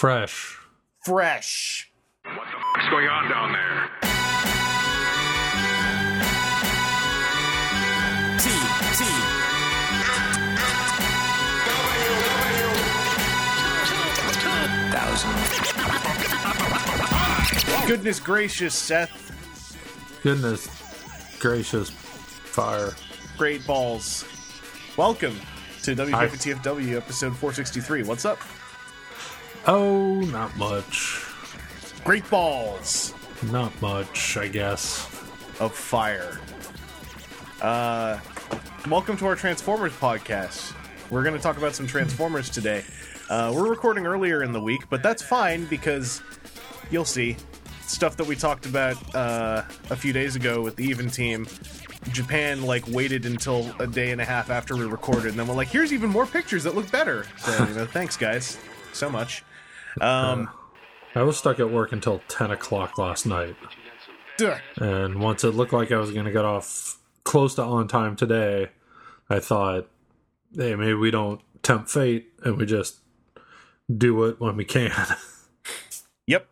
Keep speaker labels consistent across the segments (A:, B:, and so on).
A: Fresh.
B: Fresh.
C: What the fuck's going on down there?
B: T T. Goodness gracious, Seth.
A: Goodness gracious, fire.
B: Great balls. Welcome to WPFTFW episode 463. What's up?
A: Oh, not much.
B: Great balls
A: Not much, I guess.
B: of fire. Uh, welcome to our Transformers podcast. We're going to talk about some Transformers today. Uh, we're recording earlier in the week, but that's fine because you'll see stuff that we talked about uh, a few days ago with the Even Team. Japan like waited until a day and a half after we recorded, and then we're like, "Here's even more pictures that look better." So, you know, thanks guys so much. Um,
A: I was stuck at work until 10 o'clock last night. And once it looked like I was going to get off close to on time today, I thought, hey, maybe we don't tempt fate and we just do it when we can.
B: Yep.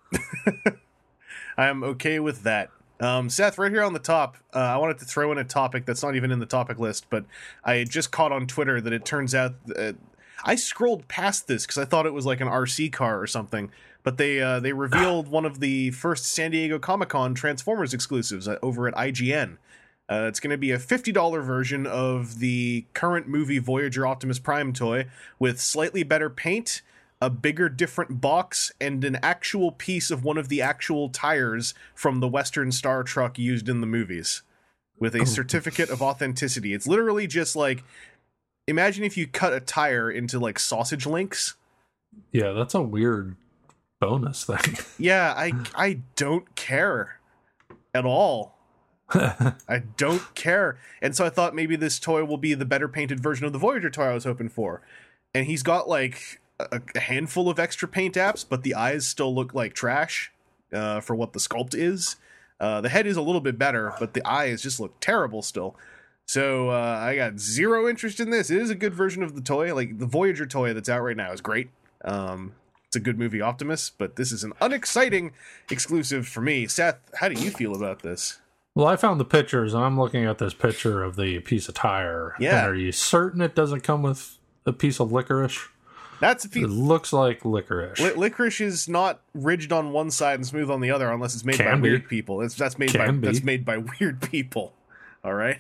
B: I'm okay with that. Um, Seth, right here on the top, uh, I wanted to throw in a topic that's not even in the topic list, but I just caught on Twitter that it turns out uh, I scrolled past this because I thought it was like an RC car or something. But they uh, they revealed one of the first San Diego Comic Con Transformers exclusives uh, over at IGN. Uh, it's going to be a $50 version of the current movie Voyager Optimus Prime toy with slightly better paint, a bigger, different box, and an actual piece of one of the actual tires from the Western Star truck used in the movies with a certificate of authenticity. It's literally just like imagine if you cut a tire into like sausage links.
A: yeah, that's a weird bonus thing.
B: Yeah, I I don't care at all. I don't care. And so I thought maybe this toy will be the better painted version of the Voyager toy I was hoping for. And he's got like a, a handful of extra paint apps, but the eyes still look like trash uh, for what the sculpt is. Uh, the head is a little bit better, but the eyes just look terrible still. So uh, I got zero interest in this. It is a good version of the toy. Like the Voyager toy that's out right now is great. Um, it's a good movie, Optimus, but this is an unexciting exclusive for me. Seth, how do you feel about this?
A: well, I found the pictures and I'm looking at this picture of the piece of tire.
B: Yeah.
A: And are you certain it doesn't come with a piece of licorice?
B: That's a piece.
A: It looks like licorice.
B: Li- licorice is not ridged on one side and smooth on the other, unless it's made by
A: be.
B: weird people. It's, that's made by
A: be.
B: that's made by weird people. All right.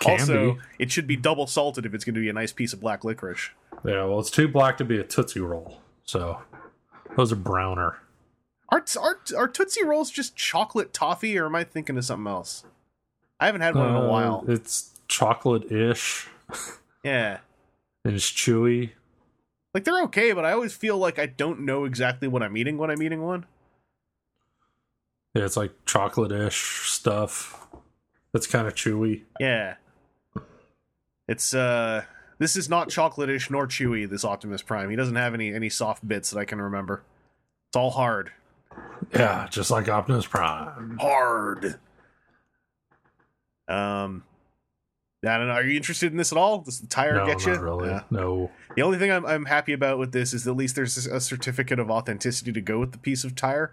A: Can
B: also,
A: be.
B: it should be double salted if it's going to be a nice piece of black licorice.
A: Yeah, well, it's too black to be a Tootsie Roll. So those are browner.
B: Are, are are Tootsie Rolls just chocolate toffee, or am I thinking of something else? I haven't had one in a
A: Uh,
B: while.
A: It's chocolate ish
B: Yeah.
A: and it's chewy.
B: Like they're okay, but I always feel like I don't know exactly what I'm eating when I'm eating one.
A: Yeah, it's like chocolate ish stuff. It's kind of chewy.
B: Yeah. It's uh this is not chocolate-ish nor chewy, this Optimus Prime. He doesn't have any any soft bits that I can remember. It's all hard.
A: Yeah, just like Optimus Prime.
B: Hard. Um I don't know. Are you interested in this at all? Does the tire
A: No,
B: get you?
A: really.
B: Yeah.
A: No.
B: The only thing I'm, I'm happy about with this is at least there's a certificate of authenticity to go with the piece of tire.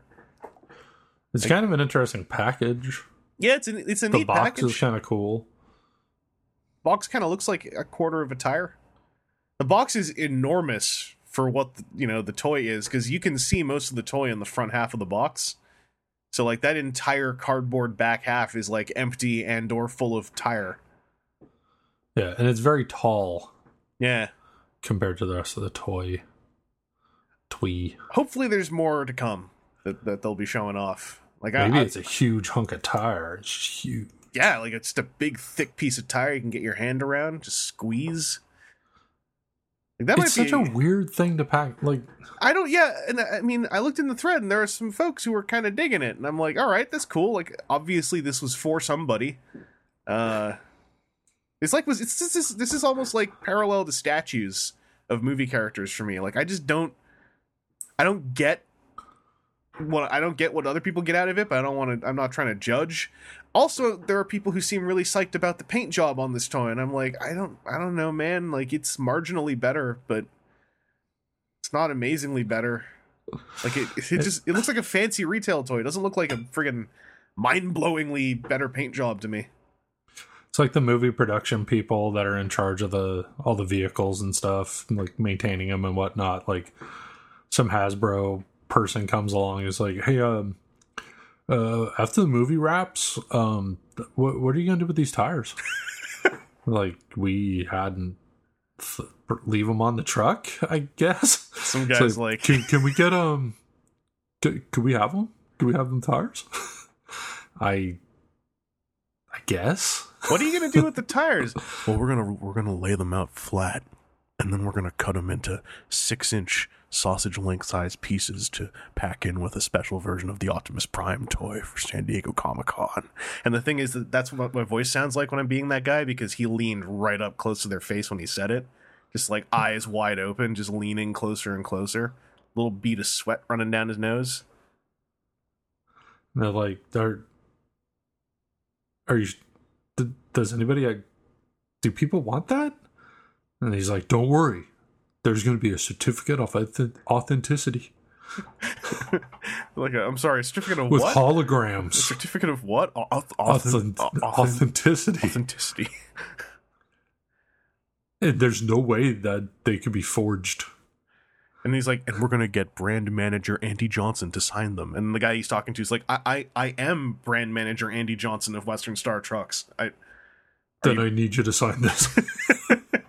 A: It's kind of an interesting package.
B: Yeah, it's an, it's a
A: The
B: neat
A: box
B: package.
A: is kind of cool.
B: box kind of looks like a quarter of a tire. The box is enormous for what the, you know the toy is because you can see most of the toy in the front half of the box. So like that entire cardboard back half is like empty and or full of tire.
A: Yeah, and it's very tall
B: Yeah.
A: compared to the rest of the toy. Twee.
B: Hopefully there's more to come that, that they'll be showing off. Like
A: Maybe
B: I, I
A: it's a huge hunk of tire. It's huge.
B: yeah, like it's just a big thick piece of tire you can get your hand around, just squeeze. Like that
A: it's
B: might
A: such
B: be
A: a weird thing to pack. Like,
B: I don't. Yeah, and I mean, I looked in the thread, and there are some folks who were kind of digging it, and I'm like, all right, that's cool. Like, obviously, this was for somebody. Uh, it's like was it's this is this is almost like parallel to statues of movie characters for me. Like, I just don't, I don't get what I don't get what other people get out of it, but I don't want to. I'm not trying to judge. Also, there are people who seem really psyched about the paint job on this toy, and I'm like, I don't, I don't know, man. Like, it's marginally better, but it's not amazingly better. Like it, it just it looks like a fancy retail toy. It doesn't look like a friggin' mind-blowingly better paint job to me.
A: It's like the movie production people that are in charge of the all the vehicles and stuff, like maintaining them and whatnot. Like some Hasbro person comes along and is like, "Hey, um, uh, after the movie wraps, um, what what are you gonna do with these tires?" like we hadn't th- leave them on the truck, I guess.
B: Some
A: It's
B: guys like,
A: can, can we get um, can, can we have them? Can we have them tires? I, I guess.
B: "What are you gonna do with the tires?" well, we're gonna we're gonna lay them out flat, and then we're gonna cut them into six-inch sausage link sized pieces to pack in with a special version of the Optimus Prime toy for San Diego Comic Con. And the thing is that that's what my voice sounds like when I'm being that guy because he leaned right up close to their face when he said it, just like eyes wide open, just leaning closer and closer. Little bead of sweat running down his nose.
A: And they're like, they're, are you, does anybody, uh, do people want that? And he's like, don't worry. There's going to be a certificate of authenticity
B: Like, a, I'm sorry, a certificate of
A: with
B: what?
A: holograms.
B: A certificate of what? Au- au-
A: Authent-
B: authent- authent-
A: authenticity.
B: authenticity.
A: And there's no way that they could be forged.
B: And he's like, and we're gonna get brand manager Andy Johnson to sign them. And the guy he's talking to is like, I, I, I am brand manager Andy Johnson of Western Star Trucks. I,
A: Then I need you to sign this.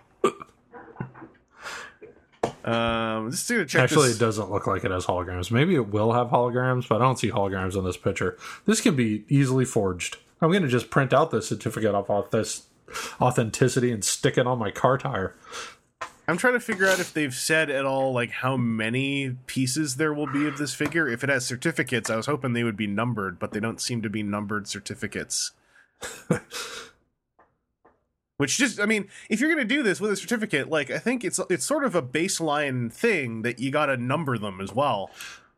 B: um, gonna check
A: Actually,
B: this.
A: it doesn't look like it has holograms. Maybe it will have holograms, but I don't see holograms on this picture. This can be easily forged. I'm going to just print out this certificate of auth- authenticity and stick it on my car tire.
B: I'm trying to figure out if they've said at all like how many pieces there will be of this figure. If it has certificates, I was hoping they would be numbered, but they don't seem to be numbered certificates. Which just, I mean, if you're going to do this with a certificate, like I think it's it's sort of a baseline thing that you got to number them as well.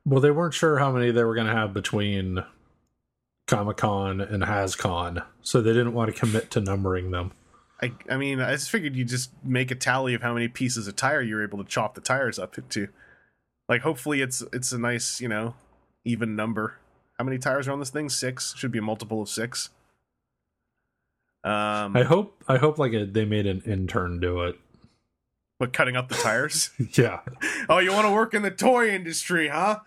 A: Well, they weren't sure how many they were going to have between Comic Con and HasCon, so they didn't want to commit to numbering them.
B: I I mean, I just figured you just make a tally of how many pieces of tire you're able to chop the tires up into. Like, hopefully, it's it's a nice, you know, even number. How many tires are on this thing? Six. Should be a multiple of six. Um,
A: I hope I hope like a, they made an intern do it.
B: but cutting up the tires.
A: Yeah,
B: oh, you want to work in the toy industry, huh?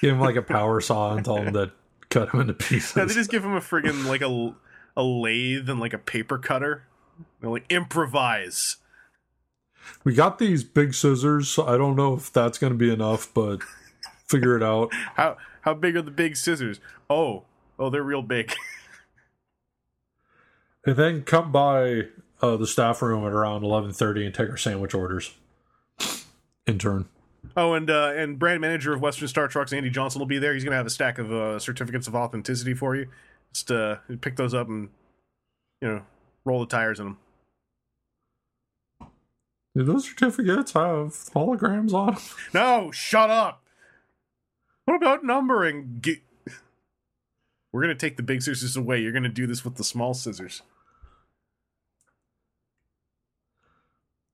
A: give him like a power saw and tell him to cut him into pieces.
B: No, they just give him a friggin' like a a lathe and like a paper cutter. They're like improvise.
A: We got these big scissors. So I don't know if that's going to be enough, but figure it out.
B: How how big are the big scissors? Oh, oh, they're real big.
A: And then come by uh, the staff room at around eleven thirty and take our sandwich orders. Intern.
B: Oh, and uh, and brand manager of Western Star Trucks, Andy Johnson, will be there. He's gonna have a stack of uh, certificates of authenticity for you. Just uh, pick those up and you know roll the tires in them.
A: Do those certificates have holograms on them?
B: No, shut up. What about numbering? We're gonna take the big scissors away. You're gonna do this with the small scissors.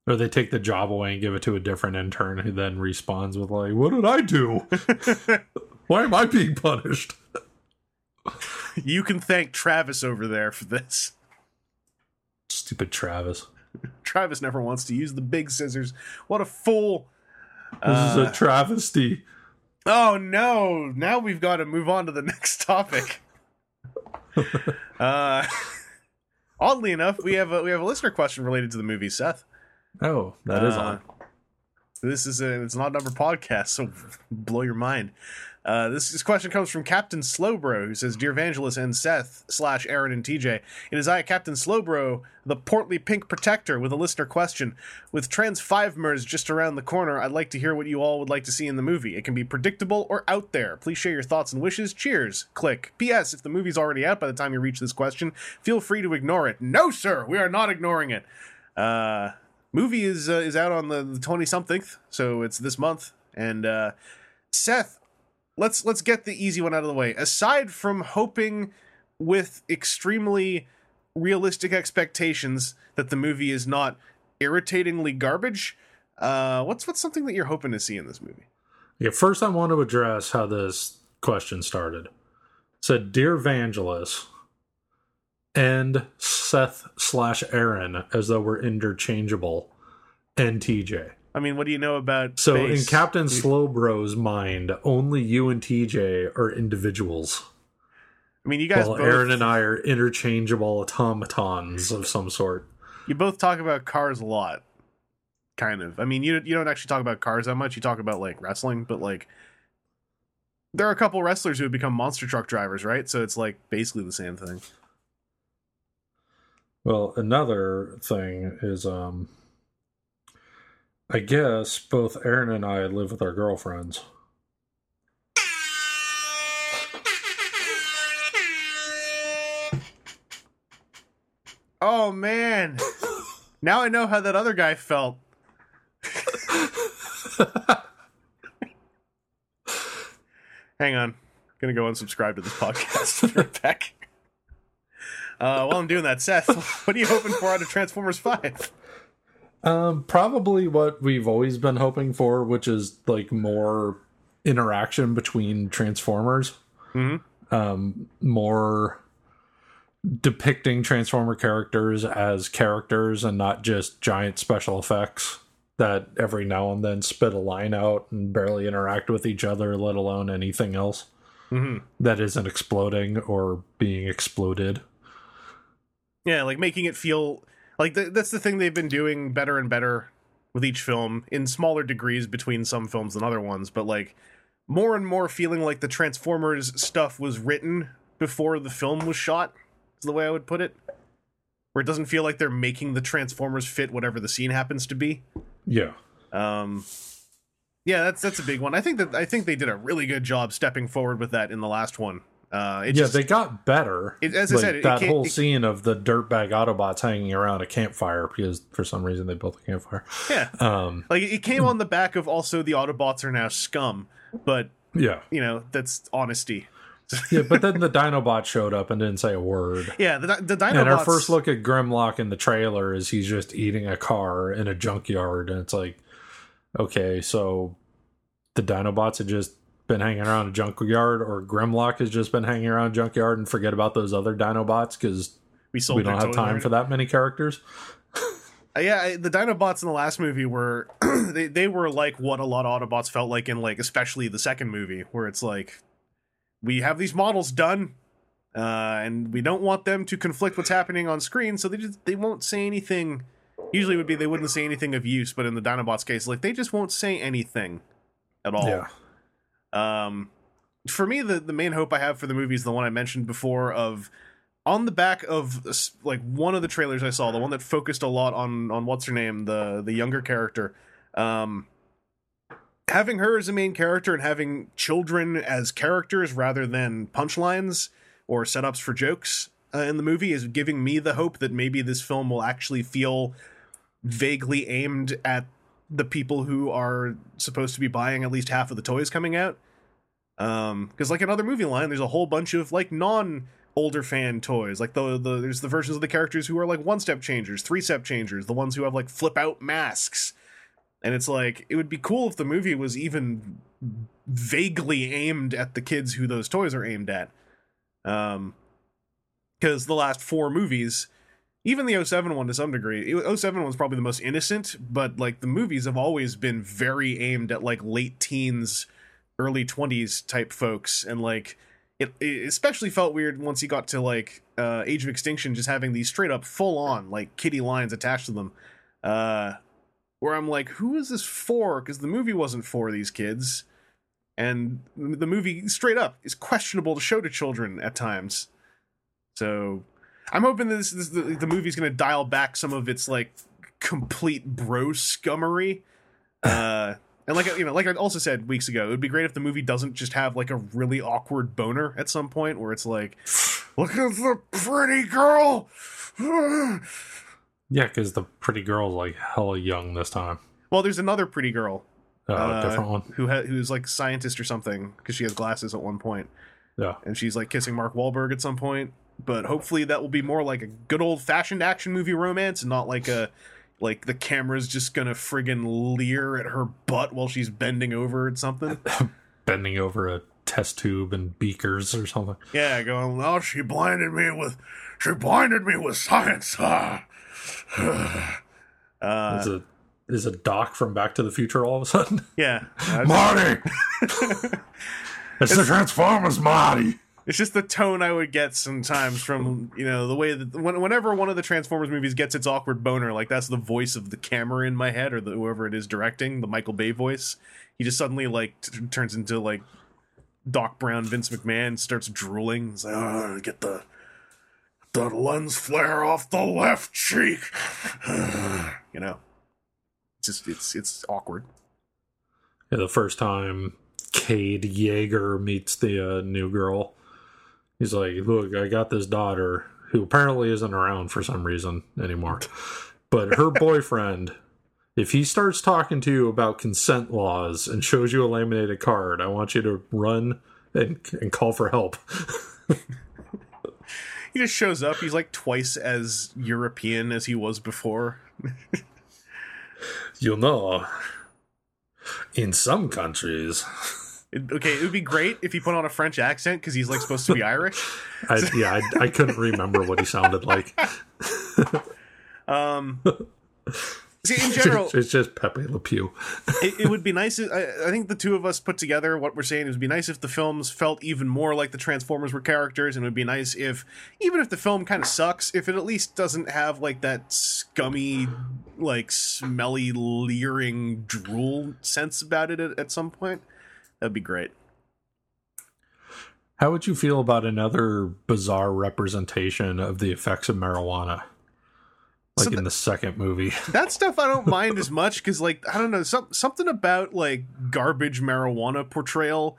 A: Or they take the job away and give it to a different intern who then responds with like, "What did I do? Why am I being punished?"
B: you can thank Travis over there for this.
A: Stupid Travis.
B: Travis never wants to use the big scissors. What a fool!
A: This is
B: Uh,
A: a travesty.
B: Oh no! Now we've got to move on to the next topic. uh, oddly enough, we have a we have a listener question related to the movie. Seth,
A: Oh, that is
B: Uh,
A: on.
B: this is a it's not number podcast, so blow your mind. Uh, this, this question comes from Captain Slowbro, who says, "Dear Evangelist and Seth slash Aaron and TJ, it is I, Captain Slowbro, the portly pink protector, with a listener question. With Trans Five Mers just around the corner, I'd like to hear what you all would like to see in the movie. It can be predictable or out there. Please share your thoughts and wishes. Cheers. Click. P.S. If the movie's already out by the time you reach this question, feel free to ignore it. No, sir, we are not ignoring it. Uh, movie is uh, is out on the twenty something, so it's this month. And uh, Seth, let's let's get the easy one out of the way. Aside from hoping with extremely realistic expectations that the movie is not irritatingly garbage, uh, what's what's something that you're hoping to see in this movie?
A: Yeah, first I want to address how this question started. Said, Dear Vangelis, and Seth slash Aaron, as though we're interchangeable, and TJ.
B: I mean, what do you know about
A: So
B: space?
A: in Captain Slowbro's mind, only you and TJ are individuals.
B: I mean, you guys both
A: Aaron and I are interchangeable automatons of some sort.
B: you both talk about cars a lot, kind of. I mean, you you don't actually talk about cars that much. You talk about like wrestling, but like there are a couple wrestlers who have become monster truck drivers, right? So it's like basically the same thing.
A: Well, another thing is, um, I guess both Aaron and I live with our girlfriends.
B: Oh man, now I know how that other guy felt. Hang on, I'm gonna go unsubscribe to this podcast. back. Uh, while I'm doing that, Seth, what are you hoping for out of Transformers Five?
A: Um, probably what we've always been hoping for, which is like more interaction between Transformers.
B: Mhm.
A: Um, more depicting Transformer characters as characters and not just giant special effects that every now and then spit a line out and barely interact with each other, let alone anything else
B: Mm-hmm.
A: that isn't exploding or being exploded.
B: Yeah, like making it feel like th- that's the thing they've been doing better and better with each film in smaller degrees between some films than other ones, but like more and more feeling like the Transformers stuff was written before the film was shot. Is the way I would put it. Where it doesn't feel like they're making the Transformers fit whatever the scene happens to be.
A: Yeah.
B: Um, yeah, that's that's a big one. I think that I think they did a really good job stepping forward with that in the last one. Uh,
A: yeah,
B: just,
A: they got better.
B: It- as I said,
A: that whole scene of the dirtbag Autobots hanging around a campfire because for some reason they built a campfire.
B: yeah,
A: Um,
B: like it came on the back of also the Autobots are now scum, but
A: yeah,
B: you know that's honesty.
A: yeah, but then the Dinobot showed up and didn't say a word.
B: Yeah, the the Dinobots.
A: And our first look at Grimlock in the trailer is he's just eating a car in a junkyard, and it's like, okay, so the Dinobots had just been hanging around a junkyard, or Grimlock has just been hanging around a junkyard and forget about those other Dinobots because
B: we sold
A: we don't have time
B: already.
A: for that many characters.
B: Uh, yeah, the Dinobots in the last movie were they they were like what a lot of Autobots felt like in like especially the second movie, where it's like we have these models done, uh, and we don't want them to conflict what's happening on screen, so they just they won't say anything. Usually, it would be they wouldn't say anything of use, but in the Dinobots case, like they just won't say anything at all.
A: Yeah,
B: Um, for me, the the main hope I have for the movie is the one I mentioned before of on the back of like one of the trailers I saw, the one that focused a lot on on what's her name, the the younger character. Um, having her as a main character and having children as characters rather than punchlines or setups for jokes uh, in the movie is giving me the hope that maybe this film will actually feel vaguely aimed at the people who are supposed to be buying at least half of the toys coming out. Um, because like another movie line, there's a whole bunch of like non older fan toys. Like the the there's the versions of the characters who are like one step changers, three step changers, the ones who have like flip out masks. And it's like it would be cool if the movie was even vaguely aimed at the kids who those toys are aimed at. Um, because the last four movies, even the 07 one to some degree, it- 07 one's probably the most innocent, but like the movies have always been very aimed at like late teens, early 20s type folks, and like it, it especially felt weird once you got to like uh, Age of Extinction, just having these straight up full on like kitty lines attached to them. Uh, where I'm like, who is this for? Because the movie wasn't for these kids, and the movie straight up is questionable to show to children at times. So I'm hoping that this, this the, the movie's going to dial back some of its like complete bro scummery. Uh, and like you know, like I also said weeks ago, it would be great if the movie doesn't just have like a really awkward boner at some point where it's like, look at the pretty girl.
A: yeah, because the pretty girl's like hella young this time.
B: well, there's another pretty girl
A: Uh,
B: uh,
A: different one.
B: who ha- who's like a scientist or something because she has glasses at one point,
A: Yeah,
B: and she's like kissing Mark Wahlberg at some point. But hopefully that will be more like a good old fashioned action movie romance, and not like a like the camera's just gonna friggin' leer at her butt while she's bending over at something.
A: Bending over a test tube and beakers or something.
B: Yeah, going, oh, she blinded me with, she blinded me with science. Ah. uh,
A: Is a is a doc from Back to the Future all of a sudden?
B: yeah,
A: Marty, it's the Transformers, Marty.
B: It's just the tone I would get sometimes from you know the way that when, whenever one of the Transformers movies gets its awkward boner, like that's the voice of the camera in my head or the, whoever it is directing, the Michael Bay voice. He just suddenly like t- turns into like Doc Brown, Vince McMahon, starts drooling. He's like, oh, get the the lens flare off the left cheek. you know, it's just it's it's awkward.
A: Yeah, the first time Cade Yeager meets the uh, new girl, he's like, "Look, I got this daughter who apparently isn't around for some reason anymore, but her boyfriend." If he starts talking to you about consent laws and shows you a laminated card, I want you to run and, and call for help.
B: He just shows up. He's like twice as European as he was before.
A: You know, in some countries,
B: It- okay, it would be great if he put on a French accent because he's like supposed to be Irish.
A: I, yeah, I, I couldn't remember what he sounded like.
B: Um, see, in general,
A: it's just Pepe Le Pew.
B: it, it would be nice. If, I, I think the two of us put together what we're saying. It would be nice if the films felt even more like the Transformers were characters, and it would be nice if, even if the film kind of sucks, if it at least doesn't have like that scummy, like smelly, leering drool sense about it at, at some point. That'd be great.
A: How would you feel about another bizarre representation of the effects of marijuana? Like
B: So
A: in the second movie.
B: that stuff I don't mind as much because like I don't know some, something about like garbage marijuana portrayal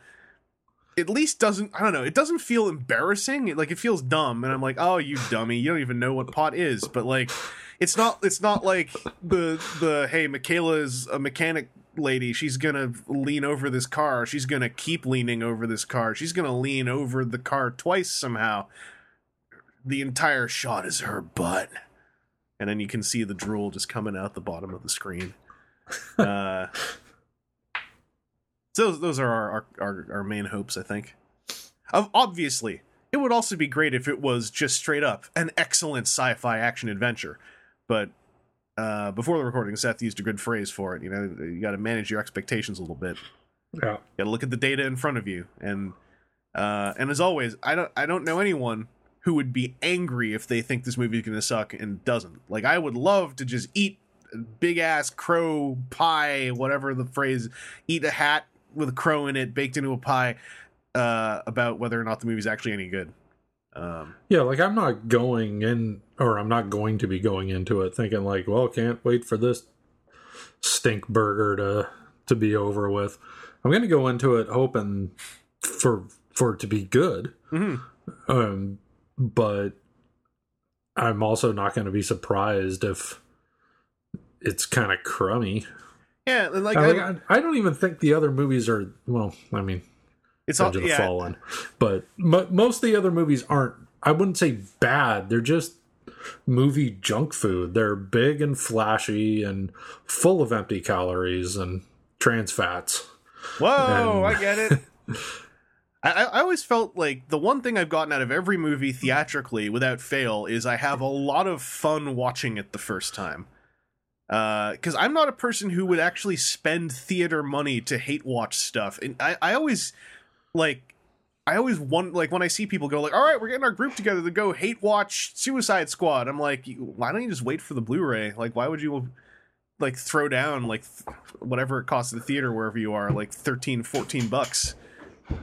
B: at least doesn't I don't know it doesn't feel embarrassing It- like it feels dumb and I'm like oh you dummy you don't even know what pot is but like it's not it's not like the the hey Michaela is a mechanic lady she's gonna lean over this car she's gonna keep leaning over this car she's gonna lean over the car twice somehow the entire shot is her butt and then you can see the drool just coming out the bottom of the screen. Uh, so those, are our, our, our, our main hopes, I think. Of obviously, it would also be great if it was just straight up an excellent sci-fi action adventure. But uh, before the recording, Seth used a good phrase for it. You know, you got to manage your expectations a little bit.
A: Yeah.
B: You got to look at the data in front of you, and uh, and as always, I don't I don't know anyone who would be angry if they think this movie is going to suck and doesn't. Like I would love to just eat big ass crow pie, whatever the phrase, eat a hat with a crow in it baked into a pie. Uh, about whether or not the movie's actually any good. Um,
A: Yeah, like I'm not going in or I'm not going to be going into it thinking like, well, can't wait for this stink burger to to be over with. I'm gonna go into it hoping for for it to be good.
B: mhm.
A: Um but I'm also not gonna be surprised if it's kind of crummy.
B: Yeah, like,
A: I,
B: I-
A: I, don't even think the other movies are well. I mean,
B: it's all
A: Edge of the
B: yeah.
A: Fallen. But mo most of the other movies aren't. I wouldn't say bad. They're just movie junk food. They're big and flashy and full of empty calories and trans fats.
B: Whoa,
A: And-
B: I get it. I, I always felt like the one thing I've gotten out of every movie theatrically without fail is I have a lot of fun watching it the first time. Uh, because I'm not a person who would actually spend theater money to hate watch stuff, and I, I always like I always want like when I see people go like, all right, we're getting our group together to go hate watch Suicide Squad. I'm like, why don't you just wait for the Blu-ray? Like, why would you like throw down like th- whatever it costs at the theater wherever you are, like 13, 14 bucks?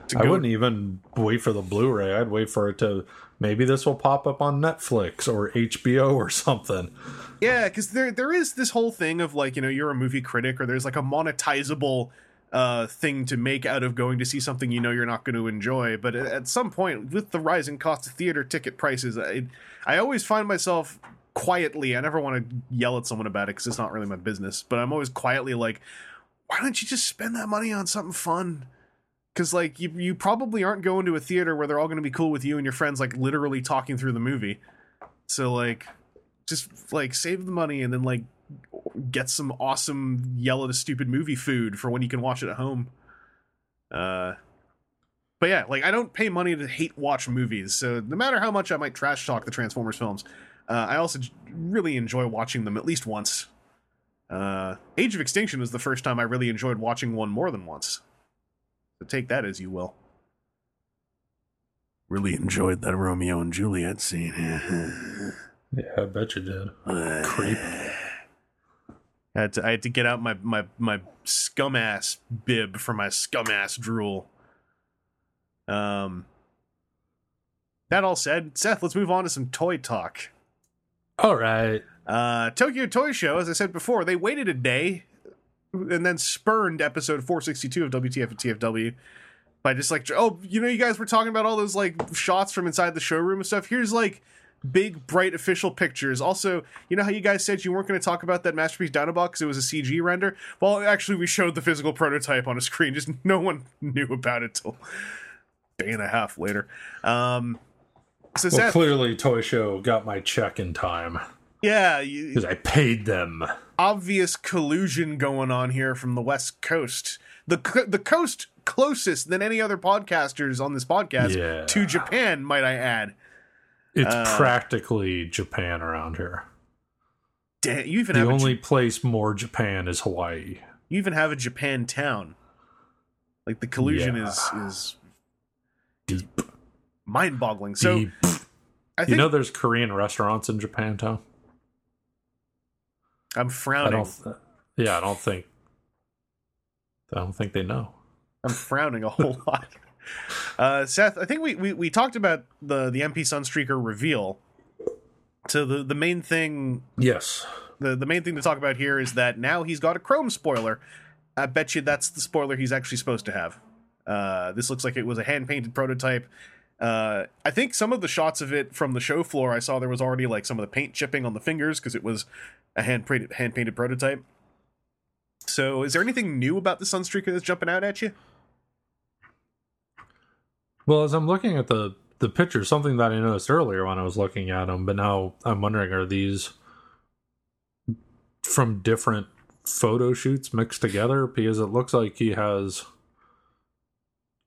B: To
A: I wouldn't even wait for the Blu-ray. I'd wait for it to maybe this will pop up on Netflix or HBO or something.
B: Yeah, because there there is this whole thing of like you know you're a movie critic or there's like a monetizable uh, thing to make out of going to see something you know you're not going to enjoy. But at- some point, with the rising cost of theater ticket prices, I I always find myself quietly. I never want to yell at someone about it because it's not really my business. But I'm always quietly like, why don't you just spend that money on something fun? Because like you you probably aren't going to a theater where they're all going to be cool with you and your friends like literally talking through the movie. So like just like save the money and then like get some awesome yell at a stupid movie food for when you can watch it at home. Uh, but yeah, like I don't pay money to hate watch movies, so no matter how much I might trash talk the Transformers films, uh, I also j- really enjoy watching them at least once. Uh, Age of Extinction was the first time I really enjoyed watching one more than once. So take that as you will. Really enjoyed that Romeo and Juliet scene.
A: Yeah, I bet you did. Creep.
B: I had to, I had to get out my my my scum ass bib for my scum ass drool. Um. That all said, Seth, let's move on to some toy talk.
A: All right.
B: Uh, Tokyo Toy Show, as I said before, they waited a day and then spurned episode 462 of WTF and TFW by just like, oh, you know, you guys were talking about all those like shots from inside the showroom and stuff. Here's like big, bright official pictures. Also, you know how you guys said you weren't going to talk about that Masterpiece Dinobot because it was a CG render? Well, actually, we showed the physical prototype on a screen. Just no one knew about it till a day and a half later. Um, so
A: Well,
B: Seth,
A: clearly, Toy Show got my check in time
B: yeah,
A: because I paid them.
B: obvious collusion going on here from the West Coast. The the coast closest than any other podcasters on this podcast
A: Yeah.
B: to Japan, might I add.
A: It's
B: Uh,
A: practically Japan around here.
B: Damn, you even
A: The
B: have a,
A: only place more Japan is Hawaii.
B: you even have a Japan town. Like the collusion
A: Yeah.
B: is is
A: Deep.
B: mind boggling. So
A: Deep.
B: I think
A: you know, there's Korean restaurants in Japantown.
B: I'm
A: I
B: frowning.
A: don't. Th- yeah, I don't think. I don't think they know.
B: I'm frowning a whole lot. Uh, Seth, I think we, we, we talked about the, the MP Sunstreaker reveal. So the, the main thing
A: Yes.
B: the the main thing to talk about here is that now he's got a Chrome spoiler. I bet you that's the spoiler he's actually supposed to have. Uh, this looks like it was a hand painted prototype. Uh, I think some of the shots of it from the show floor, I saw there was already like some of the paint chipping on the fingers because it was a hand painted hand painted prototype. So, is there anything new about the Sunstreaker that's jumping out at you?
A: Well, as I'm looking at the the pictures, something that I noticed earlier when I was looking at them, but now I'm wondering are these from different photo shoots mixed together? Because it looks like he has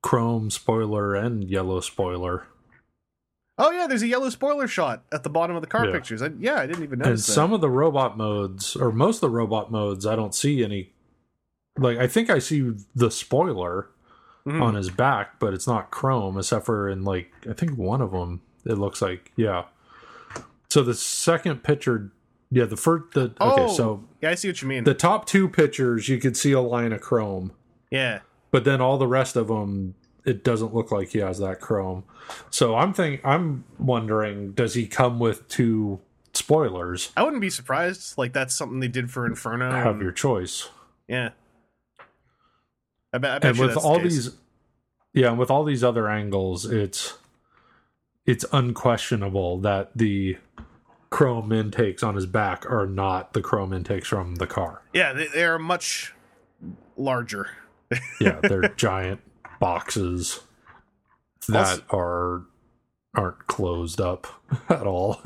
A: chrome spoiler and yellow spoiler,
B: Oh yeah, there's a yellow spoiler shot at the bottom of the car
A: Yeah.
B: pictures. I, yeah, I didn't even
A: and
B: notice that.
A: And some of the robot modes, or most of the robot modes, I don't see any. Like I think I see the spoiler
B: Mhm.
A: on his back, but it's not chrome, except for in like I think one of them. It looks like yeah. So the second picture, yeah, the first the okay,
B: oh,
A: so
B: yeah, I see what you mean.
A: the top two pictures you could see a line of chrome,
B: yeah,
A: but then all the rest of them it doesn't look like he has that chrome. So I'm think I'm wondering, does he come with two spoilers?
B: I wouldn't be surprised. Like that's something they did for Inferno.
A: Have
B: and-
A: your choice.
B: Yeah. I bet. I bet
A: and with
B: that's the
A: all these yeah and with all these other angles it's it's unquestionable that the chrome intakes on his back are not the chrome intakes from the car
B: yeah, they, they are much larger.
A: yeah they're giant boxes that are aren't closed up at all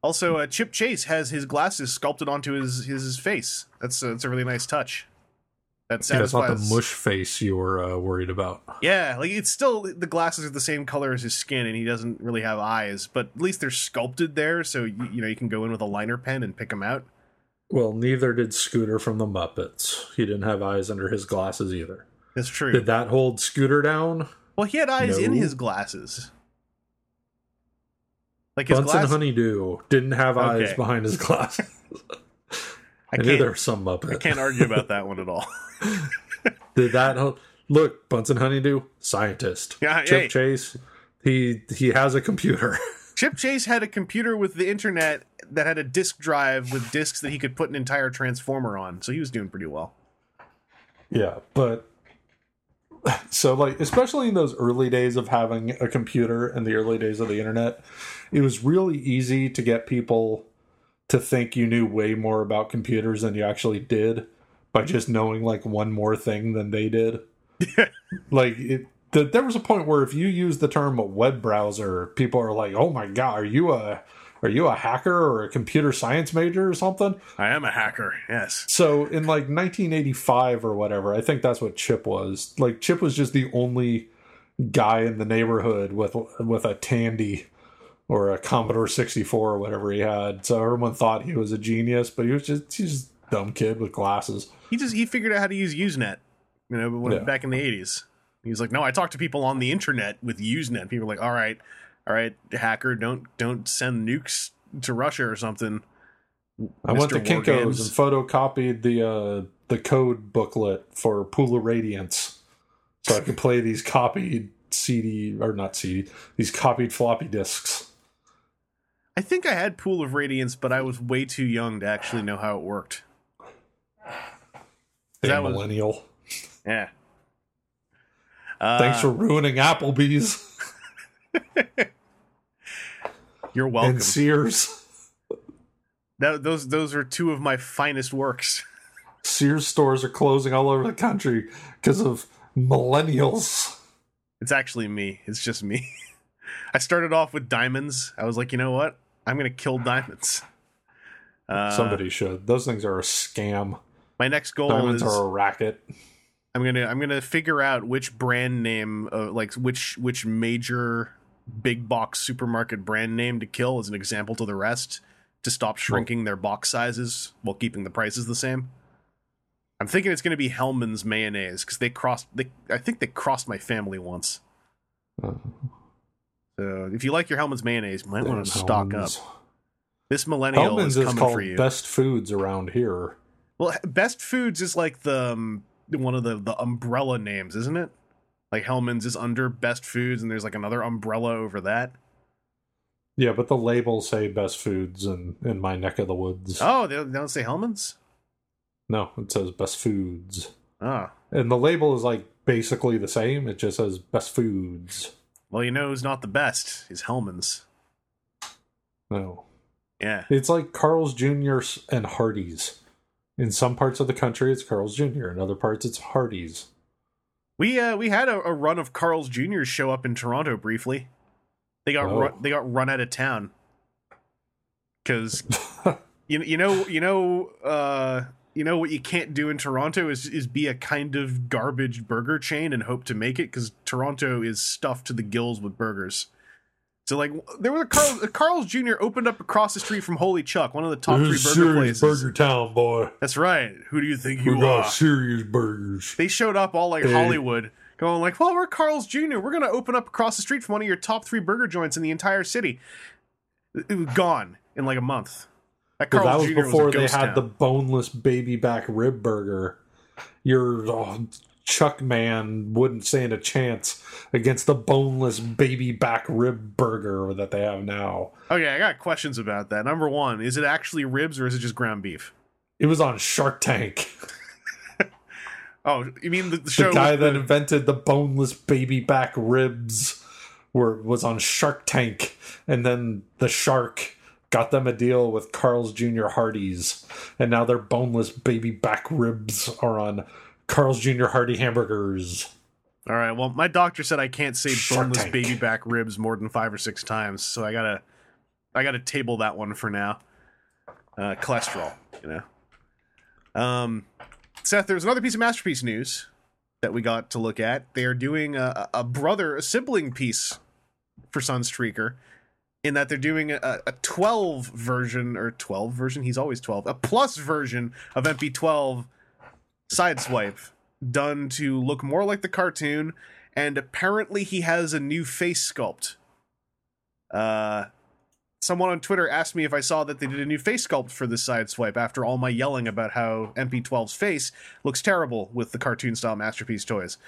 B: Also, uh, Chip Chase has his glasses sculpted onto his his face. That's a, that's a really nice touch. That
A: yeah, it's not
B: satisfies.
A: the mush face you were uh, worried about
B: Yeah, like it's still the glasses are the same color as his skin, and he doesn't really have eyes. But at least they're sculpted there, so you, you know you can go in with a liner pen and pick them out.
A: well neither did scooter from the muppets he didn't have eyes under his glasses either
B: That's true.
A: did that hold scooter down
B: well, he had eyes in his glasses. Like his
A: Bunsen
B: glasses.
A: Honeydew didn't have eyes
B: Okay.
A: behind his glasses.
B: I
A: I knew there was Muppet.
B: I can't argue about that one at all.
A: Did that? Look, Bunsen Honeydew, scientist.
B: Yeah,
A: Chip
B: hey.
A: Chase, he he has a computer.
B: Chip Chase had a computer with the internet that had a disk drive with disks that he could put an entire transformer on, so he was doing pretty well.
A: yeah, but so like especially in those early days of having a computer and the early days of the internet, it was really easy to get people to think you knew way more about computers than you actually did by just knowing like one more thing than they did. like it the, there was a point where if you use the term web browser, people are like, "Oh my god, are you a are you a hacker or a computer science major or something?
B: I am a hacker. Yes.
A: So in like 1985 or whatever, I think that's what Chip was. Like Chip was just the only guy in the neighborhood with with a Tandy or a Commodore 64 or whatever he had. So everyone thought he was a genius, but he was just he's just a dumb kid with glasses.
B: He just he figured out how to use Usenet. You know, when,
A: Yeah.
B: back in the eighties. He's like, no, I talk to people on the internet with Usenet. People are like, all right, all right, hacker, don't don't send nukes to Russia or something.
A: I went to
B: War
A: Kinko's
B: Games.
A: and photocopied the uh, the code booklet for Pool of Radiance, so I could play these copied CD or not CD, these copied floppy disks.
B: I think I had Pool of Radiance, but I was way too young to actually know how it worked. That was-
A: millennial.
B: Yeah. Uh,
A: Thanks for ruining Applebee's
B: you're welcome.
A: and Sears.
B: That, those those are two of my finest works.
A: Sears stores are closing all over the country because of millennials.
B: It's actually me. It's just me. I started off with diamonds. I was like, you know what? I'm gonna kill diamonds. Uh,
A: Somebody should. Those things are a scam.
B: My next goal
A: Diamonds
B: is
A: are a racket.
B: I'm gonna I'm gonna figure out which brand name, uh, like which which major big box supermarket brand name to kill as an example to the rest to stop shrinking their box sizes while keeping the prices the same. I'm thinking it's gonna be Hellmann's mayonnaise because they crossed. They I think they crossed my family once.
A: Uh,
B: So if you like your Hellmann's mayonnaise, you might want to stock up. This millennial
A: Hellmann's
B: is
A: is
B: coming
A: called
B: for you.
A: Best Foods around here.
B: Well, Best Foods is like the um, one of the the umbrella names, isn't it? Like Hellmann's is under Best Foods, and there's like another umbrella over that.
A: Yeah, but the labels say Best Foods in, in my neck of the woods.
B: Oh, they, they don't say Hellmann's.
A: No, it says Best Foods.
B: Oh,
A: And the label is like basically the same. It just says Best Foods.
B: Well, you know who's not the best is Hellmann's.
A: No.
B: Yeah,
A: It's like Carl's Jr. and Hardee's. In some parts of the country, it's Carl's Jr. In other parts, it's Hardee's.
B: we uh we had a, a run of Carl's Jr. show up in Toronto briefly. They got
A: Oh.
B: run, they got run out of town because you you know you know uh you know what you can't do in Toronto is is be a kind of garbage burger chain and hope to make it because Toronto is stuffed to the gills with burgers. So like there was a Carl, Carl's Jr. opened up across the street from Holy Chuck, one of the top three
A: This is
B: burger places.
A: Burger Town, boy.
B: That's right. Who do you think you
A: We got
B: are?
A: serious burgers.
B: They showed up all like
A: Hey.
B: Hollywood, going like, "Well, we're Carl's Jr. We're gonna open up across the street from one of your top three burger joints in the entire city." It was gone in like a month. That
A: that was
B: Jr.
A: before
B: was
A: they had
B: town.
A: the boneless baby back rib burger. Your oh, Chuck man wouldn't stand a chance against the boneless baby back rib burger that they have now.
B: Okay, I got questions about that. Number one, is it actually ribs or is it just ground beef?
A: It was on Shark Tank.
B: Oh, you mean the, the show?
A: the guy that
B: the-
A: invented the boneless baby back ribs were was on Shark Tank, and then the shark got them a deal with Carl's Jr. Hardee's, and now their boneless baby back ribs are on Carl's Jr. Hardy hamburgers.
B: All right. Well, my doctor said I can't say
A: Shark
B: boneless
A: Tank.
B: baby back ribs more than five or six times, so I gotta, I gotta table that one for now. Uh, cholesterol, you know. Um, Seth, there's another piece of masterpiece news that we got to look at. They are doing a, a brother, a sibling piece for Sunstreaker, in that they're doing a, a 12 version or 12 version. He's always 12, a plus version of MP12 Sideswipe done to look more like the cartoon, and apparently he has a new face sculpt. Uh, someone on Twitter asked me if I saw that they did a new face sculpt for this Sideswipe after all my yelling about how MP12's face looks terrible with the cartoon style masterpiece toys.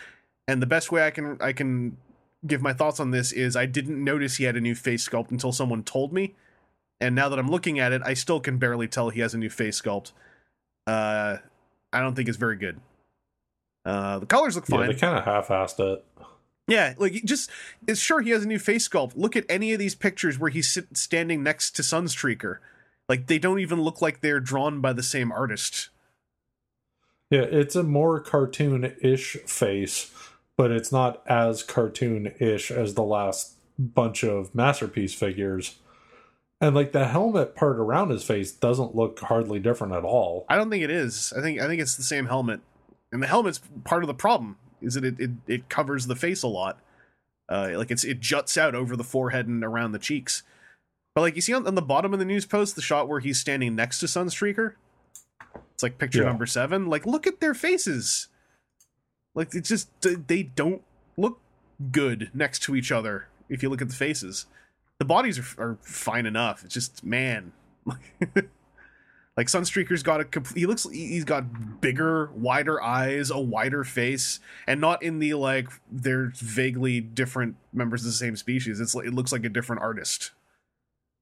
B: And the best way I can I can give my thoughts on this is I didn't notice he had a new face sculpt until someone told me. And now that I'm looking at it, I still can barely tell he has a new face sculpt. Uh, I don't think it's very good. Uh, the colors look
A: Yeah,
B: fine.
A: they kind of half-assed it.
B: Yeah, like just it's sure he has a new face sculpt. Look at any of these pictures where he's sit, standing next to Sunstreaker. Like they don't even look like they're drawn by the same artist.
A: Yeah, it's a more cartoon-ish face, but it's not as cartoon-ish as the last bunch of masterpiece figures. And like the helmet part around his face doesn't look hardly different at all.
B: I don't think it is. I think I think it's the same helmet, and the helmet's part of the problem. Is that it it, it covers the face a lot, uh, like it's it juts out over the forehead and around the cheeks. But like you see on, on the bottom of the news post, the shot where he's standing next to Sunstreaker, it's like picture
A: Yeah.
B: number seven. Like look at their faces. Like it's just they don't look good next to each other. If you look at the faces, the bodies are, are fine enough. It's just man. Like Sunstreaker's got a comp- he looks he's got bigger, wider eyes, a wider face, and not in the like they're vaguely different members of the same species. It's like, it looks like a different artist.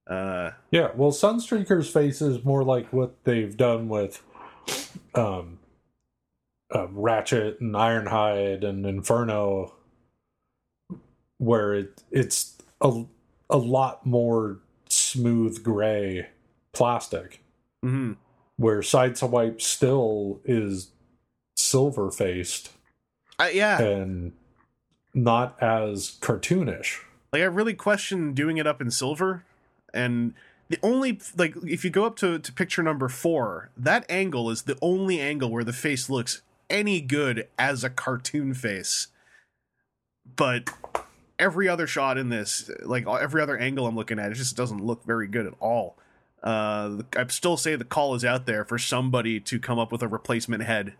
B: Uh,
A: Yeah, well, Sunstreaker's face is more like what they've done with um, uh, Ratchet and Ironhide and Inferno, where it it's a a lot more smooth gray plastic,
B: mhm.
A: where Sideswipe still is silver faced
B: I, yeah,
A: and not as cartoonish.
B: like I really question doing it up in silver, and the only like if you go up to to picture number four, that angle is the only angle where the face looks any good as a cartoon face. But every other shot in this, like every other angle I'm looking at, it just doesn't look very good at all. Uh, I still say the call is out there for somebody to come up with a replacement head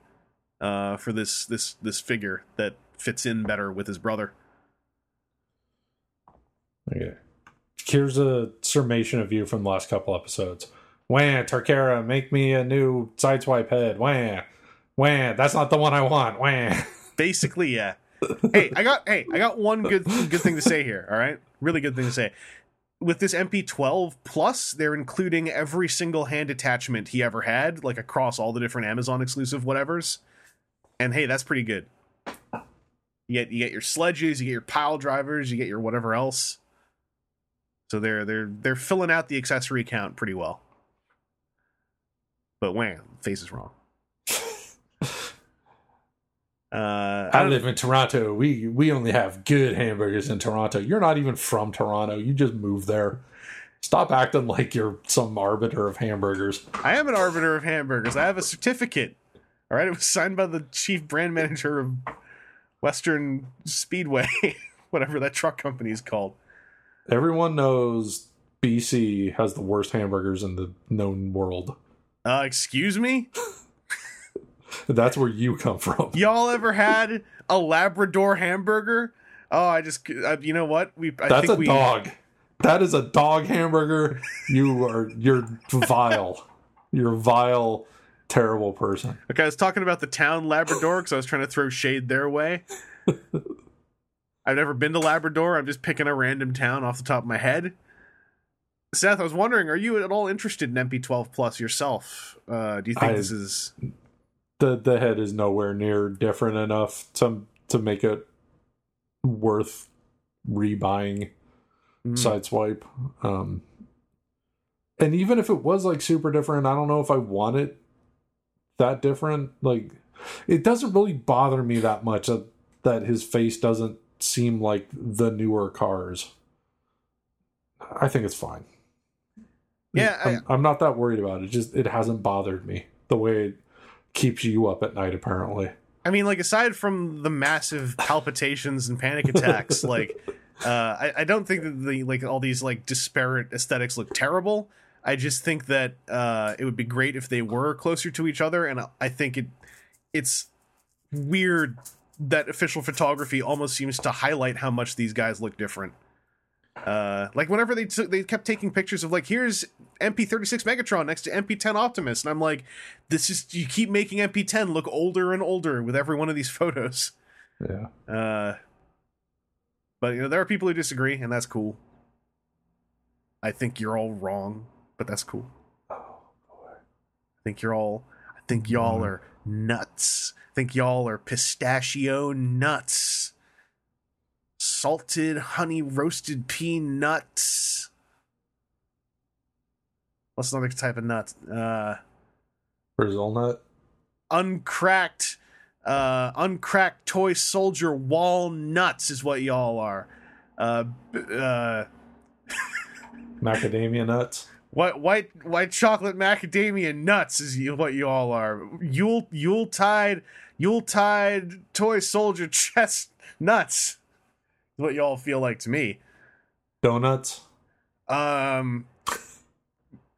B: uh, for this this this figure that fits in better with his brother.
A: Okay. Here's a summation of you from the last couple episodes. Wah, Takara, make me a new sideswipe head. Wah, wah, that's not the one I want. Wah.
B: Basically, yeah. hey, I got hey, I got one good good thing to say here. All right, really good thing to say. With this MP12 Plus, they're including every single hand attachment he ever had, like across all the different Amazon exclusive whatevers. And hey, that's pretty good. You get you get your sledges, you get your pile drivers, you get your whatever else. So they're they're they're filling out the accessory count pretty well. But wham, face is wrong. Uh,
A: I live in Toronto. We we only have good hamburgers in Toronto. You're not even from Toronto. You just moved there. Stop acting like you're some arbiter of hamburgers.
B: I am an arbiter of hamburgers. I have a certificate. All right, it was signed by the chief brand manager of Western Speedway, whatever that truck company is called.
A: Everyone knows BC has the worst hamburgers in the known world.
B: Uh, excuse me,
A: That's where you come from.
B: y'all ever had a Labrador hamburger? Oh, I just, uh, you know what? We, I
A: That's
B: think
A: a
B: we,
A: dog. That is a dog hamburger. You are you're vile. You're a vile, terrible person.
B: Okay, I was talking about the town Labrador because I was trying to throw shade their way. I've never been to Labrador. I'm just picking a random town off the top of my head. Seth, I was wondering, are you at all interested in MP12 Plus yourself? Uh, do you think
A: I-
B: this is
A: The the head is nowhere near different enough to to make it worth rebuying
B: Mm.
A: sideswipe. Um and even if it was like super different, I don't know if I want it that different. Like it doesn't really bother me that much that, that his face doesn't seem like the newer cars. I think it's fine.
B: Yeah, I-
A: I'm, I'm not that worried about it. Just it hasn't bothered me the way it keeps you up at night. Apparently,
B: I mean, like aside from the massive palpitations and panic attacks, like uh, I, I don't think that the like all these like disparate aesthetics look terrible. I just think that uh, it would be great if they were closer to each other, and I think it it's weird that official photography almost seems to highlight how much these guys look different. Uh, like whenever they took, they kept taking pictures of like here's MP36 Megatron next to MP10 Optimus, and I'm like, this is you keep making MP10 look older and older with every one of these photos.
A: yeah.
B: Uh, but you know there are people who disagree, and that's cool. I think you're all wrong, but that's cool. I think you're all. I think y'all are nuts. I think y'all are pistachio nuts. Salted honey roasted peanuts. What's another type of nut? Uh,
A: Brazil nut.
B: uncracked uh uncracked toy soldier walnuts is what y'all are uh uh
A: Macadamia nuts.
B: What white white chocolate macadamia nuts is what you all are. Yule Yule tide Yule tide toy soldier chest nuts. What you all feel like to me.
A: Donuts.
B: Um,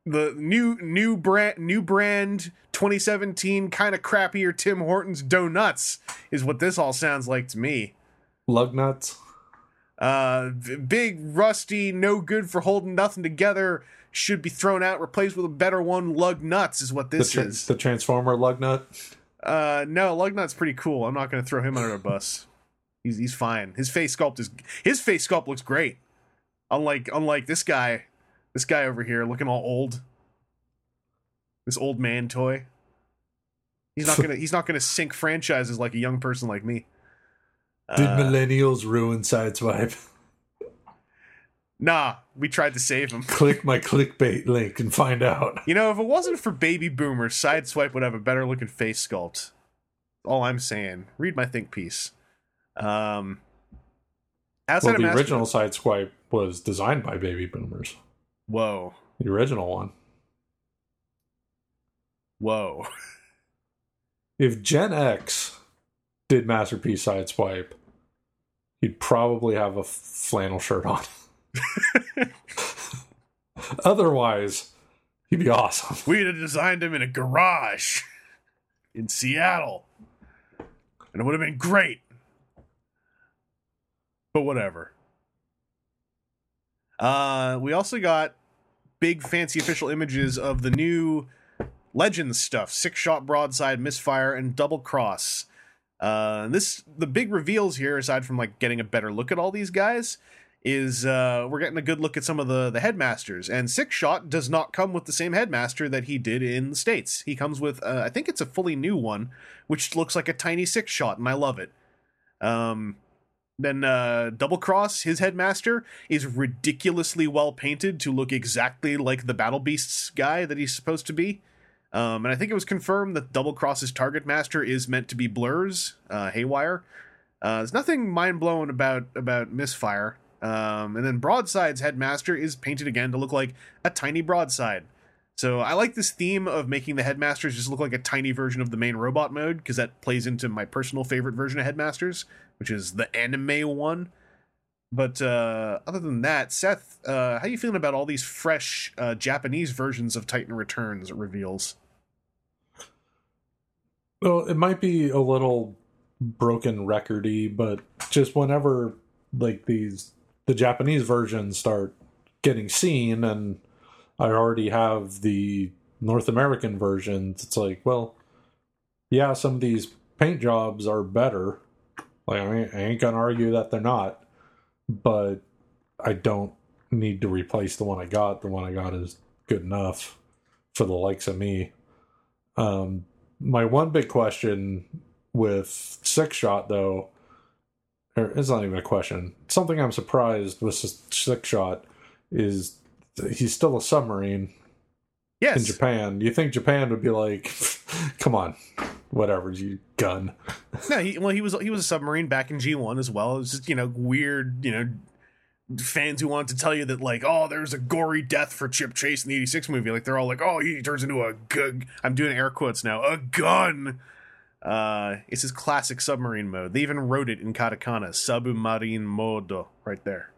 B: the new new brand new brand 2017 kind of crappier Tim Hortons donuts is what this all sounds like to me.
A: Lug nuts.
B: Uh, big rusty, no good for holding nothing together. Should be thrown out, replaced with a better one. Lug nuts is what
A: The,
B: this
A: tra-
B: is.
A: the Transformer lug nut.
B: Uh, no, lug nut's pretty cool. I'm not going to throw him under a bus. He's he's fine. His face sculpt is his face sculpt looks great. Unlike unlike this guy, this guy over here looking all old. This old man toy. He's not gonna he's not gonna sink franchises like a young person like me.
A: Did
B: Uh,
A: millennials ruin Sideswipe?
B: nah, we tried to save him.
A: Click my clickbait link and find out.
B: You know, if it wasn't for baby boomers, Sideswipe would have a better looking face sculpt. All I'm saying. Read my think piece. Um, outside
A: Well, the original Sideswipe was designed by baby boomers.
B: Whoa,
A: The original one.
B: whoa.
A: If Gen X did Masterpiece Sideswipe, he'd probably have a flannel shirt on. Otherwise, he'd be awesome.
B: We'd have designed him in a garage in Seattle, and it would have been great. But whatever. Uh, we also got big fancy official images of the new Legends stuff: six shot broadside, misfire, and double cross. Uh, this the big reveals here, aside from like getting a better look at all these guys, is uh, we're getting a good look at some of the the headmasters. And six shot does not come with the same headmaster that he did in the states. He comes with uh, I think it's a fully new one, which looks like a tiny six shot, and I love it. Um, then uh, Double Cross, his headmaster, is ridiculously well painted to look exactly like the Battle Beasts guy that he's supposed to be. Um, and I think it was confirmed that Double Cross's target master is meant to be Blurr's, uh, Haywire. Uh, there's nothing mind blowing about about Misfire. Um, and then Broadside's headmaster is painted again to look like a tiny broadside. So I like this theme of making the headmasters just look like a tiny version of the main robot mode because that plays into my personal favorite version of headmasters, which is the anime one. But uh, other than that, Seth, uh, how are you feeling about all these fresh uh, Japanese versions of Titan Returns? Reveals.
A: Well, it might be a little broken recordy, but just whenever like these the Japanese versions start getting seen and I already have the North American versions, it's like, well, yeah, some of these paint jobs are better. Like I ain't, gonna argue that they're not, but I don't need to replace the one I got. The one I got is good enough for the likes of me. Um, my one big question with six shot though it's not even a question something i'm surprised with six shot is he's still a submarine
B: Yes.
A: in japan you think japan would be like come on whatever you gun
B: no, he, well, he was he was a submarine back in G one as well. It was just you know weird, you know, fans who wanted to tell you that like, oh, there's a gory death for Chip Chase in the '86 movie. Like they're all like, oh, he turns into a gun. I'm doing air quotes now, a gun. Uh, it's his classic submarine mode. They even wrote it in katakana, submarine modo, right there.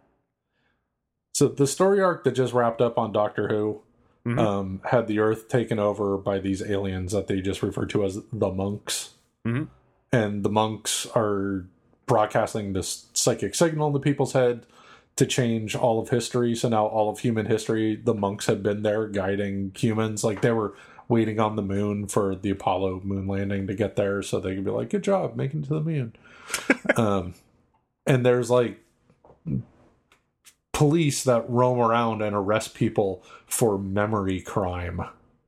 A: So the story arc that just wrapped up on doctor who
B: Mhm.
A: um, had the earth taken over by these aliens that they just refer to as the monks
B: Mhm.
A: and the monks are broadcasting this psychic signal into people's head to change all of history so now all of human history the monks have been there guiding humans like they were waiting on the moon for the apollo moon landing to get there so they could be like good job making it to the moon um, and there's like police that roam around and arrest people for memory crime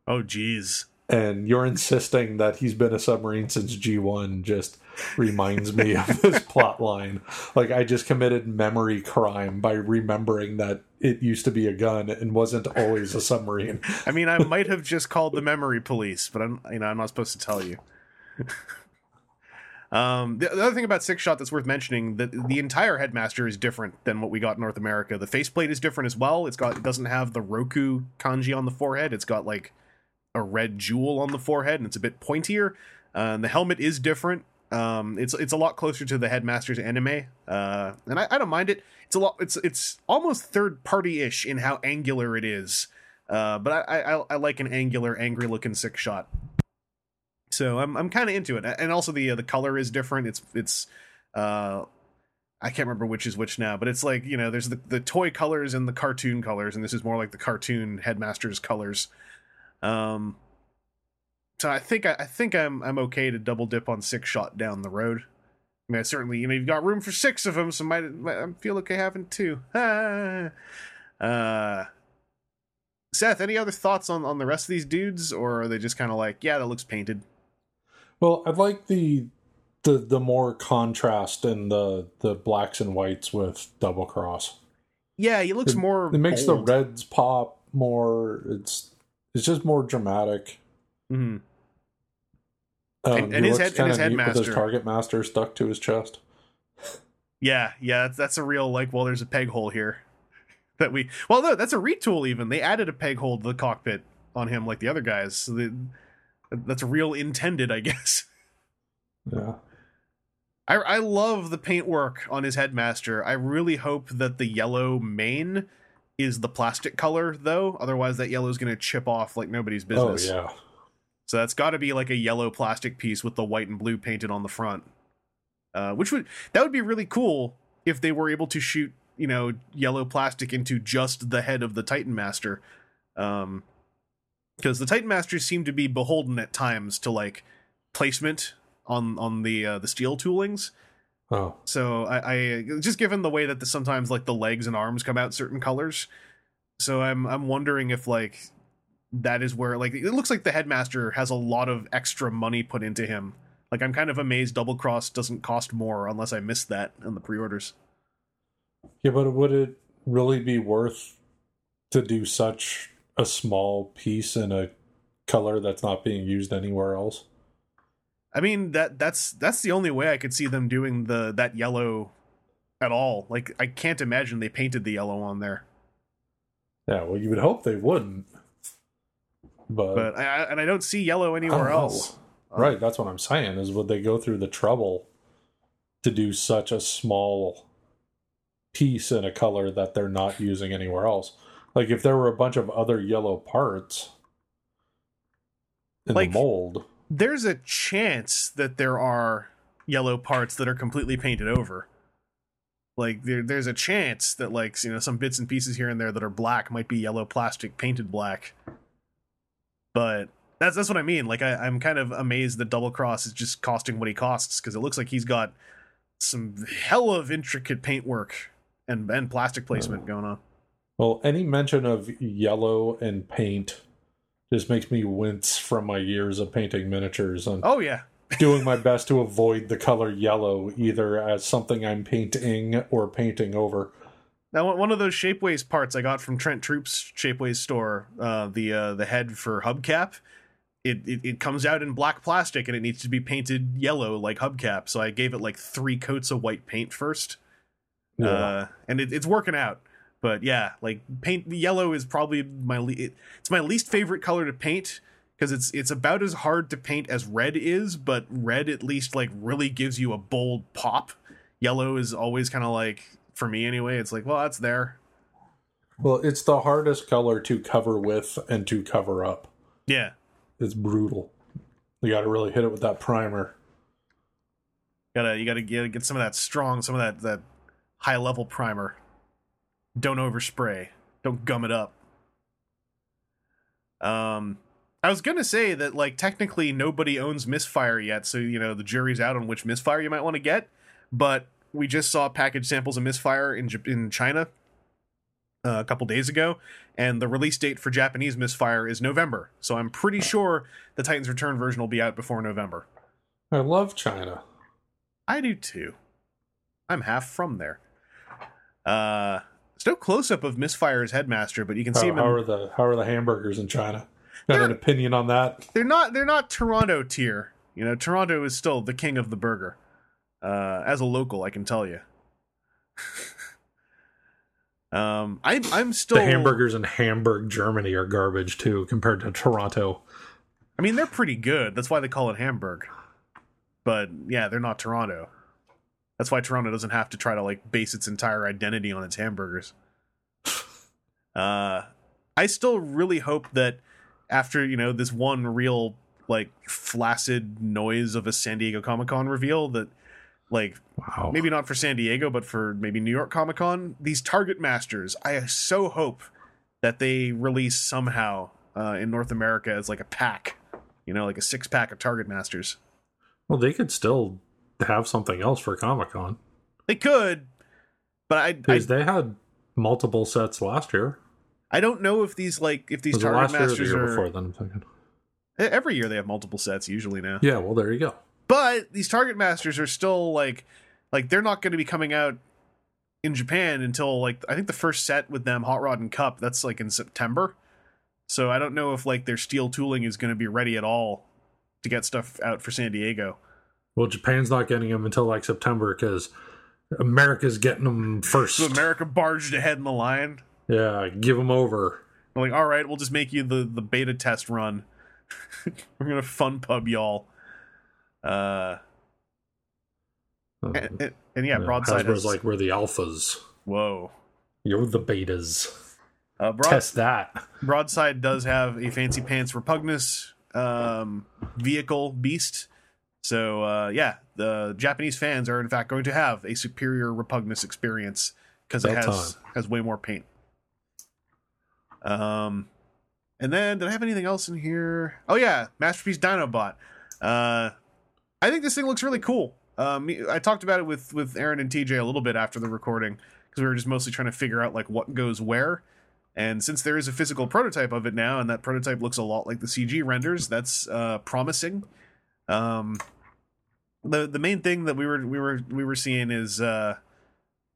B: Oh, geez.
A: and you're insisting that he's been a submarine since G1 just reminds me of this plot line. Like I just committed memory crime by remembering that it used to be a gun and wasn't always a submarine.
B: I mean, I might have just called the memory police, but I'm you know I'm not supposed to tell you. Um, the, the other thing about Six Shot that's worth mentioning that the entire headmaster is different than what we got in North America. The faceplate is different as well. It's got it doesn't have the Roku kanji on the forehead. It's got like a red jewel on the forehead, and it's a bit pointier. Uh, the helmet is different. Um, it's it's a lot closer to the headmaster's anime, uh, and I, I don't mind it. It's a lot. It's it's almost third party ish in how angular it is. Uh, but I, I I like an angular, angry looking six shot. So I'm I'm kind of into it, and also the uh, the color is different. It's it's uh I can't remember which is which now, but it's like you know there's the the toy colors and the cartoon colors, and this is more like the cartoon headmaster's colors. Um, so I think I, think I'm I'm okay to double dip on six shot down the road. I mean, I certainly you know you've got room for six of them, so might, might I feel okay having two. uh, Seth, any other thoughts on on the rest of these dudes, or are they just kind of like, yeah, that looks painted?
A: Well, I'd like the the the more contrast in the the blacks and whites with double cross.
B: Yeah, he looks
A: It-
B: more.
A: It makes
B: bold.
A: the reds pop more. It's it's just more dramatic.
B: Mm-hmm.
A: Um,
B: And- and his head- and his headmaster.
A: his target master stuck to his chest.
B: Yeah, yeah, that's, that's a real like. Well, there's a peg hole here that we. Well, no, that's a retool. Even they added a peg hole to the cockpit on him, like the other guys. So they, that's real intended, I guess.
A: Yeah.
B: I I love the paintwork on his headmaster. I really hope that the yellow mane is the plastic color, though. Otherwise, that yellow is going to chip off like nobody's business.
A: Oh yeah.
B: So that's got to be like a yellow plastic piece with the white and blue painted on the front. Uh, which would that would be really cool if they were able to shoot you know yellow plastic into just the head of the Titan Master, um, because the Titan Masters seem to be beholden at times to like placement on on the uh, the steel toolings.
A: Oh.
B: So I, I just given the way that the, sometimes like the legs and arms come out certain colors, so I'm I'm wondering if like that is where like it looks like the headmaster has a lot of extra money put into him. Like I'm kind of amazed Double Cross doesn't cost more unless I missed that in the pre-orders.
A: Yeah, but would it really be worth to do such a small piece in a color that's not being used anywhere else?
B: I mean that that's that's the only way I could see them doing the that yellow at all. Like I can't imagine they painted the yellow on there.
A: Yeah, well, you would hope they wouldn't. But,
B: But I, and I don't see yellow anywhere
A: know.
B: else.
A: right, that's what I'm saying. Is would they go through the trouble to do such a small piece in a color that they're not using anywhere else? Like if there were a bunch of other yellow parts in
B: Like-
A: the mold,
B: there's a chance that there are yellow parts that are completely painted over. Like there, there's a chance that like you know some bits and pieces here and there that are black might be yellow plastic painted black. But that's that's what I mean. Like I, I'm kind of amazed that Double Cross is just costing what he costs because it looks like he's got some hell of intricate paintwork and and plastic placement oh. going on.
A: Well, any mention of yellow and paint just makes me wince from my years of painting miniatures and
B: Oh yeah,
A: doing my best to avoid the color yellow either as something I'm painting or painting over.
B: Now, one- of those Shapeways parts I got from Trent Troop's Shapeways store, uh, the uh, the head for hubcap, it, it it comes out in black plastic and it needs to be painted yellow like hubcap. So I gave it like three coats of white paint first,
A: Yeah.
B: uh, and it, it's working out. But yeah, like paint yellow is probably my le- it's my least favorite color to paint because it's it's about as hard to paint as red is, but red at least like really gives you a bold pop. Yellow is always kind of like for me anyway. It's like well that's there.
A: well, it's the hardest color to cover with and to cover up.
B: Yeah,
A: It's brutal. You got to really hit it with that primer.
B: gotta you gotta get get some of that strong, some of that that high level primer. Don't overspray. Don't gum it up. Um, I was gonna say that like technically nobody owns Misfire yet, so you know the jury's out on which Misfire you might want to get. But we just saw package samples of Misfire in Jap- in China uh, a couple days ago, and the release date for Japanese Misfire is November. So I'm pretty sure the Titans Return version will be out before November.
A: I love China.
B: I do too. I'm half from there. Uh, there's no close up of Misfire's headmaster, but you can see him. in-
A: how are the how are the hamburgers in China? Got an opinion on that?
B: they're not they're not Toronto tier. You know, Toronto is still the king of the burger. Uh, as a local, I can tell you. um, I'm I'm still
A: The hamburgers in Hamburg, Germany are garbage too compared to Toronto.
B: I mean, they're pretty good. That's why they call it Hamburg. But yeah, they're not Toronto. That's why Toronto doesn't have to try to like base its entire identity on its hamburgers. Uh, I still really hope that after you know this one real like flaccid noise of a San Diego Comic Con reveal that like
A: Wow.
B: maybe not for San Diego, but for maybe New York Comic Con, these Target Masters, I so hope that they release somehow uh, in North America as like a pack, you know, like a six pack of Target Masters.
A: Well, they could still have something else for Comic Con
B: They could, but I,
A: because they had multiple sets last year.
B: I don't know if these like if these Target
A: last year or the
B: Masters
A: year
B: are
A: before? Then I'm thinking.
B: Every year they have multiple sets usually now.
A: Yeah. Well, there you go.
B: But these Target Masters are still like like they're not going to be coming out in Japan until like I think the first set with them Hot Rod and Kup that's like in September. So I don't know if like their steel tooling is going to be ready at all to get stuff out for San Diego.
A: Well, Japan's not getting them until like September because America's getting them first.
B: So America barged ahead in the line.
A: yeah, give them over.
B: I'm like, all right, we'll just make you the the beta test run. We're gonna fun pub y'all. Uh,
A: Uh,
B: and, and- and yeah,
A: yeah,
B: broadside
A: Hasbro's
B: has,
A: like we're the alphas.
B: whoa.
A: You're the betas.
B: Uh, broad,
A: Test that.
B: Broadside does have a fancy pants Repugnus um, vehicle beast. So uh, yeah, the Japanese fans are in fact going to have a superior Repugnus experience because it has has way more paint. Um, and then did I have anything else in here? Oh yeah, Masterpiece Dinobot. Uh, I think this thing looks really cool. Um, I talked about it with with Aaron and TJ a little bit after the recording because we were just mostly trying to figure out like what goes where. And since there is a physical prototype of it now, and that prototype looks a lot like the CG renders, that's uh, promising. Um, the the main thing that we were we were we were seeing is uh,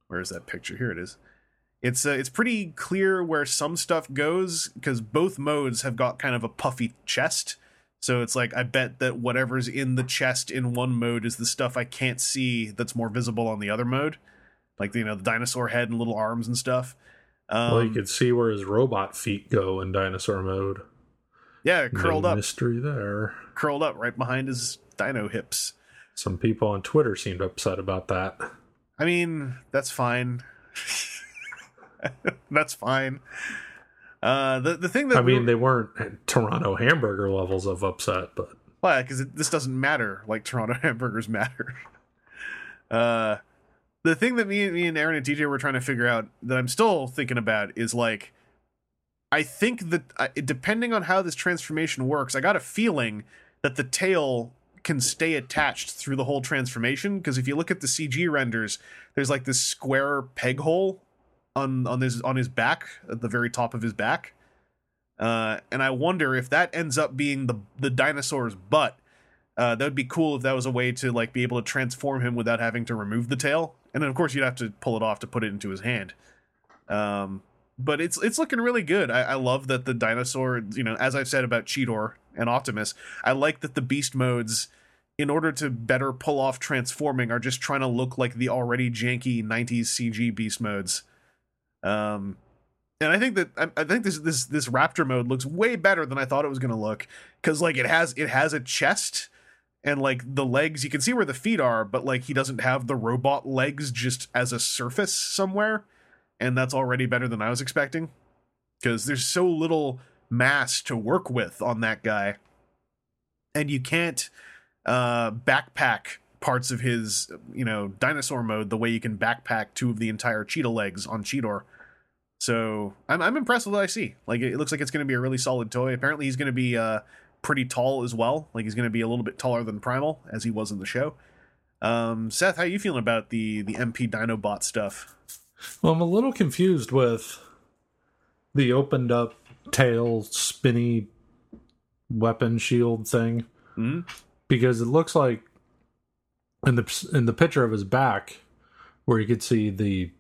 B: where is that picture? Here it is. It's uh, it's pretty clear where some stuff goes because both modes have got kind of a puffy chest. So it's like I bet that whatever's in the chest in one mode is the stuff I can't see that's more visible on the other mode, like you know the dinosaur head and little arms and stuff. Um,
A: well, you could see where his robot feet go in dinosaur mode.
B: yeah, curled
A: no
B: up,
A: Mystery there.
B: curled up right behind his dino hips.
A: Some people on Twitter seemed upset about that.
B: I mean, that's fine. that's fine. Uh, the the thing that
A: I mean, they weren't Toronto hamburger levels of upset, but
B: Why? Because this doesn't matter like Toronto hamburgers matter. Uh, the thing that me, me and Aaron and TJ were trying to figure out that I'm still thinking about is like, I think that I- depending on how this transformation works, I got a feeling that the tail can stay attached through the whole transformation. Because if you look at the CG renders, there's like this square peg hole on on his on his back at the very top of his back. Uh, and I wonder if that ends up being the the dinosaur's butt. Uh, that would be cool if that was a way to like be able to transform him without having to remove the tail. And then of course you'd have to pull it off to put it into his hand. Um, but it's it's looking really good. I, I love that the dinosaur, you know, as I've said about Cheetor and Optimus, I like that the beast modes, in order to better pull off transforming, are just trying to look like the already janky '90s CG beast modes. Um, and I think that I, I think this this this raptor mode looks way better than I thought it was going to look because like it has it has a chest and like the legs you can see where the feet are but like he doesn't have the robot legs just as a surface somewhere and that's already better than I was expecting because there's so little mass to work with on that guy and you can't uh backpack parts of his you know dinosaur mode the way you can backpack two of the entire cheetah legs on Cheetor so I'm I'm impressed with what I see. Like it looks like it's going to be a really solid toy. Apparently he's going to be uh pretty tall as well. Like he's going to be a little bit taller than Primal as he was in the show. Um, Seth, how you feeling about the the MP Dinobot stuff?
A: well, I'm a little confused with the opened up tail spinny weapon shield thing
B: Hmm?
A: Because it looks like in the in the picture of his back where you could see the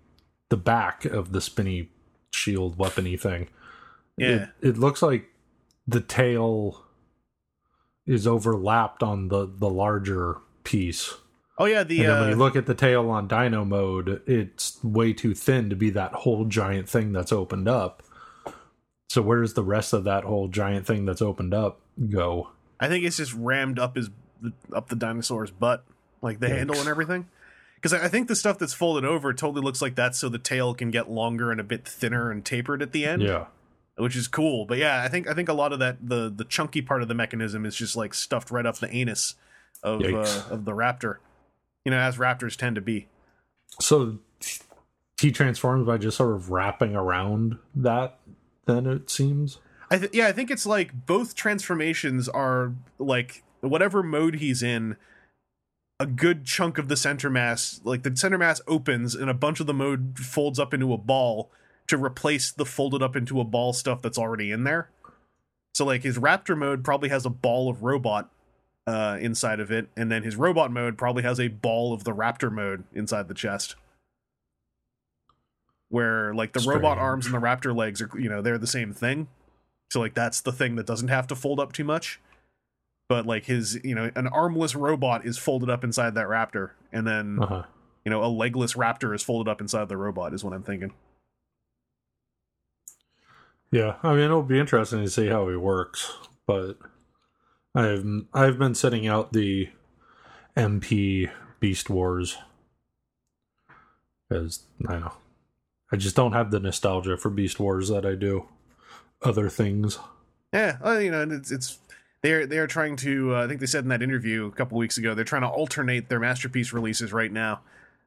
A: the back of the spinny shield weapony thing.
B: Yeah.
A: It, it looks like the tail is overlapped on the the larger piece.
B: Oh yeah, the
A: and then when
B: uh,
A: you look at the tail on Dino mode, it's way too thin to be that whole giant thing that's opened up. So where does the rest of that whole giant thing that's opened up go?
B: I think it's just rammed up his up the dinosaur's butt, like the handle and everything. Because I I think the stuff that's folded over totally looks like that, so the tail can get longer and a bit thinner and tapered at the end.
A: Yeah.
B: which is cool. But yeah, I think I think a lot of that the the chunky part of the mechanism is just like stuffed right up the anus of uh, of the raptor. You know, as raptors tend to be.
A: So he transforms by just sort of wrapping around that. Then it seems.
B: I th- yeah, I think it's like both transformations are like whatever mode he's in. A good chunk of the center mass, like the center mass opens and a bunch of the mode folds up into a ball to replace the folded up into a ball stuff that's already in there. So like his raptor mode probably has a ball of robot uh, inside of it, and then his robot mode probably has a ball of the raptor mode inside the chest. Where like the robot arms and the raptor legs are, you know, they're the same thing. So like that's the thing that doesn't have to fold up too much. But like his, you know, an armless robot is folded up inside that raptor, and then
A: Uh huh.
B: you know a legless raptor is folded up inside the robot. Is what I'm thinking.
A: Yeah, I mean it'll be interesting to see how he works, but I've I've been setting out the MP Beast Wars because I know I just don't have the nostalgia for Beast Wars that I do other things.
B: Yeah, well, you know, it's it's they're they're trying to. Uh, I think they said in that interview a couple weeks ago they're trying to alternate their masterpiece releases right now.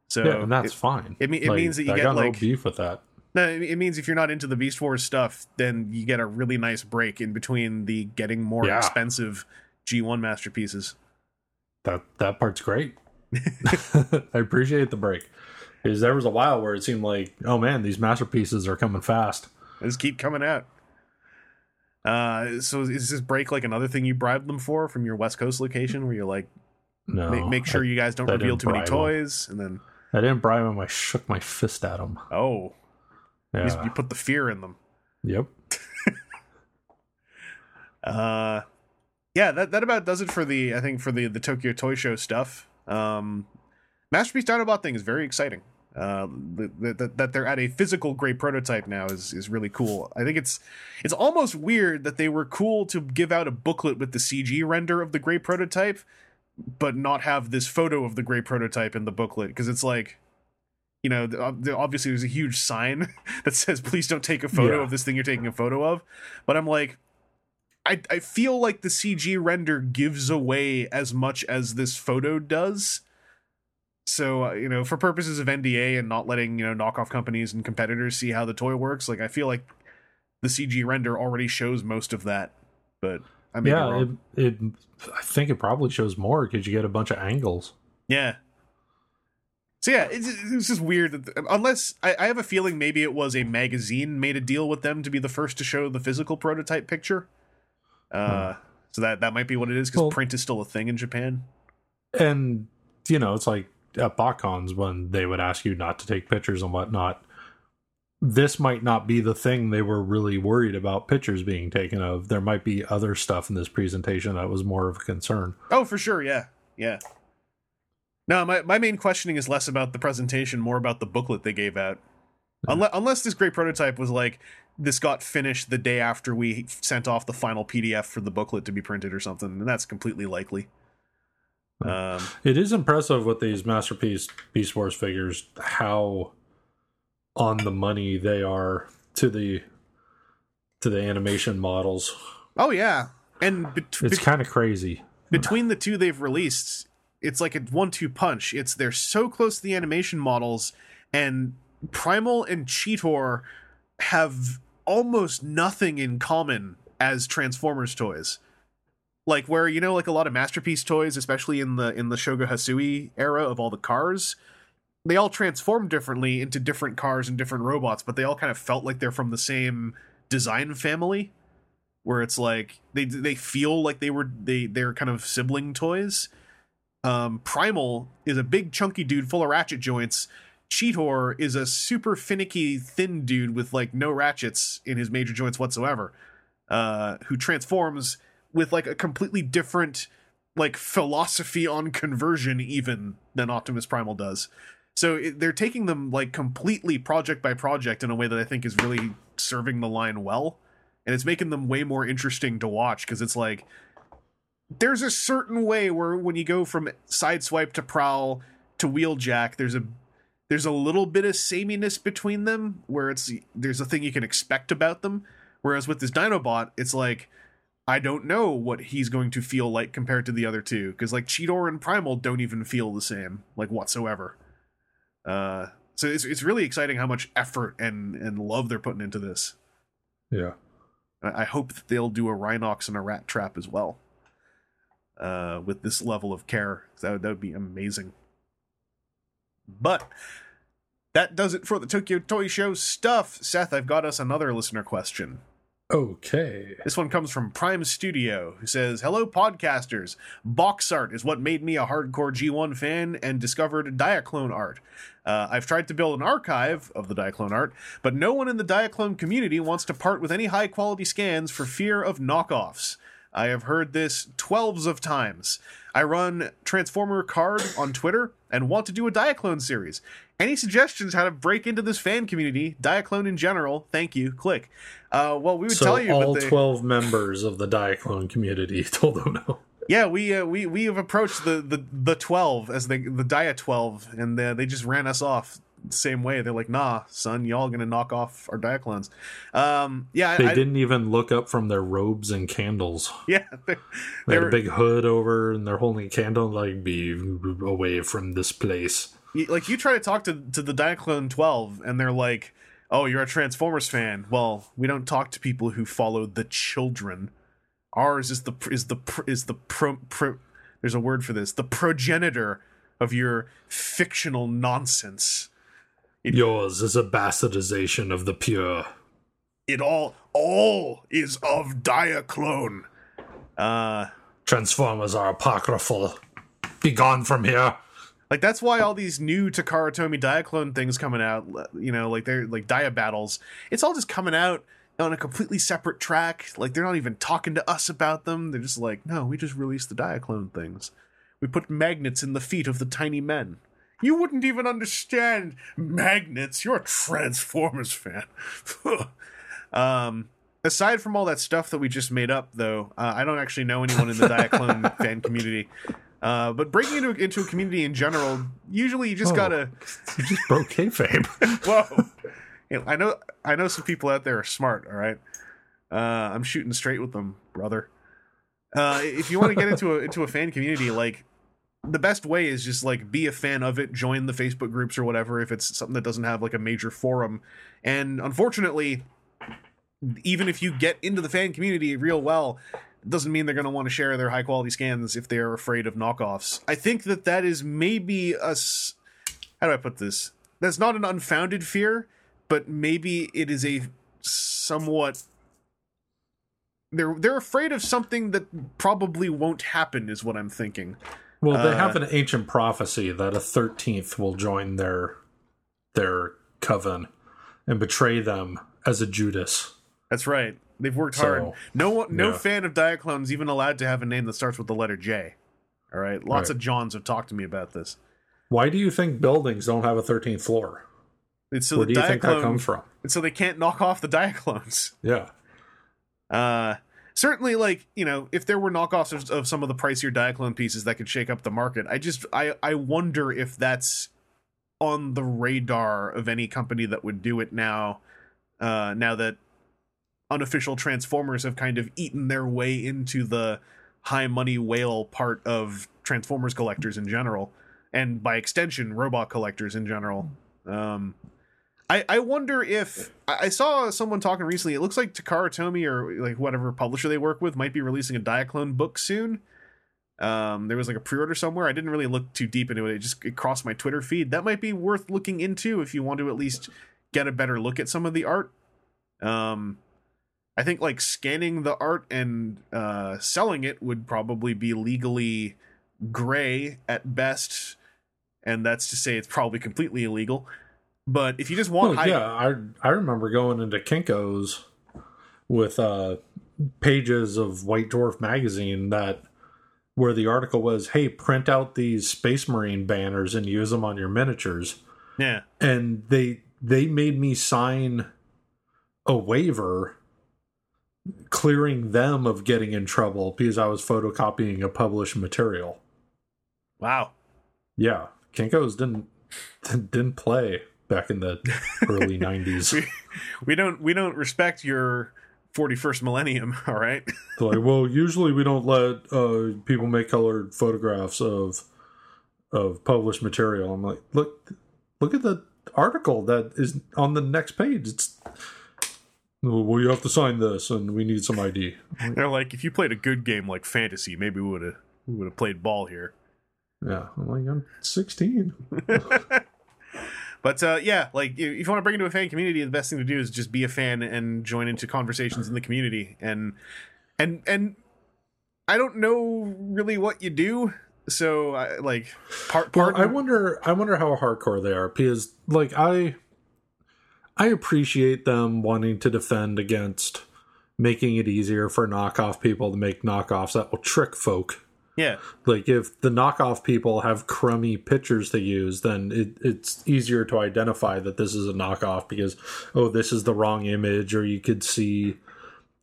B: So
A: yeah, and that's
B: it,
A: fine.
B: it it means that you
A: I
B: get,
A: got no
B: like-
A: beef with that.
B: no, it it means if you're not into the Beast Wars stuff, then you get a really nice break in between the getting more
A: Yeah.
B: expensive G1 masterpieces.
A: That that part's great. I appreciate the break. Because there was a while where it seemed like, oh man, these masterpieces are coming fast.
B: They just keep coming out. Uh, so is this break like another thing you bribed them for from your West Coast location, where you're like,
A: No,
B: make, make sure
A: I,
B: you guys don't
A: I
B: reveal too many toys, and then
A: I didn't bribe him. I shook my fist at him.
B: oh, you,
A: Yeah.
B: you put the fear in them.
A: Yep.
B: Uh, yeah, that that about does it for the I think for the the Tokyo Toy Show stuff. Um, Masterpiece Dinobot thing is very exciting. Uh, that that that they're at a physical grade prototype now is is really cool. I think it's it's almost weird that they were cool to give out a booklet with the CG render of the gray prototype, but not have this photo of the gray prototype in the booklet because it's like. You know, the- ob- the- obviously there's a huge sign that says, "Please don't take a photo
A: Yeah.
B: of this thing you're taking a photo of." But I'm like, I, I feel like the CG render gives away as much as this photo does. So uh, you know, for purposes of NDA and not letting you know knockoff companies and competitors see how the toy works, like I feel like the CG render already shows most of that. But I mean,
A: yeah, it, it. I think it probably shows more because you get a bunch of angles.
B: yeah. So yeah, it's, it's just weird that unless I, I have a feeling maybe it was a magazine made a deal with them to be the first to show the physical prototype picture. Uh, so that that might be what it is because
A: Well-
B: print is still a thing in Japan.
A: And you know, it's like at BotCons when they would ask you not to take pictures and whatnot. This might not be the thing they were really worried about pictures being taken of. There might be other stuff in this presentation that was more of a concern.
B: Oh, for sure. Yeah. Yeah. No, my, my main questioning is less about the presentation, more about the booklet they gave out. Unless, unless this great prototype was like, this got finished the day after we sent off the final PDF for the booklet to be printed or something, and that's completely likely. Um,
A: It is impressive with these masterpiece Beast Wars figures how on the money they are to the to the animation models.
B: oh, yeah. And
A: It's kind of crazy.
B: between the two they've released, it's like a one-two punch. It's they're so close to the animation models, and Primal and Cheetor have almost nothing in common as Transformers toys. Like where you know, like a lot of masterpiece toys, especially in the in the Shogo Hasui era of all the cars, they all transform differently into different cars and different robots, but they all kind of felt like they're from the same design family where it's like they they feel like they were they they're kind of sibling toys. Um, Primal is a big chunky dude full of ratchet joints. Cheetor is a super finicky thin dude with like no ratchets in his major joints whatsoever. Uh, who transforms with like a completely different like philosophy on conversion even than Optimus Primal does. So it, they're taking them like completely project by project in a way that I think is really serving the line well, and it's making them way more interesting to watch because it's like there's a certain way where when you go from sideswipe to prowl to wheeljack, there's a there's a little bit of sameness between them where it's there's a thing you can expect about them. Whereas with this Dinobot, it's like I don't know what he's going to feel like compared to the other two because like Cheetor and Primal don't even feel the same like whatsoever. Uh, so it's it's really exciting how much effort and and love they're putting into this.
A: Yeah.
B: I, I hope that they'll do a Rhinox and a Rattrap as well. Uh, with this level of care, that would, that would be amazing. But that does it for the Tokyo Toy Show stuff. Seth, I've got us another listener question.
A: Okay.
B: This one comes from Prime Studio, who says, Hello, podcasters. Box art is what made me a hardcore G1 fan and discovered Diaclone art. Uh, I've tried to build an archive of the Diaclone art, but no one in the Diaclone community wants to part with any high quality scans for fear of knockoffs. I have heard this twelves of times. I run Transformer Card on Twitter and want to do a Diaclone series. Any suggestions how to break into this fan community, Diaclone in general? Thank you. Click. Uh, well, we would
A: So
B: tell you,
A: all
B: they,
A: twelve members of the Diaclone community told them no.
B: yeah, we uh, we we have approached the the the twelve as the the Dia twelve, and uh, they just ran us off the same way. They're like, "Nah, son, y'all gonna knock off our Diaclones." Um, yeah,
A: They
B: I,
A: didn't even look up from their robes and candles.
B: Yeah, they,
A: They
B: they
A: had
B: were,
A: a big hood over, and they're holding a candle. Like, be away from this place.
B: like you try to talk to to the Diaclone twelve, and they're like, "Oh, you're a Transformers fan." Well, we don't talk to people who follow the children. Ours is the is the is the pro, pro there's a word for this the progenitor of your fictional nonsense.
A: Yours is a bastardization of the pure.
B: it all all is of Diaclone. Uh
A: Transformers are apocryphal. Be gone from here.
B: Like that's why all these new Takara Tomy Diaclone things coming out, you know, like they're like Dia battles. It's all just coming out on a completely separate track. Like they're not even talking to us about them. They're just like, no, we just released the Diaclone things. We put magnets in the feet of the tiny men. You wouldn't even understand magnets. You're a Transformers fan. um, aside from all that stuff that we just made up, though, uh, I don't actually know anyone in the Diaclone fan community. Uh, but breaking into, into a community in general, usually you just
A: Oh.
B: gotta.
A: You just broke kayfabe.
B: Whoa! You know, I know, I know some people out there are smart. All right, uh, I'm shooting straight with them, brother. Uh, if you want to get into a into a fan community, like the best way is just like be a fan of it, join the Facebook groups or whatever. If it's something that doesn't have like a major forum, and unfortunately, even if you get into the fan community real well, doesn't mean they're going to want to share their high quality scans if they are afraid of knockoffs. I think that that is maybe a s- how do I put this? That's not an unfounded fear, but maybe it is a somewhat they're they're afraid of something that probably won't happen is what I'm thinking.
A: Well, they
B: Uh,
A: have an ancient prophecy that a thirteenth will join their their coven and betray them as a Judas.
B: That's right. They've worked
A: So,
B: hard. No one, no
A: yeah.
B: fan of Diaclone's even allowed to have a name that starts with the letter J. All right. Lots
A: Right.
B: of Johns have talked to me about this.
A: Why do you think buildings don't have a thirteenth floor?
B: It's so
A: Where
B: the
A: do you think that comes from?
B: it's so they can't knock off the Diaclones.
A: Yeah.
B: Uh, certainly, like you know, if there were knockoffs of, of some of the pricier Diaclone pieces that could shake up the market, I just I I wonder if that's on the radar of any company that would do it now. Uh, now that unofficial Transformers have kind of eaten their way into the high money whale part of Transformers collectors in general, and by extension, robot collectors in general. Um, I, I wonder if I saw someone talking recently. It looks like Takara Tomy or like whatever publisher they work with might be releasing a Diaclone book soon. Um, there was like a pre-order somewhere. I didn't really look too deep into it. It just it crossed my Twitter feed. That might be worth looking into if you want to at least get a better look at some of the art. Um, I think like scanning the art and uh, selling it would probably be legally gray at best, and that's to say it's probably completely illegal. But if you just want
A: Well,
B: high,
A: yeah, I I remember going into Kinko's with uh pages of White Dwarf magazine that where the article was, "Hey, print out these Space Marine banners and use them on your miniatures."
B: Yeah.
A: And they they made me sign a waiver clearing them of getting in trouble because I was photocopying a published material.
B: Wow.
A: Yeah, Kinko's didn't didn't play back in the early '90s.
B: We, we don't we don't respect your 41st millennium, all right?
A: Like, well, usually we don't let uh, people make colored photographs of of published material. I'm like, look, look at the article that is on the next page. It's well, you have to sign this, and we need some ID.
B: They're like, if you played a good game like fantasy, maybe we would have we would have played ball here.
A: Yeah, I'm like, I'm 16.
B: But uh, yeah, like if you want to bring into a fan community, the best thing to do is just be a fan and join into conversations in the community. And and and I don't know really what you do, so I, like part
A: Well,
B: part.
A: I wonder. I wonder how hardcore they are because, like, I I appreciate them wanting to defend against making it easier for knockoff people to make knockoffs that will trick folk.
B: yeah,
A: Like, if the knockoff people have crummy pictures to use, then it, it's easier to identify that this is a knockoff because oh, this is the wrong image, or you could see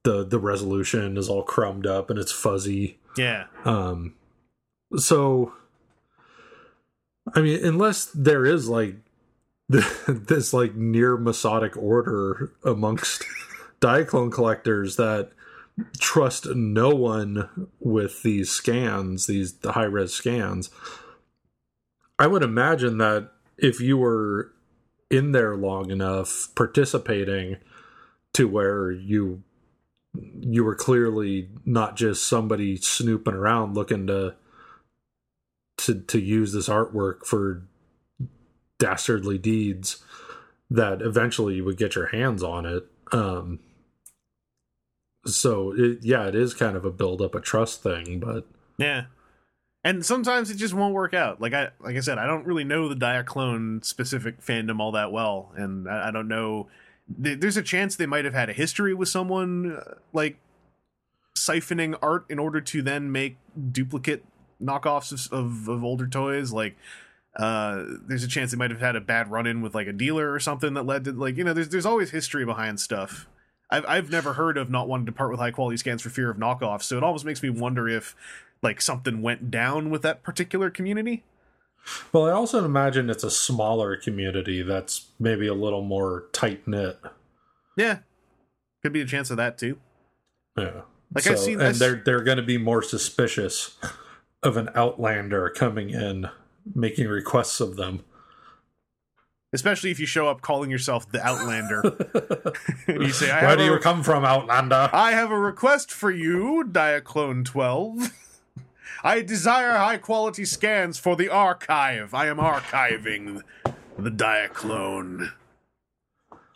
A: the the resolution is all crumbed up and it's fuzzy.
B: yeah,
A: Um, so, I mean, unless there is like this like near Masonic order amongst Diaclone collectors that trust no one with these scans, these the high res scans, I would imagine that if you were in there long enough participating to where you you were clearly not just somebody snooping around looking to to to use this artwork for dastardly deeds that eventually you would get your hands on it um so it, yeah it is kind of a build up a trust thing but
B: yeah. And sometimes it just won't work out. Like I like I said, I don't really know the Diaclone specific fandom all that well, and I, I don't know. th- There's a chance they might have had a history with someone uh, like siphoning art in order to then make duplicate knockoffs of, of, of older toys. Like, uh, there's a chance they might have had a bad run in with like a dealer or something that led to like you know. There's there's always history behind stuff. I've I've never heard of not wanting to part with high quality scans for fear of knockoffs. So it almost makes me wonder if like something went down with that particular community.
A: well i also imagine it's a smaller community that's maybe a little more tight knit
B: Yeah, could be a chance of that too.
A: yeah
B: Like,
A: so,
B: I've seen
A: and
B: this-
A: they're they're going to be more suspicious of an outlander coming in making requests of them
B: Especially if you show up calling yourself the Outlander. and you say, I
A: where do you come from outlander
B: I have a request for you, Diaclone 12. I desire high quality scans for the archive. I am archiving the Diaclone.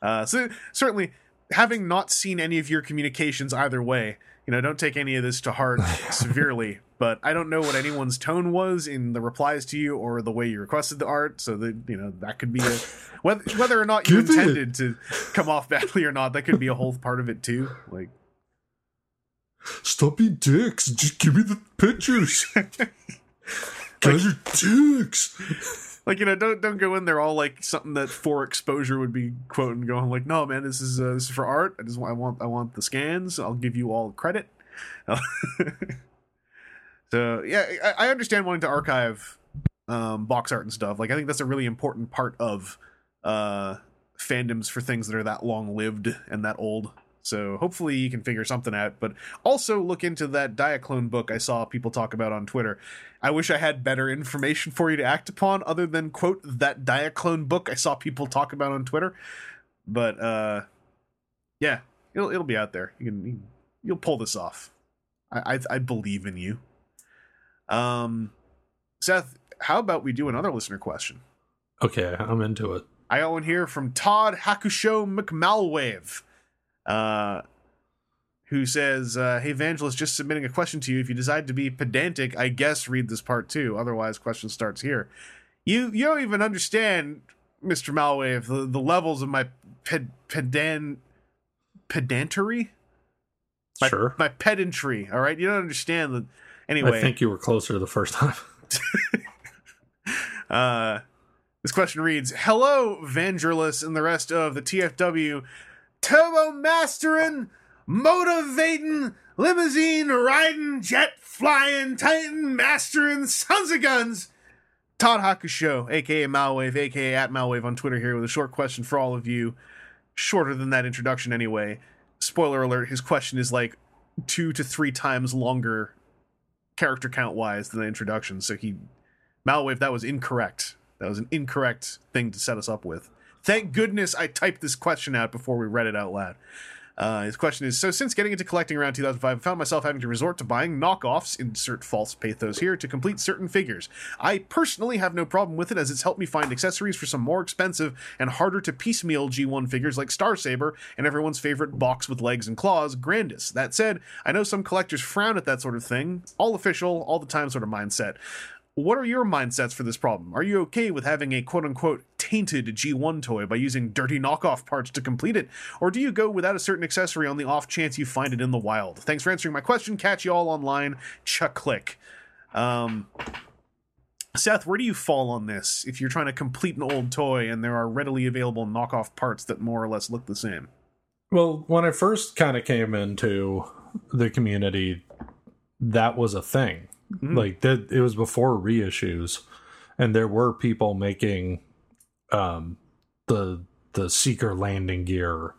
B: Uh, so certainly, having not seen any of your communications either way, you know, don't take any of this to heart severely. But I don't know what anyone's tone was in the replies to you or the way you requested the art, so that you know that could be a whether whether or not you intended to come off badly or not. That could be a whole part of it too. Like,
A: Stop being dicks. Just give me the pictures. Guys are dicks.
B: like you know, don't don't go in there all like something that for exposure would be quoting, going like, no man, this is uh, this is for art. I just want I want I want the scans. I'll give you all credit. so yeah, I, I understand wanting to archive um, box art and stuff. Like I think that's a really important part of uh, fandoms for things that are that long lived and that old. So hopefully you can figure something out. But also look into that Diaclone book I saw people talk about on Twitter. I wish I had better information for you to act upon other than quote that Diaclone book I saw people talk about on Twitter. But uh yeah, it'll it'll be out there. You can you- you'll pull this off. I, I I believe in you. Um Seth, how about we do another listener question?
A: Okay, I'm into it.
B: I got one here from Todd Hakusho McMalwave, uh, who says, uh, "Hey, Evangelist, just submitting a question to you. If you decide to be pedantic, I guess read this part too. Otherwise, question starts here. You you don't even understand, Mister Malwave, the, the levels of my ped, pedan pedantry, my,
A: Sure.
B: my pedantry. All right, you don't understand that Anyway,
A: I think you were closer the first time.
B: Uh, this question reads Hello, Vangelis and the rest of the TFW. Turbo mastering, motivating, limousine riding, jet flying, titan mastering, sons of guns. Todd Hakusho, aka Malwave, aka at Malwave on Twitter here with a short question for all of you. Shorter than that introduction anyway. Spoiler alert, his question is like two to three times longer character count wise than the introduction, so he Malwave, that was incorrect. That was an incorrect thing to set us up with. Thank goodness I typed this question out before we read it out loud. Uh, his question is So, since getting into collecting around 2005, I found myself having to resort to buying knockoffs, insert false pathos here, to complete certain figures. I personally have no problem with it as it's helped me find accessories for some more expensive and harder to piecemeal G1 figures like Star Saber and everyone's favorite box with legs and claws, Grandus. That said, I know some collectors frown at that sort of thing, all official, all the time sort of mindset. What are your mindsets for this problem? Are you okay with having a quote unquote tainted G1 toy by using dirty knockoff parts to complete it? Or do you go without a certain accessory on the off chance you find it in the wild? Thanks for answering my question. Catch you all online. Chuck click. Um, Seth, where do you fall on this if you're trying to complete an old toy and there are readily available knockoff parts that more or less look the same?
A: Well, when I first kind of came into the community, that was a thing. Mm-hmm. Like that, it was before reissues, and there were people making um, the the Seeker landing gear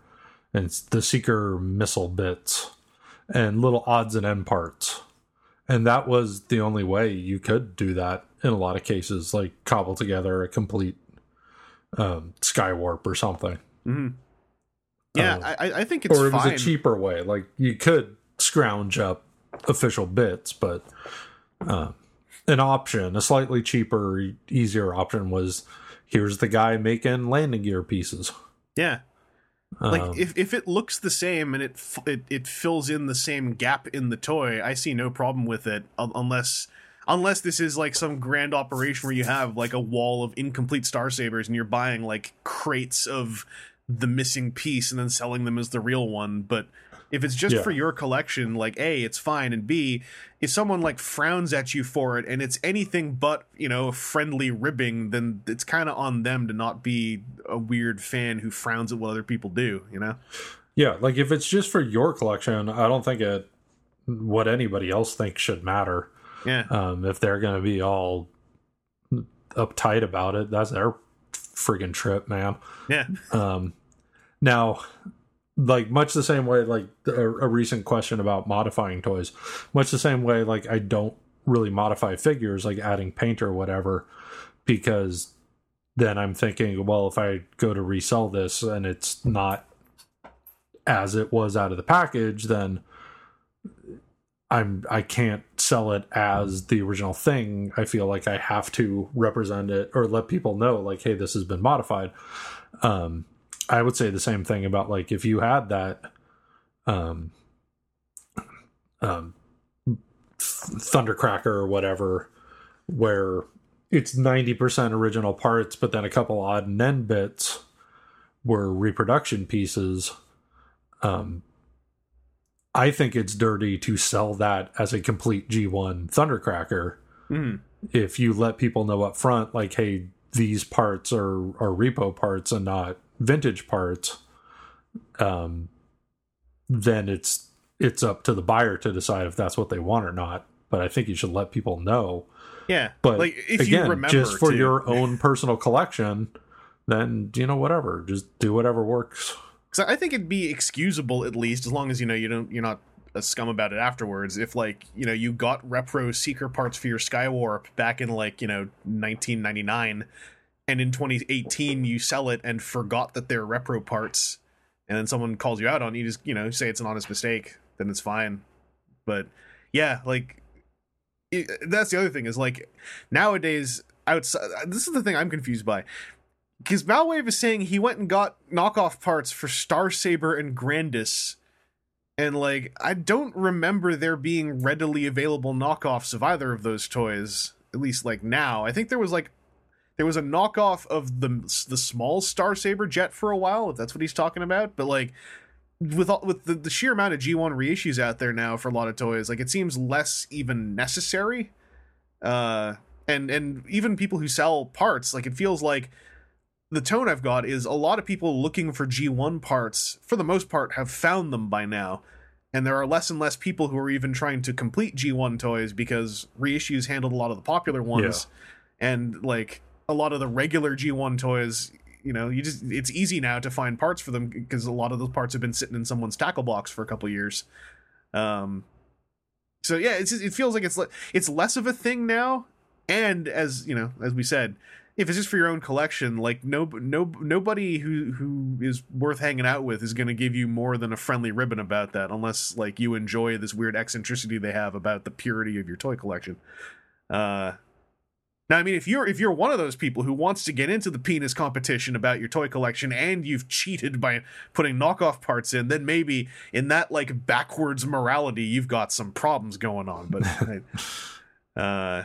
A: and the Seeker missile bits and little odds and end parts, and that was the only way you could do that in a lot of cases, like cobble together a complete um, Skywarp or something.
B: Mm-hmm. Yeah, uh, I, I, think it's
A: or it
B: fine.
A: was a cheaper way. Like you could scrounge up official bits, but uh, an option, a slightly cheaper, easier option was here's the guy making landing gear pieces.
B: Yeah. Like um, if, if it looks the same and it, it it fills in the same gap in the toy, I see no problem with it unless unless this is like some grand operation where you have like a wall of incomplete star sabers and you're buying like crates of the missing piece and then selling them as the real one. But if it's just yeah. for your collection, like A, it's fine, and B, if someone like frowns at you for it and it's anything but, you know, friendly ribbing, then it's kind of on them to not be a weird fan who frowns at what other people do, you know?
A: Yeah, like if it's just for your collection, I don't think it what anybody else thinks should matter.
B: Yeah.
A: Um, if they're going to be all uptight about it, that's their friggin' trip, man.
B: Yeah.
A: Um, now, like much the same way, like a, a recent question about modifying toys, much the same way, like I don't really modify figures, like adding paint or whatever, because then I'm thinking, well, if I go to resell this and it's not as it was out of the package, then I'm I can't sell it as the original thing. I feel like I have to represent it or let people know like hey this has been modified. Um I would say the same thing about like if you had that um um Thundercracker or whatever where it's 90% original parts but then a couple odd and end bits were reproduction pieces um I think it's dirty to sell that as a complete G1 Thundercracker.
B: Mm.
A: If you let people know up front, like, hey, these parts are, are repo parts and not vintage parts, um, then it's it's up to the buyer to decide if that's what they want or not. But I think you should let people know.
B: Yeah,
A: but like if again, you remember just for to. your own personal collection, then you know whatever, just do whatever works
B: because I think it'd be excusable at least as long as you know you don't you're not a scum about it afterwards. If like you know you got repro seeker parts for your Skywarp back in like you know 1999, and in 2018 you sell it and forgot that they're repro parts, and then someone calls you out on it, you just you know say it's an honest mistake, then it's fine. But yeah, like it, that's the other thing is like nowadays outside. This is the thing I'm confused by because Malwave is saying he went and got knockoff parts for Star Saber and Grandus, and like I don't remember there being readily available knockoffs of either of those toys. At least like now, I think there was like there was a knockoff of the the small Star Saber jet for a while, if that's what he's talking about. But like with all, with the, the sheer amount of G1 reissues out there now for a lot of toys, like it seems less even necessary. Uh, and and even people who sell parts, like it feels like the tone I've got is a lot of people looking for G1 parts, for the most part, have found them by now. And there are less and less people who are even trying to complete G1 toys because reissues handled a lot of the popular ones. And like a lot of the regular G1 toys, you know, you just it's easy now to find parts for them because a lot of those parts have been sitting in someone's tackle box for a couple years. Um so yeah, it's it feels like it's le- it's less of a thing now and as, you know, as we said, if it's just for your own collection, like no no nobody who who is worth hanging out with is going to give you more than a friendly ribbon about that, unless like you enjoy this weird eccentricity they have about the purity of your toy collection. Uh, now, I mean, if you're if you're one of those people who wants to get into the penis competition about your toy collection and you've cheated by putting knockoff parts in, then maybe in that like backwards morality, you've got some problems going on. But uh,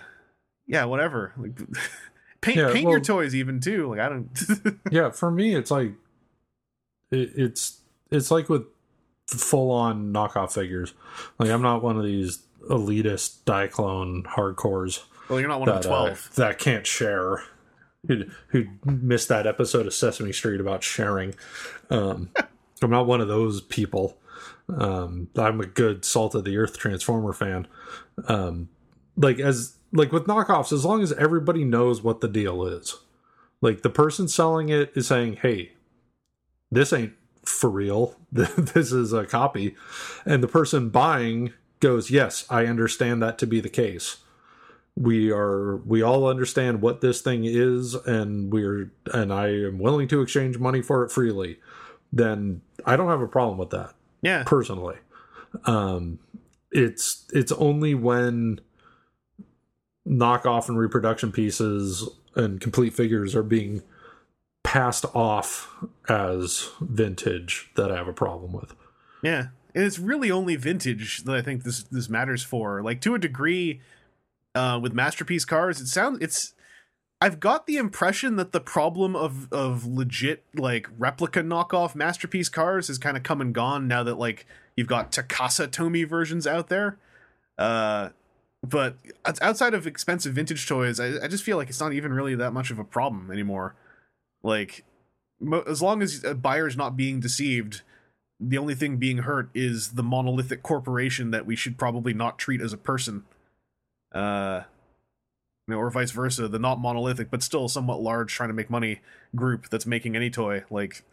B: yeah, whatever. Like. paint
A: Yeah,
B: paint your toys even too like i don't
A: yeah for me it's like it, it's it's like with full on knockoff figures. Like i'm not one of these elitist diaclone hardcores
B: well you're not one of
A: that,
B: the
A: uh,
B: 12
A: that can't share who who missed that episode of sesame street about sharing. Um i'm not one of those people. Um i'm a good salt of the earth transformer fan. Um like as like with knockoffs as long as everybody knows what the deal is. Like the person selling it is saying hey this ain't for real. This is a copy. And the person buying goes yes i understand that to be the case. We are we all understand what this thing is and we're and i am willing to exchange money for it freely. Then i don't have a problem with that
B: yeah.
A: personally. Um it's it's only when knockoff and reproduction pieces and complete figures are being passed off as vintage that i have a problem with.
B: Yeah and it's really only vintage that i think this this matters for. Like to a degree uh with masterpiece cars it sounds it's i've got the impression that the problem of of legit like replica knockoff masterpiece cars has kind of come and gone now that like you've got Takara Tomy versions out there. Uh but outside of expensive vintage toys I, I just feel like it's not even really that much of a problem anymore. Like mo- as long as a buyer's not being deceived the only thing being hurt is the monolithic corporation that we should probably not treat as a person. Uh you know, or vice versa the not monolithic but still somewhat large trying to make money group that's making any toy. Like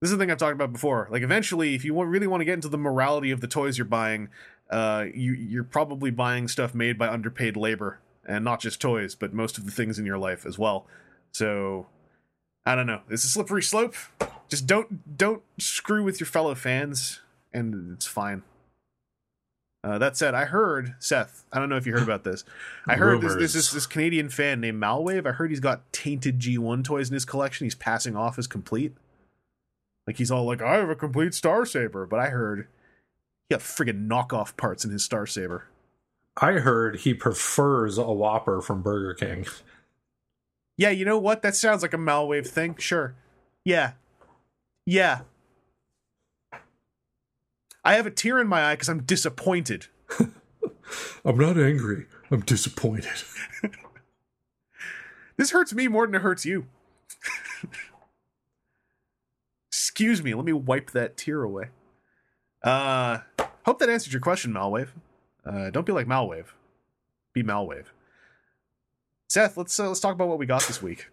B: this is the thing I've talked about before. Like, eventually, if you want, really want to get into the morality of the toys you're buying, uh, you you're probably buying stuff made by underpaid labor, and not just toys, but most of the things in your life as well. So, I don't know. It's a slippery slope. Just don't don't screw with your fellow fans, and it's fine. Uh, that said, I heard Seth. I don't know if you heard about this. I heard this, there's this this Canadian fan named Malwave. I heard he's got tainted G1 toys in his collection. He's passing off as complete. Like he's all like, I have a complete Star Saber, but I heard he got friggin' knockoff parts in his Star Saber.
A: i heard he prefers a whopper from burger king
B: Yeah, you know what? That sounds like a Malwave thing. Sure. Yeah. Yeah. I have a tear in my eye because I'm disappointed.
A: i'm not angry i'm disappointed
B: This hurts me more than it hurts you. Excuse me, let me wipe that tear away. Uh hope that answered your question, Malwave. Uh don't be like Malwave. Be Malwave. Seth, let's uh, let's talk about what we got this week.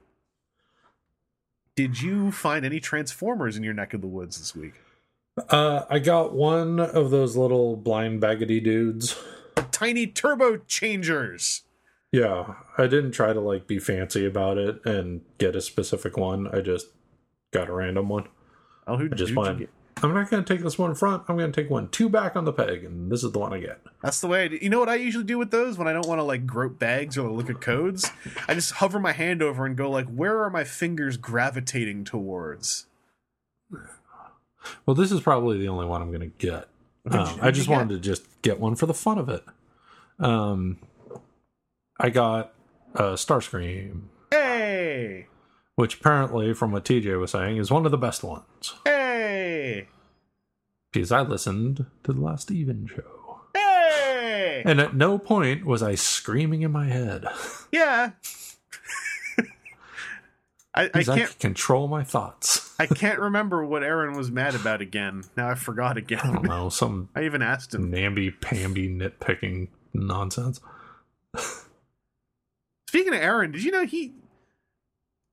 B: Did you find any Transformers in your neck of the woods this week?
A: uh i got one of those little blind baggedy dudes
B: Tiny turbo changers.
A: Yeah, I didn't try to like be fancy about it and get a specific one. I just got a random one.
B: Oh, who
A: I just
B: who'd you get?
A: I'm not going to take this one front. I'm going to take one two back on the peg, and this is the one I get.
B: That's the way. I do. You know what I usually do with those when I don't want to like grope bags or look at codes. I just hover my hand over and go like, where are my fingers gravitating towards?
A: Well, this is probably the only one I'm going to get. Um, I just wanted to just get one for the fun of it. Um, I got uh, Starscream,
B: Hey,
A: which apparently, from what TJ was saying, is one of the best ones.
B: hey.
A: Because I listened to the last Even show.
B: Hey!
A: And at no point was I screaming in my head.
B: Yeah. I, I
A: I,
B: can't
A: can control my thoughts.
B: I can't remember what Aaron was mad about again. Now I forgot again.
A: I don't know, some
B: I even asked him.
A: namby pamby nitpicking nonsense.
B: Speaking of Aaron, did you know he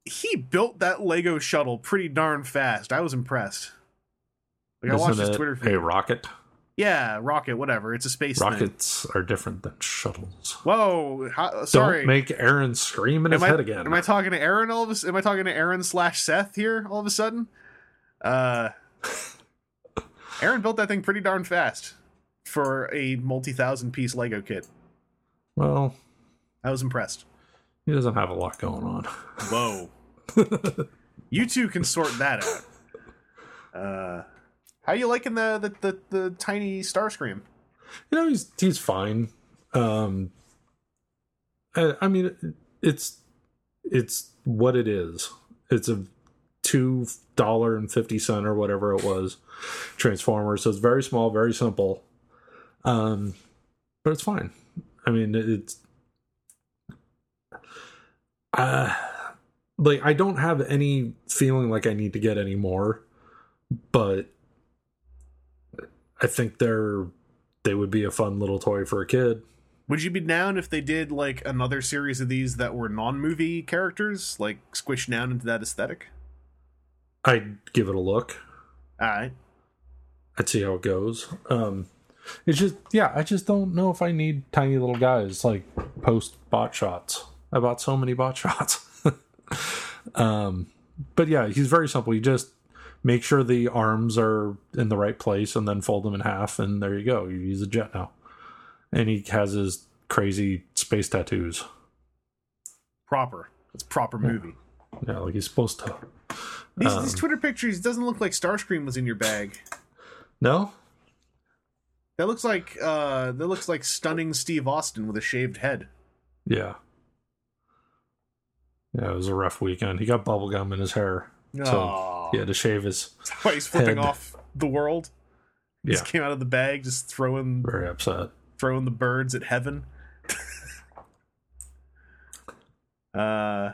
B: he built that Lego shuttle pretty darn fast? I was impressed. Like I watched
A: Isn't
B: his Twitter feed.
A: a rocket?
B: Yeah, rocket, whatever. It's a space thing.
A: Rockets are different than shuttles.
B: Whoa, how, sorry.
A: Don't make Aaron scream in his
B: I,
A: head again.
B: Am I talking to Aaron all of a Am I talking to Aaron slash Seth here all of a sudden? Uh, Aaron built that thing pretty darn fast for a multi-thousand piece Lego kit.
A: well,
B: I was impressed.
A: he doesn't have a lot going on.
B: Whoa. you two can sort that out. Uh, how you liking the the, the, the tiny Starscream?
A: you know he's he's fine. Um I, I mean it's it's what it is. It's a two dollar and fifty cent or whatever it was transformer. So it's very small very simple. Um but it's fine. I mean it's uh like i don't have any feeling like i need to get any more but i think they're they would be a fun little toy for a kid.
B: Would you be down if they did like another series of these that were non-movie characters, like squished down into that aesthetic?
A: I'd give it a look.
B: All right.
A: I'd see how it goes. Um, it's just, yeah, I just don't know if I need tiny little guys like post bot shots. I bought so many bot shots. um, but yeah, he's very simple. You just make sure the arms are in the right place and then fold them in half, and there you go. You use a jet now. And he has his crazy space tattoos.
B: Proper. It's proper movie.
A: Yeah, like he's supposed to.
B: These,
A: Um,
B: these Twitter pictures doesn't look like Starscream was in your bag.
A: No?
B: That looks like uh that looks like stunning Steve Austin with a shaved head.
A: Yeah. Yeah, it was a rough weekend. He got bubble gum in his hair. So
B: Aw.
A: He had to shave his.
B: Why he's flipping
A: head.
B: off the world.
A: Yeah,
B: Just came out of the bag, just throwing
A: very upset.
B: throwing the birds at heaven. uh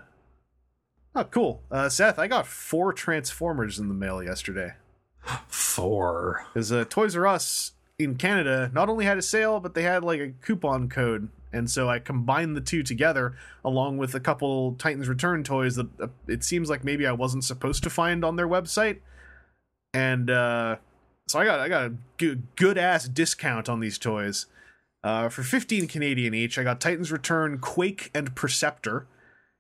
B: Oh, cool. Uh, Seth, I got four Transformers in the mail yesterday.
A: Four.
B: Because uh, Toys R Us in Canada not only had a sale, but they had like a coupon code. And so I combined the two together along with a couple Titans Return toys that uh, it seems like maybe I wasn't supposed to find on their website. And uh, so I got I got a good, good ass discount on these toys. Uh, for 15 Canadian each, I got Titans Return, Quake, and Perceptor.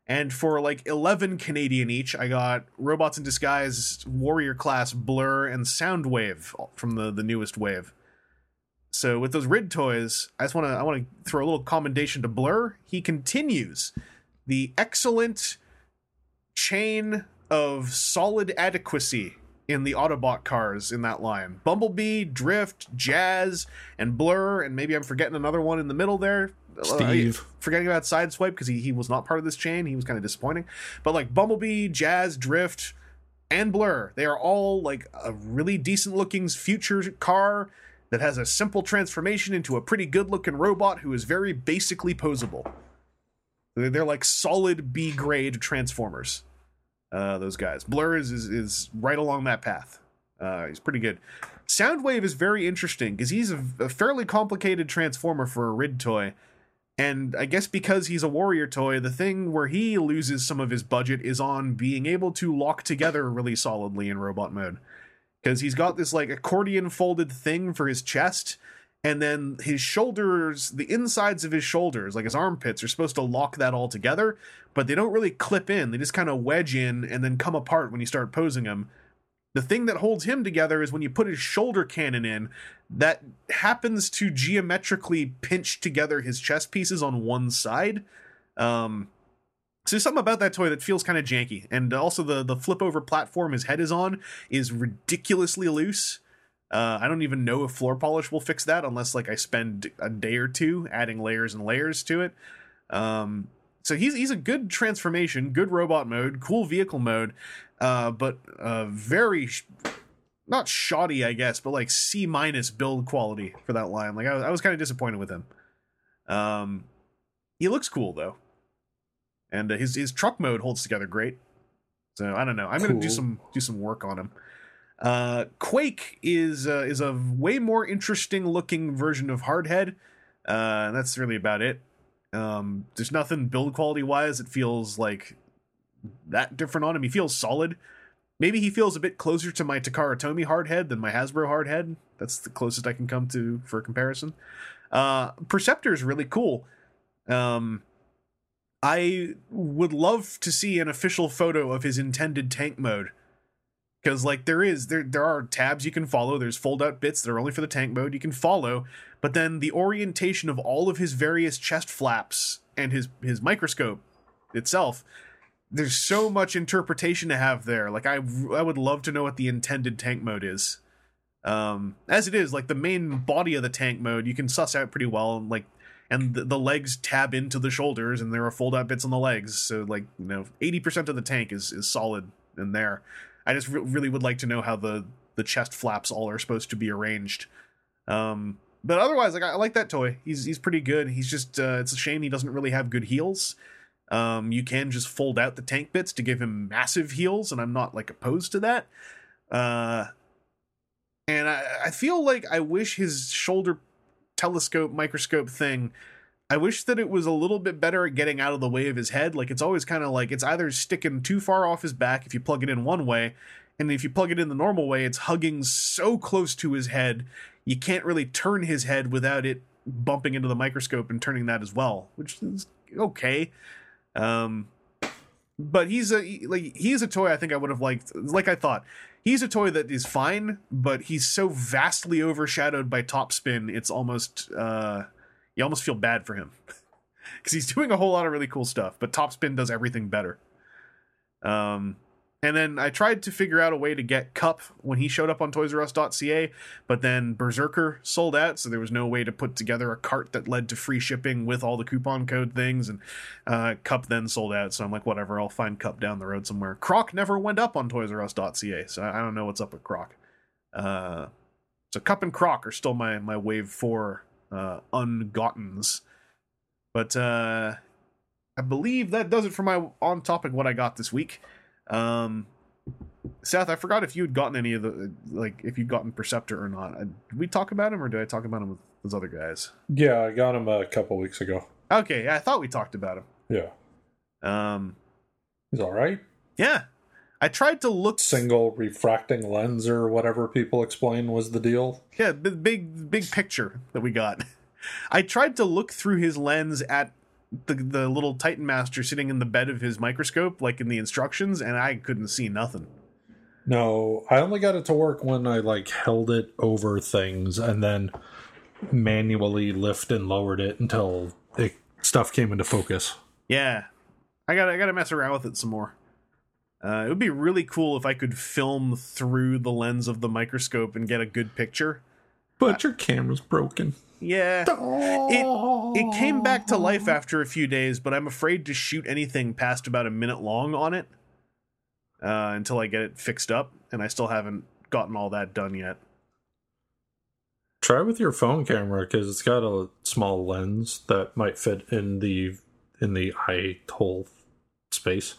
B: And for like 11 Canadian each, I got Robots in Disguise, Warrior Class, Blurr, and Soundwave from the, the newest wave. So with those Rid toys, I just want to I want to throw a little commendation to Blurr. He continues the excellent chain of solid adequacy in the Autobot cars in that line. Bumblebee, Drift, Jazz, and Blurr, and maybe I'm forgetting another one in the middle there.
A: Steve.
B: forgetting about Sideswipe because he, he was not part of this chain. He was kind of disappointing. But like Bumblebee, Jazz, Drift, and Blurr, they are all like a really decent looking future car that has a simple transformation into a pretty good looking robot who is very basically posable. They're, like solid B grade Transformers. Uh, those guys. Blurr is, is is right along that path. Uh, he's pretty good. Soundwave is very interesting because he's a, a fairly complicated transformer for a Rid toy. And I guess because he's a warrior toy, the thing where he loses some of his budget is on being able to lock together really solidly in robot mode. Because he's got this like accordion folded thing for his chest, and then his shoulders, the insides of his shoulders, like his armpits, are supposed to lock that all together, but they don't really clip in. They just kind of wedge in and then come apart when you start posing him. The thing that holds him together is when you put his shoulder cannon in, that happens to geometrically pinch together his chest pieces on one side. Um, so something about that toy that feels kind of janky, and also the the flip over platform his head is on is ridiculously loose. Uh, I don't even know if floor polish will fix that unless like I spend a day or two adding layers and layers to it. Um, so he's he's a good transformation, good robot mode, cool vehicle mode, uh, but uh, very sh- not shoddy, I guess, but like C minus build quality for that line. Like I was, I was kind of disappointed with him. Um, he looks cool though, and uh, his his truck mode holds together great. So I don't know. I'm gonna do some do some work on him. Uh, Quake is uh, is a way more interesting looking version of Hardhead. Uh, and that's really about it. Um, there's nothing build quality wise that feels like that different on him. He feels solid. Maybe he feels a bit closer to my Takara Tomy Hardhead than my Hasbro Hardhead. That's the closest I can come to for comparison. Uh, Perceptor is really cool. Um, I would love to see an official photo of his intended tank mode. Because like there is there there are tabs you can follow. There's fold out bits that are only for the tank mode you can follow, but then the orientation of all of his various chest flaps and his his microscope itself there's so much interpretation to have there like i i would love to know what the intended tank mode is um as it is like the main body of the tank mode you can suss out pretty well and like and the, the legs tab into the shoulders and there are fold out bits on the legs so like you know 80% of the tank is is solid in there. I just re- really would like to know how the the chest flaps all are supposed to be arranged. Um but otherwise like i, I like that toy. He's he's pretty good. He's just uh, it's a shame he doesn't really have good heels um, you can just fold out the tank bits to give him massive heels, and I'm not like opposed to that. Uh, and I, I feel like I wish his shoulder telescope microscope thing. I wish that it was a little bit better at getting out of the way of his head. Like it's always kind of like it's either sticking too far off his back if you plug it in one way, and if you plug it in the normal way, it's hugging so close to his head you can't really turn his head without it bumping into the microscope and turning that as well, which is okay. Um, but he's a like he's a toy I think I would have liked. Like I thought, he's a toy that is fine, but he's so vastly overshadowed by Topspin. It's almost uh, you almost feel bad for him because he's doing a whole lot of really cool stuff. But Topspin does everything better. Um, and then I tried to figure out a way to get Kup when he showed up on ToysRUs.ca, but then Berserker sold out, so there was no way to put together a cart that led to free shipping with all the coupon code things. And uh, Kup then sold out, so I'm like, whatever, I'll find Kup down the road somewhere. Croc never went up on ToysRUs.ca, so I don't know what's up with Croc. Uh, so Kup and Croc are still my my Wave Four uh, ungottens, but uh, I believe that does it for my on topic what I got this week. Um, Seth, I forgot if you had gotten any of the like if you'd gotten Perceptor or not. Uh, Did we talk about him or did I talk about him with those other guys?
A: Yeah, I got him a couple weeks ago.
B: Okay, I thought we talked about him.
A: Yeah,
B: Um,
A: he's all right.
B: yeah, I tried to look.
A: Single refracting lens or whatever people explain was the deal.
B: Yeah, the big big picture that we got. I tried to look through his lens at the the little Titan Master sitting in the bed of his microscope, like in the instructions, and I couldn't see nothing.
A: No, I only got it to work when I like held it over things and then manually lift and lowered it until it stuff came into focus.
B: Yeah, I got I got to mess around with it some more. Uh, it would be really cool if I could film through the lens of the microscope and get a good picture.
A: But your camera's broken.
B: Yeah, it it came back to life after a few days, but I'm afraid to shoot anything past about a minute long on it uh, until I get it fixed up, and I still haven't gotten all that done yet.
A: Try with your phone camera because it's got a small lens that might fit in the in the eye hole space,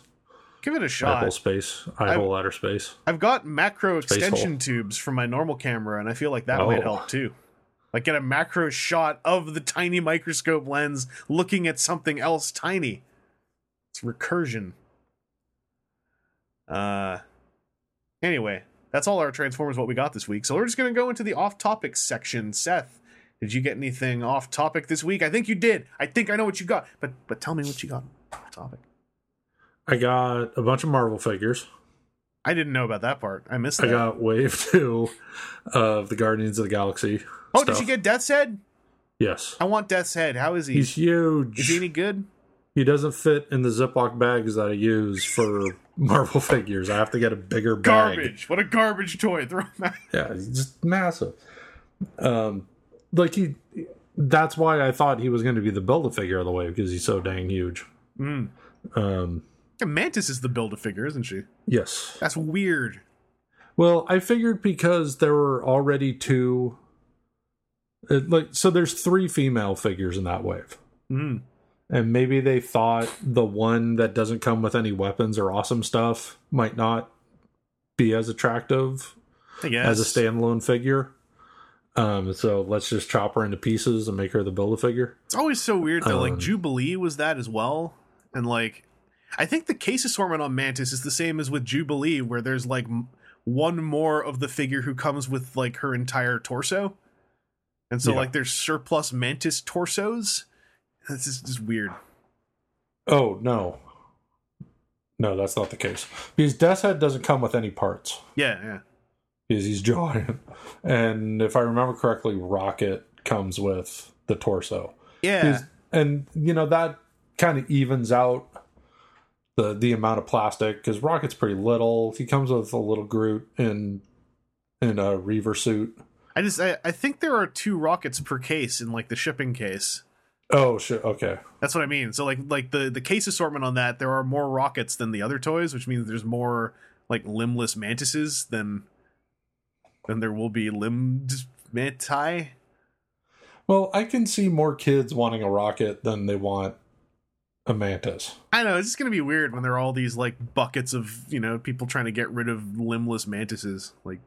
B: Give it a
A: eye
B: shot.
A: hole space, eye hole outer space.
B: I've got macro
A: Space
B: extension
A: hole.
B: tubes for my normal camera, and I feel like that might
A: Oh.
B: help too. Like get a macro shot of the tiny microscope lens looking at something else tiny. It's recursion. Uh anyway, that's all our Transformers what we got this week. So we're just gonna go into the off-topic section. Seth, did you get anything off topic this week? I think you did. I think I know what you got. But but tell me what you got off topic.
A: I got a bunch of Marvel figures.
B: I didn't know about that part. I missed that.
A: I got Wave Two of the Guardians of the Galaxy.
B: Oh,
A: stuff.
B: did you get Death's Head?
A: Yes,
B: I want Death's Head. How is he?
A: he's huge.
B: Is he any good?
A: He doesn't fit in the Ziploc bags that I use for Marvel figures. I have to get a bigger bag.
B: Garbage. What a garbage toy. Throw him out.
A: Yeah, he's just massive. Um, like he, that's why I thought he was going to be the build a figure of the way because he's so dang huge.
B: Mm.
A: Um,
B: Mantis is the build a figure, isn't she?
A: yes.
B: That's weird.
A: Well, I figured because there were already two, it, like so. There's three female figures in that wave,
B: Mm.
A: and maybe they thought the one that doesn't come with any weapons or awesome stuff might not be as attractive as a standalone figure. Um, so let's just chop her into pieces and make her the build a figure.
B: It's always so weird though. like
A: Um,
B: Jubilee was that as well, and like I think the case assortment on Mantis is the same as with Jubilee, where there's like m- one more of the figure who comes with like her entire torso, and so
A: Yeah.
B: like there's surplus Mantis torsos. This is just weird.
A: Oh no, no, that's not the case because Death's Head doesn't come with any parts.
B: Yeah, yeah.
A: because he's giant. And if I remember correctly, Rocket comes with the torso.
B: Yeah.
A: 'Cause- And you know that kind of evens out the the amount of plastic because Rocket's pretty little. He comes with a little Groot in in a Reaver suit.
B: I just I, I think there are two rockets per case in like the shipping case.
A: Oh shit! Okay,
B: That's what I mean. So like like the the case assortment on that, there are more rockets than the other toys, which means there's more like limbless mantises than than there will be limbed manti.
A: well I can see more kids wanting a Rocket than they want a Mantis.
B: I know it's just gonna be weird when there are all these like buckets of you know people trying to get rid of limbless mantises. Like,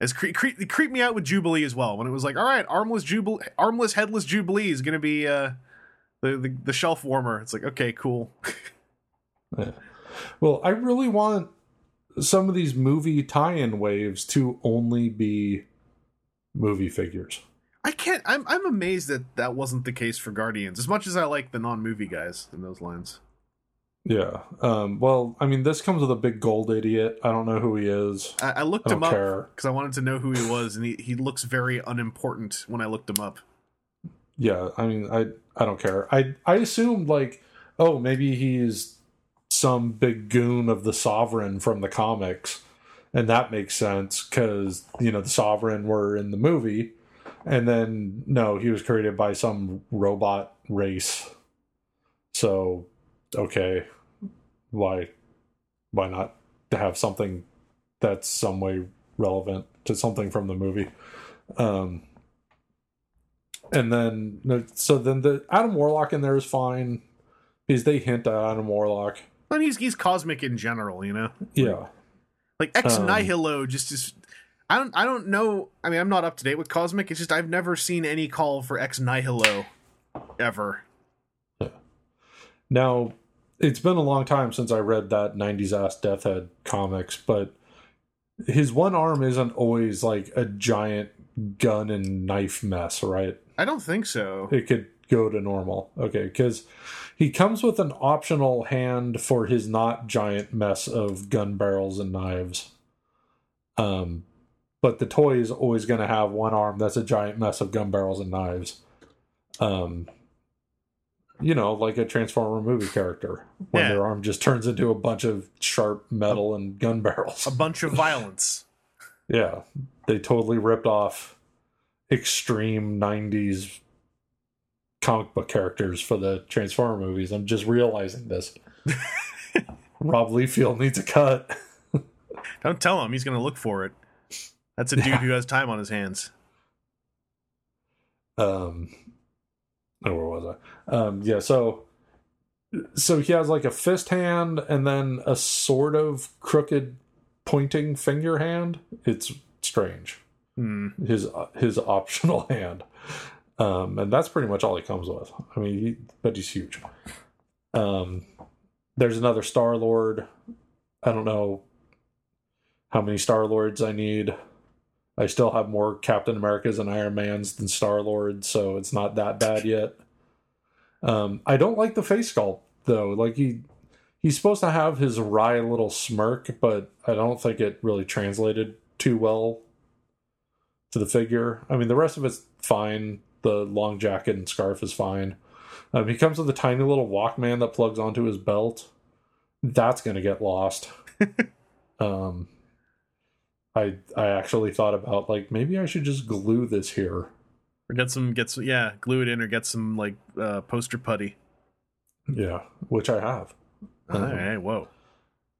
B: it's cre- cre- it creeped me out with Jubilee as well when it was like, all right, armless Jubilee, armless headless Jubilee is gonna be uh the the, the shelf warmer. It's like okay, cool.
A: Well, I really want some of these movie tie-in waves to only be movie figures.
B: I can't. I'm I'm amazed that that wasn't the case for Guardians. As much as I like the non-movie guys in those lines.
A: Yeah. Um, well, I mean, this comes with a big gold idiot. I don't know who he is.
B: I, I looked
A: I
B: him up because I wanted to know who he was, and he, he looks very unimportant when I looked him up.
A: Yeah. I mean, I I don't care. I I assumed like, oh, maybe he's some big goon of the Sovereign from the comics, and that makes sense because you know the Sovereign were in the movie, and then no, he was created by some robot race. So, okay, why why not to have something that's some way relevant to something from the movie? Um, and then so then the Adam Warlock in there is fine because they hint at Adam Warlock.
B: And he's he's cosmic in general, you know.
A: Yeah,
B: Like Ex
A: Um,
B: Nihilo just is. I don't I don't know. I mean, I'm not up to date with cosmic. It's just I've never seen any call for Ex Nihilo ever. Yeah.
A: Now, it's been a long time since I read that 90s ass Death Head comics, but his one arm isn't always like a giant gun and knife mess, right?
B: I don't think so.
A: It could go to normal. Okay, because he comes with an optional hand for his not giant mess of gun barrels and knives. Um, but the toy is always going to have one arm that's a giant mess of gun barrels and knives. Um, you know, like a Transformer movie character when
B: Yeah.
A: their arm just turns into a bunch of sharp metal and gun barrels.
B: A bunch of violence.
A: Yeah, they totally ripped off extreme 90s comic book characters for the Transformer movies. I'm just realizing this. Rob Liefeld needs a cut.
B: Don't tell him. He's going to look for it. That's a dude who has time on his hands.
A: Um, oh, where was I? Um, yeah, so so he has like a fist hand and then a sort of crooked pointing finger hand. It's strange.
B: Hmm.
A: his his optional hand, um, and that's pretty much all he comes with. I mean, he, but he's huge. Um, there's another Star Lord. I don't know how many Star Lords I need. I still have more Captain Americas and Iron Mans than Star Lords, so it's not that bad yet. Um, I don't like the face sculpt though. Like he he's supposed to have his wry little smirk, but I don't think it really translated too well to the figure. I mean, the rest of it's fine. The long jacket and scarf is fine. Um, he comes with a tiny little Walkman that plugs onto his belt. That's gonna get lost. um, I I actually thought about like maybe I should just glue this here.
B: Or get some, get some, yeah, glue it in or get some like uh, poster putty.
A: Yeah, which I have.
B: All
A: Um,
B: right, whoa.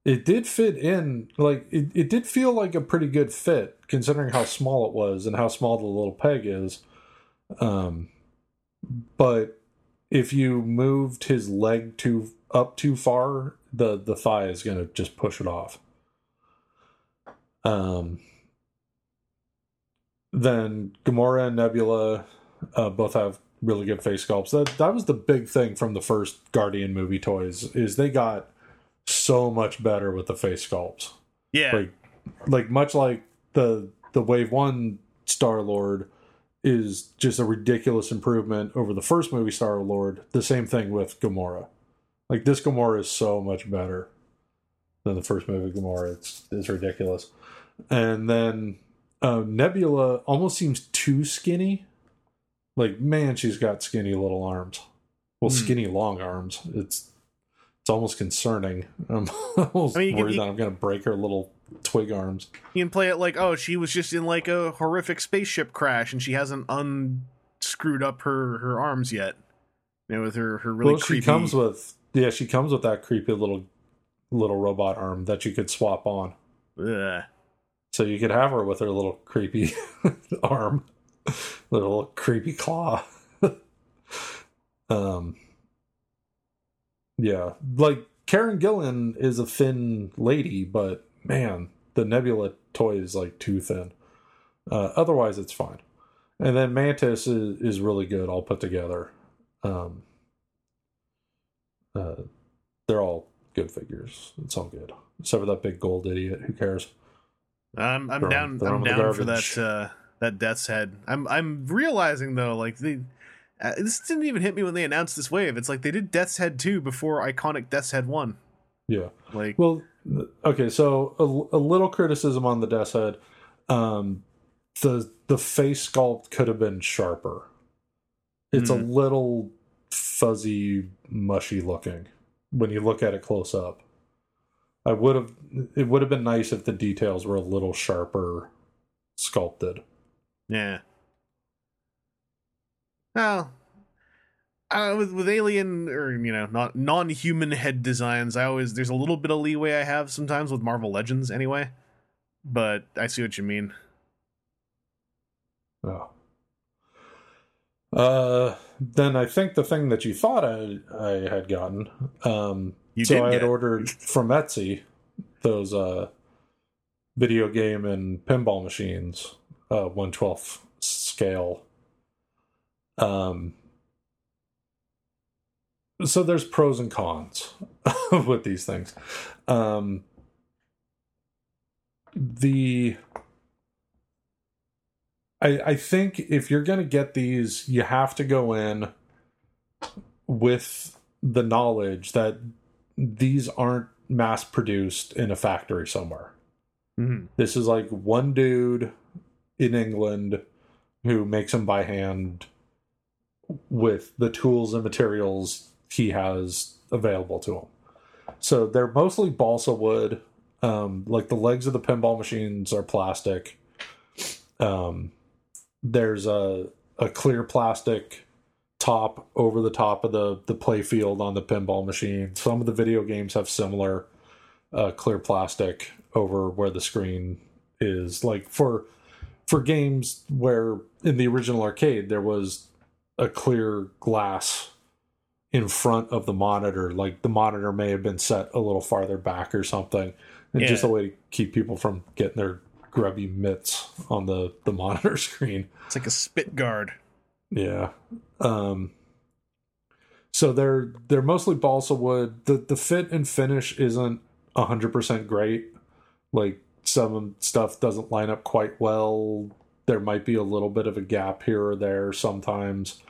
A: it did fit in like it, it did feel like a pretty good fit considering how small it was and how small the little peg is um but if you moved his leg too up too far the the thigh is going to just push it off um then Gamora and Nebula uh, both have really good face sculpts. That that was the big thing from the first Guardian movie toys is they got so much better with the face sculpts.
B: Yeah.
A: Like like much like the the Wave 1 Star-Lord is just a ridiculous improvement over the first movie Star-Lord. The same thing with Gamora. Like this Gamora is so much better than the first movie Gamora. It's it's ridiculous. And then uh, Nebula almost seems too skinny. Like man, she's got skinny little arms. Well,
B: Hmm.
A: skinny long arms. It's it's almost concerning. I'm almost
B: I mean, can-
A: worried
B: you-
A: that I'm going to break her little twig arms.
B: You can play it like, oh, she was just in like a horrific spaceship crash and she hasn't unscrewed up her her arms yet. You know, with her her really
A: well,
B: creepy.
A: she comes with yeah, she comes with that creepy little little robot arm that you could swap on.
B: Ugh.
A: So you could have her with her little creepy arm, little creepy claw. um, yeah, like Karen Gillan is a thin lady, but man, the Nebula toy is like too thin. Uh, otherwise, it's fine. And then Mantis is, is really good, all put together. Um, uh, they're all good figures. It's all good, except for that big gold idiot. Who cares?
B: I'm I'm
A: Throw
B: down
A: throw 'em
B: I'm down for that uh that Death's Head. I'm I'm realizing though, like the uh, this didn't even hit me when they announced this wave. It's like they did Death's Head 2 before iconic Death's Head 1.
A: Yeah.
B: Like
A: Well, okay. So a, a little criticism on the death's head. Um, the the face sculpt could have been sharper. It's a little fuzzy, mushy looking when you look at it close up. I would have. It would have been nice if the details were a little sharper sculpted.
B: Yeah. Well, uh, with with alien or you know not non human head designs, I always there's a little bit of leeway I have sometimes with Marvel Legends anyway. But I see what you mean.
A: Oh. Uh, then I think the thing that you thought I I had gotten, um,
B: You
A: so I had ordered from Etsy those uh video game and pinball machines, uh, one twelfth scale. Um. So there's pros and cons with these things. Um, the I, I think if you're going to get these, you have to go in with the knowledge that these aren't mass produced in a factory somewhere.
B: Mhm.
A: This is like one dude in England who makes them by hand with the tools and materials he has available to him. So they're mostly balsa wood. Um, like the legs of the pinball machines are plastic. Um, there's a a clear plastic top over the top of the the play field on the pinball machine. Some of the video games have similar uh, clear plastic over where the screen is. Like for for games where in the original arcade there was a clear glass in front of the monitor, like the monitor may have been set a little farther back or something, and just a way to keep people from getting their grubby mitts on the the monitor screen.
B: It's like a spit guard.
A: Yeah. Um so they're they're mostly balsa wood. The the fit and finish isn't hundred percent great. Like some stuff doesn't line up quite well. There might be a little bit of a gap here or there sometimes.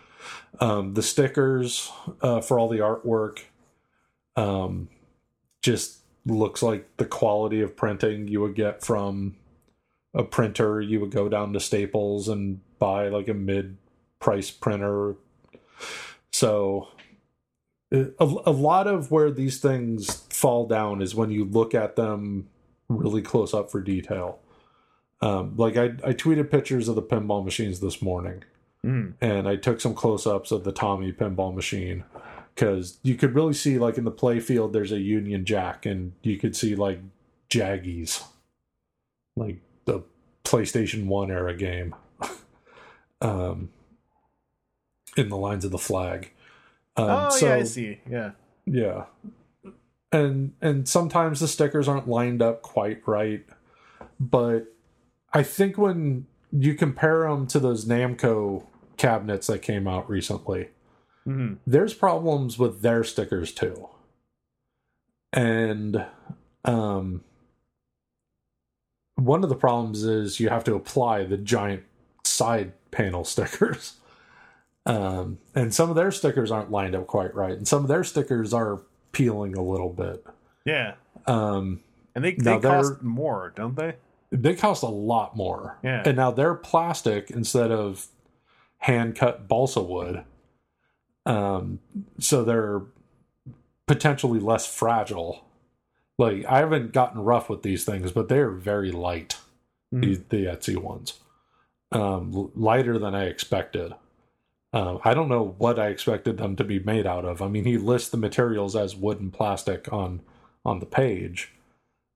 A: Um the stickers uh for all the artwork um just looks like the quality of printing you would get from a printer you would go down to Staples and buy like a mid price printer. So a, a lot of where these things fall down is when you look at them really close up for detail. Um, like I, I tweeted pictures of the pinball machines this morning
B: Mm.
A: and I took some close ups of the Tommy pinball machine. because you could really see like in the play field there's a Union Jack, and you could see like Jaggies, like the PlayStation One era game, um, in the lines of the flag. Um,
B: oh
A: so,
B: yeah, I see. Yeah.
A: yeah and and sometimes the stickers aren't lined up quite right but i think when you compare them to those namco cabinets that came out recently
B: hmm
A: there's problems with their stickers too and um one of the problems is you have to apply the giant side panel stickers um and some of their stickers aren't lined up quite right and some of their stickers are peeling a little bit
B: Yeah.
A: um
B: And they they cost more, don't they?
A: they cost a lot more
B: Yeah.
A: and now they're plastic instead of hand cut balsa wood um so they're potentially less fragile like i haven't gotten rough with these things but they're very light
B: Mhm.
A: these the etsy ones um l- lighter than i expected um, I don't know what I expected them to be made out of. I mean, he lists the materials as wood and plastic on on the page,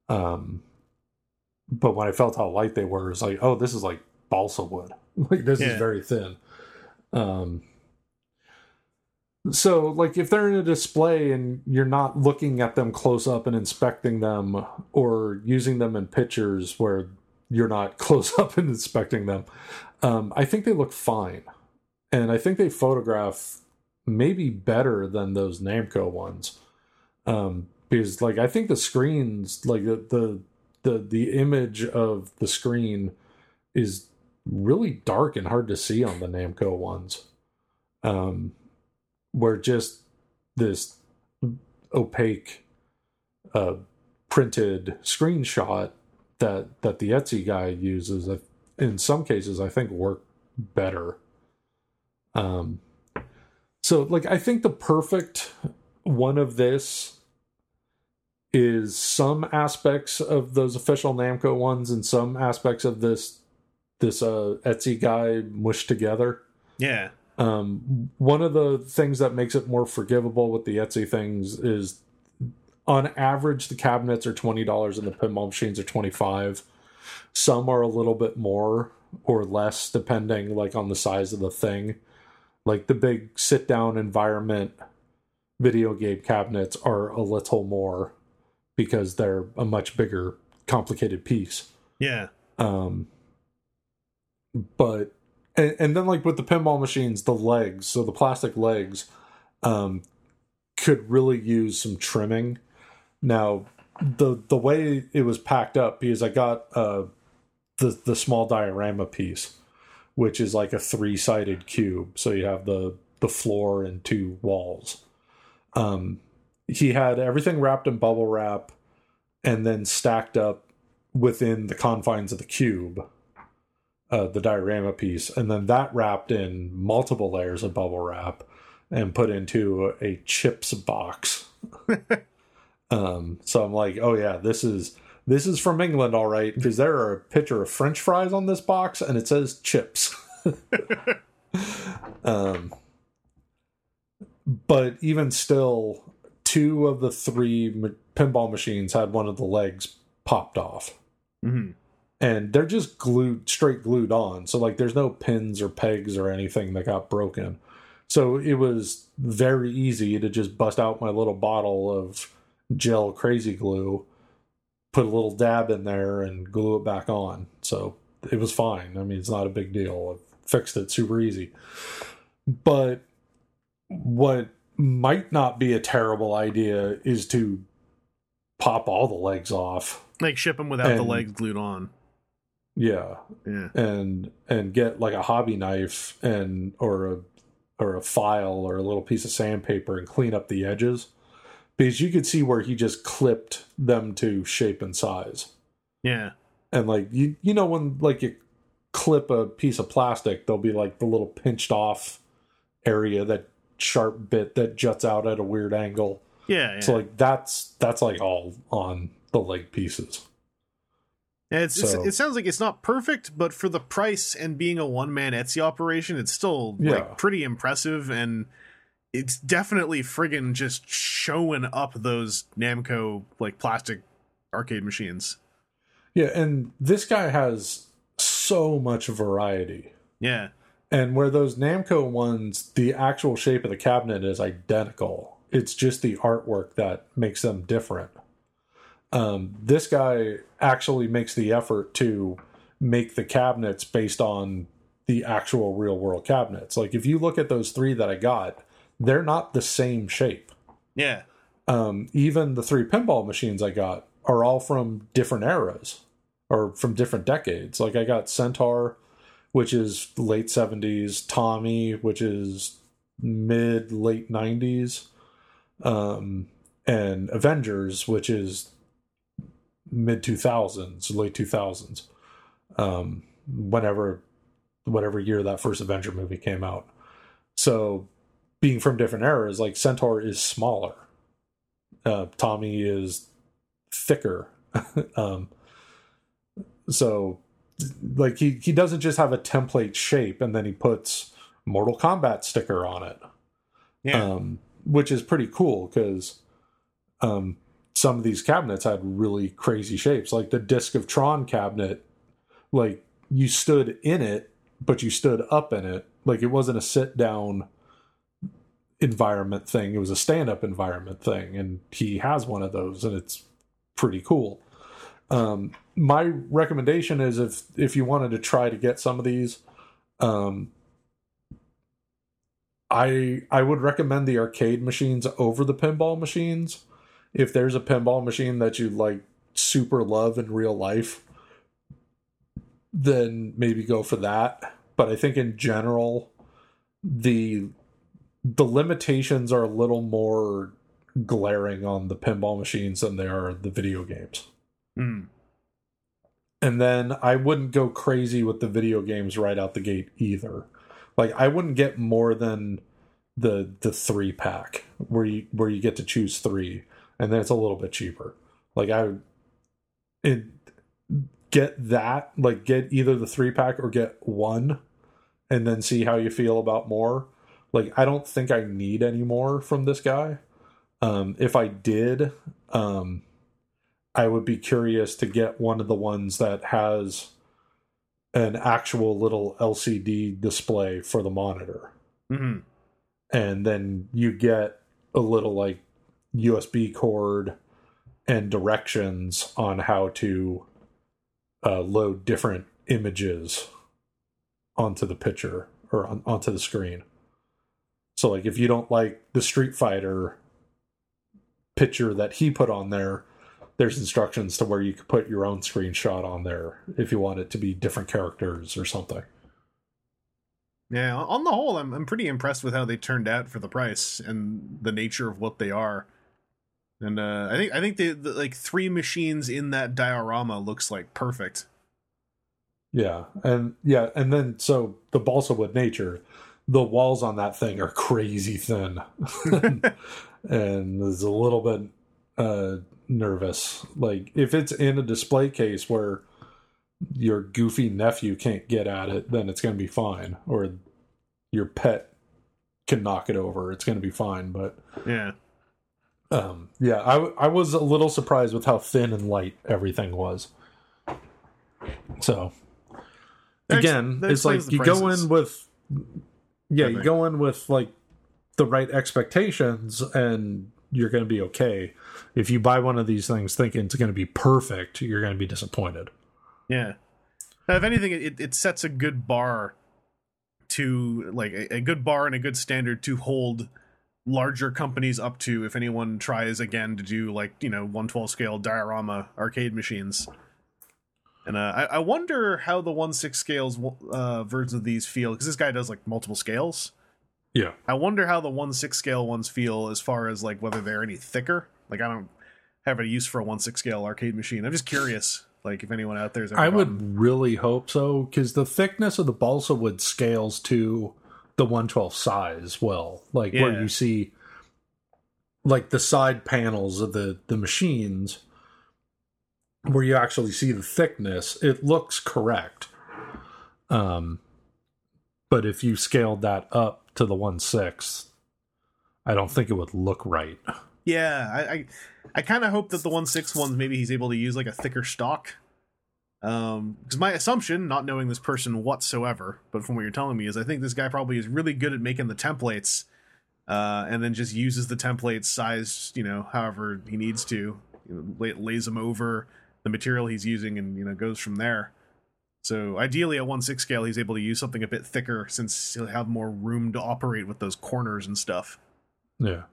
A: um, but when I felt how light they were, it's like, oh, this is like balsa wood. like this
B: Yeah.
A: is very thin. Um, so, like, if they're in a display and you're not looking at them close up and inspecting them, or using them in pictures where you're not close up and inspecting them, um, I think they look fine, and I think they photograph maybe better than those Namco ones, um, because like I think the screens, like the the the, the image of the screen is really dark and hard to see on the Namco ones. Um, where just this opaque uh, printed screenshot that that the Etsy guy uses in some cases I think work better. Um, so like I think the perfect one of this is some aspects of those official Namco ones and some aspects of this this uh Etsy guy mushed together.
B: Yeah.
A: Um, one of the things that makes it more forgivable with the Etsy things is, on average, the cabinets are twenty dollars and the pinball machines are twenty five. Some are a little bit more or less depending, like on the size of the thing. Like the big sit down environment video game cabinets are a little more because they're a much bigger, complicated piece
B: Yeah.
A: um but and, and then like with the pinball machines the legs so the plastic legs um could really use some trimming now the the way it was packed up because i got uh the the small diorama piece which is like a three-sided cube. So you have the the floor and two walls. Um he had everything wrapped in bubble wrap and then stacked up within the confines of the cube, uh, the diorama piece, and then that wrapped in multiple layers of bubble wrap and put into a chips box. um, so I'm like, oh yeah, this is this is from England, all right, because there are a picture of French fries on this box and it says chips. um, but even still, two of the three pinball machines had one of the legs popped off.
B: Hmm
A: and they're just glued straight glued on so like there's no pins or pegs or anything that got broken. So it was very easy to just bust out my little bottle of gel crazy glue put a little dab in there and glue it back on. So it was fine. I mean it's not a big deal. I fixed it super easy. But what might not be a terrible idea is to pop all the legs off.
B: Like ship them without the legs glued on.
A: yeah.
B: Yeah.
A: and and get like a hobby knife and or a or a file or a little piece of sandpaper and clean up the edges because you could see where he just clipped them to shape and size
B: Yeah.
A: and like you you know when like you clip a piece of plastic there'll be like the little pinched off area that sharp bit that juts out at a weird angle
B: Yeah. yeah.
A: so like that's that's like all on the leg pieces
B: it's,
A: So-
B: it's, it sounds like it's not perfect, but for the price and being a one man Etsy operation, it's still
A: Yeah.
B: like pretty impressive. And it's definitely friggin' just showing up those Namco like plastic arcade machines.
A: Yeah, and this guy has so much variety.
B: Yeah.
A: And where those Namco ones, the actual shape of the cabinet is identical. It's just the artwork that makes them different. Um, this guy actually makes the effort to make the cabinets based on the actual real world cabinets. Like if you look at those three that I got, they're not the same shape.
B: Yeah.
A: Um, even the three pinball machines I got are all from different eras or from different decades. Like I got Centaur, which is late 70s, Tommy, which is mid late 90s, um, and Avengers, which is mid 2000s, late 2000s. Um, whenever whatever year that first Avenger movie came out. So being from different eras, like Centaur is smaller. Uh, Tommy is thicker. um, so like he, he doesn't just have a template shape and then he puts Mortal Kombat sticker on it.
B: Yeah.
A: Um, which is pretty cool because um, some of these cabinets had really crazy shapes. Like the Disc of Tron cabinet, like you stood in it, but you stood up in it. Like it wasn't a sit down environment thing, it was a stand up environment thing. And he has one of those, and it's pretty cool. Um, my recommendation is if if you wanted to try to get some of these, um, I I would recommend the arcade machines over the pinball machines. If there's a pinball machine that you like super love in real life, then maybe go for that. But I think in general, the the limitations are a little more glaring on the pinball machines than they are the video games.
B: Mm.
A: And then I wouldn't go crazy with the video games right out the gate either. Like I wouldn't get more than the the three pack where you where you get to choose three, and then it's a little bit cheaper. Like I, it get that like get either the three pack or get one, and then see how you feel about more. Like I don't think I need any more from this guy. Um, if I did, um, I would be curious to get one of the ones that has an actual little LCD display for the monitor.
B: hmm
A: And then you get a little like USB cord and directions on how to uh, load different images onto the picture or on, onto the screen. So, like, if you don't like the Street Fighter picture that he put on there, there's instructions to where you could put your own screenshot on there if you want it to be different characters or something.
B: Yeah, on the whole, I'm I'm pretty impressed with how they turned out for the price and the nature of what they are. And uh, I think I think the, the like three machines in that diorama looks like perfect.
A: Yeah, and yeah, and then so the balsa wood nature, the walls on that thing are crazy thin, and is a little bit uh, nervous. Like if it's in a display case where your goofy nephew can't get at it, then it's going to be fine, or your pet can knock it over. It's going to be fine, but
B: Yeah,
A: um, yeah, I I was a little surprised with how thin and light everything was. So
B: That ex-
A: again,
B: that
A: it's like you go in with yeah, you go in with like the right expectations and you're going to be okay. If you buy one of these things thinking it's going to be perfect, you're going to be disappointed.
B: yeah. Now, if anything, it it sets a good bar to like a, a good bar and a good standard to hold larger companies up to if anyone tries again to do like you know 112 scale diorama arcade machines and uh, I, I wonder how the 1 6 scales uh, versions of these feel because this guy does like multiple scales.
A: Yeah.
B: i wonder how the 1 6 scale ones feel as far as like whether they're any thicker. Like i don't have a use for a 1 6 scale arcade machine. I'm just curious like if anyone out there's ever
A: I
B: gotten-
A: would really hope so because the thickness of the balsa wood scales to the 112 size well, like where you see like the side panels of the the machines where you actually see the thickness, it looks correct. Um, but if you scaled that up to the one six, I don't think it would look right.
B: Yeah, I I, I kind of hope that the one ones maybe he's able to use like a thicker stock. Um, because my assumption, not knowing this person whatsoever, but from what you're telling me, is I think this guy probably is really good at making the templates, uh, and then just uses the templates sized, you know, however he needs to, you know, lay, lays them over the material he's using, and you know, goes from there. So ideally, at one six scale, he's able to use something a bit thicker since he'll have more room to operate with those corners and stuff.
A: Yeah.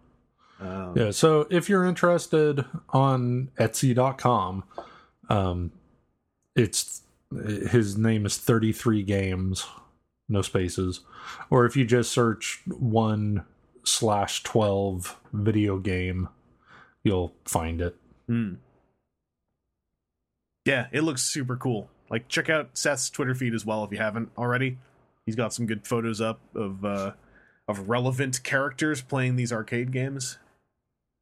B: Um,
A: Yeah, so if you're interested on Etsy.com, um, it's his name is 33 Games, no spaces, or if you just search one slash 12 video game, you'll find it.
B: Hmm. Yeah, it looks super cool. Like, check out Seth's Twitter feed as well if you haven't already. He's got some good photos up of uh, of relevant characters playing these arcade games,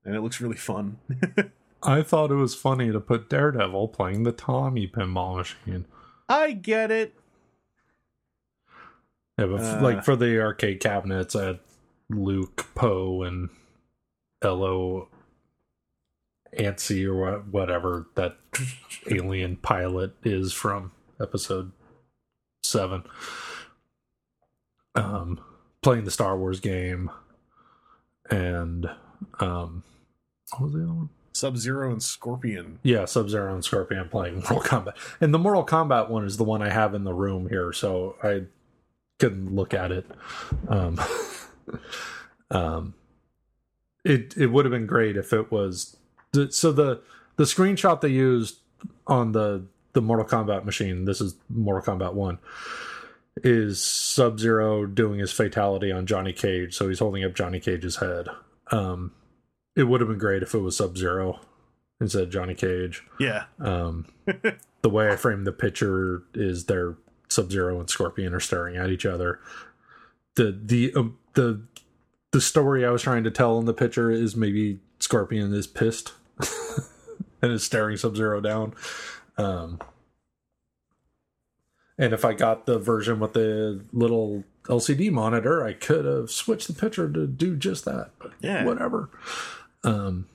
B: and it looks really fun.
A: I thought it was funny to put Daredevil playing the Tommy pinball machine.
B: I get it.
A: Yeah, but
B: Uh.
A: like for the arcade cabinets, I had Luke, Poe, and Elo Antsy or whatever that alien pilot is from episode seven. Um, playing the Star Wars game, and um, what was the other one?
B: Sub Zero and Scorpion.
A: Yeah, Sub Zero and Scorpion playing Mortal Kombat. And the Mortal Kombat one is the one I have in the room here, so I can look at it. Um, um, it it would have been great if it was the, so the the screenshot they used on the the Mortal Kombat machine. This is Mortal Kombat one. Is Sub Zero doing his fatality on Johnny Cage? So he's holding up Johnny Cage's head. Um, it would have been great if it was Sub Zero instead of Johnny Cage.
B: Yeah.
A: Um, the way I framed the picture is they're Sub Zero and Scorpion are staring at each other. The the um, the the story I was trying to tell in the picture is maybe Scorpion is pissed and is staring Sub Zero down. Um, and if I got the version with the little LCD monitor, I could have switched the picture to do just that. But
B: Yeah.
A: whatever. Um,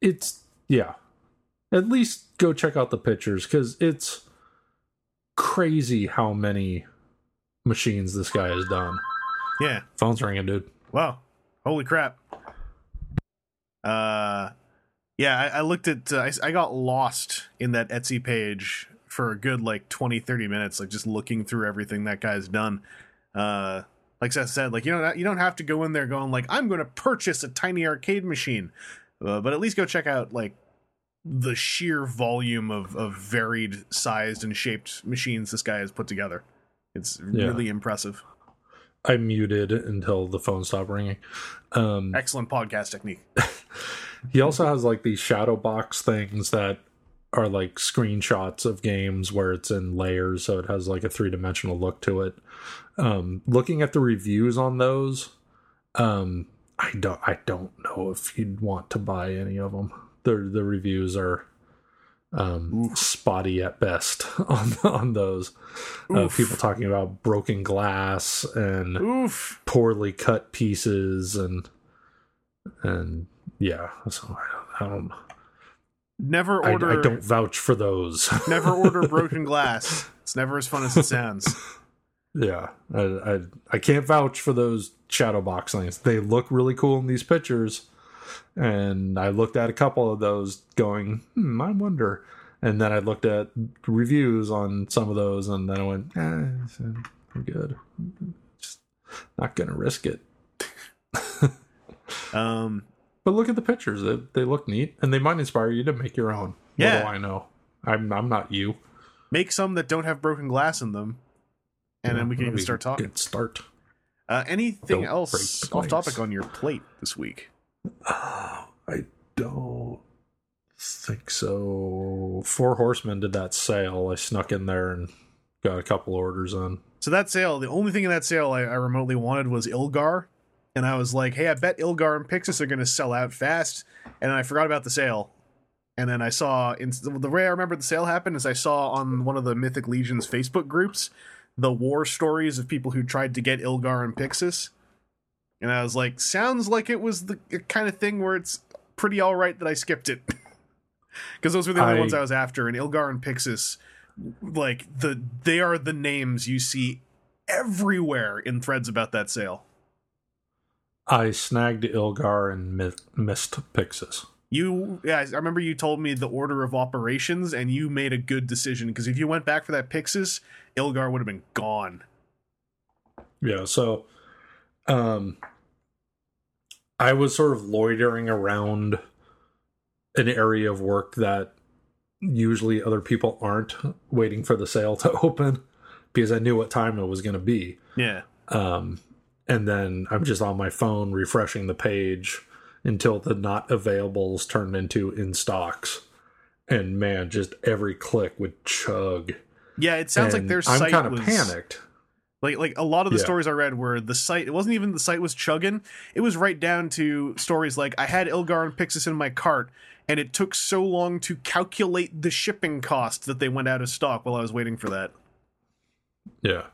A: it's yeah. At least go check out the pictures because it's crazy how many machines this guy has done.
B: Yeah.
A: Phone's ringing, dude.
B: Wow. Holy crap. Uh, yeah, I, I looked at, uh, I, I got lost in that Etsy page for a good like 20, 30 minutes, like just looking through everything that guy's done. Uh, like Seth said, like you don't you don't have to go in there going like I'm going to purchase a tiny arcade machine, uh, but at least go check out like the sheer volume of of varied sized and shaped machines this guy has put together. It's
A: Yeah.
B: really impressive.
A: I muted until the phone stopped ringing. Um,
B: Excellent podcast technique.
A: he also has like these shadow box things that are like screenshots of games where it's in layers, so it has like a three dimensional look to it. Um, looking at the reviews on those, um, I don't, I don't know if you'd want to buy any of them. The the reviews are um, spotty at best on on those. Uh, people talking about broken glass and
B: Oof.
A: poorly cut pieces and and yeah so i don't, I don't
B: Never
A: I,
B: order.
A: I don't vouch for those
B: never order broken glass. It's never as fun as it sounds.
A: yeah I, I i can't vouch for those shadow box things they look really cool in these pictures and i looked at a couple of those going hmm, i wonder and then i looked at reviews on some of those and then i went eh, i'm good just not gonna risk it
B: Um,
A: But look at the pictures; they, they look neat, and they might inspire you to make your own.
B: Yeah.
A: I know? I'm I'm not you.
B: make some that don't have broken glass in them, and then we can even start talking.
A: Good start.
B: Uh, anything
A: Don't
B: else off topic on your plate this week?
A: Oh, I don't think so. Four Horsemen did that sale. I snuck in there and got a couple orders on.
B: So that sale, the only thing in that sale I, I remotely wanted was Ilgar, and I was like, "Hey, I bet Ilgar and Pixxus are going to sell out fast." And I forgot about the sale, and then I saw in the way I remember the sale happened is I saw on one of the Mythic Legion's Facebook groups the war stories of people who tried to get Ilgar and Pixxus, and I was like, sounds like it was the kind of thing where it's pretty all right that I skipped it because those were the only
A: I-
B: ones I was after. And Ilgar and Pixxus, like the they are the names you see everywhere in threads about that sale.
A: I snagged Ilgar and missed Pixxus.
B: You, yeah, I remember you told me the order of operations, and you made a good decision because if you went back for that Pixxus, Ilgar would have been gone.
A: Yeah, so um I was sort of loitering around an area of work that usually other people aren't waiting for the sale to open because I knew what time it was going to be.
B: Yeah,
A: Um and then I'm just on my phone refreshing the page until the not availables turned into in stocks. And man, just every click would chug.
B: yeah. It sounds like
A: And
B: their
A: I'm kind of
B: was
A: panicked.
B: Like like a lot of the
A: Yeah.
B: stories I read were the site. It wasn't even the site was chugging. It was right down to stories like I had Ilgar and Pixxus in my cart, and it took so long to calculate the shipping cost that they went out of stock while I was waiting for that.
A: Yeah.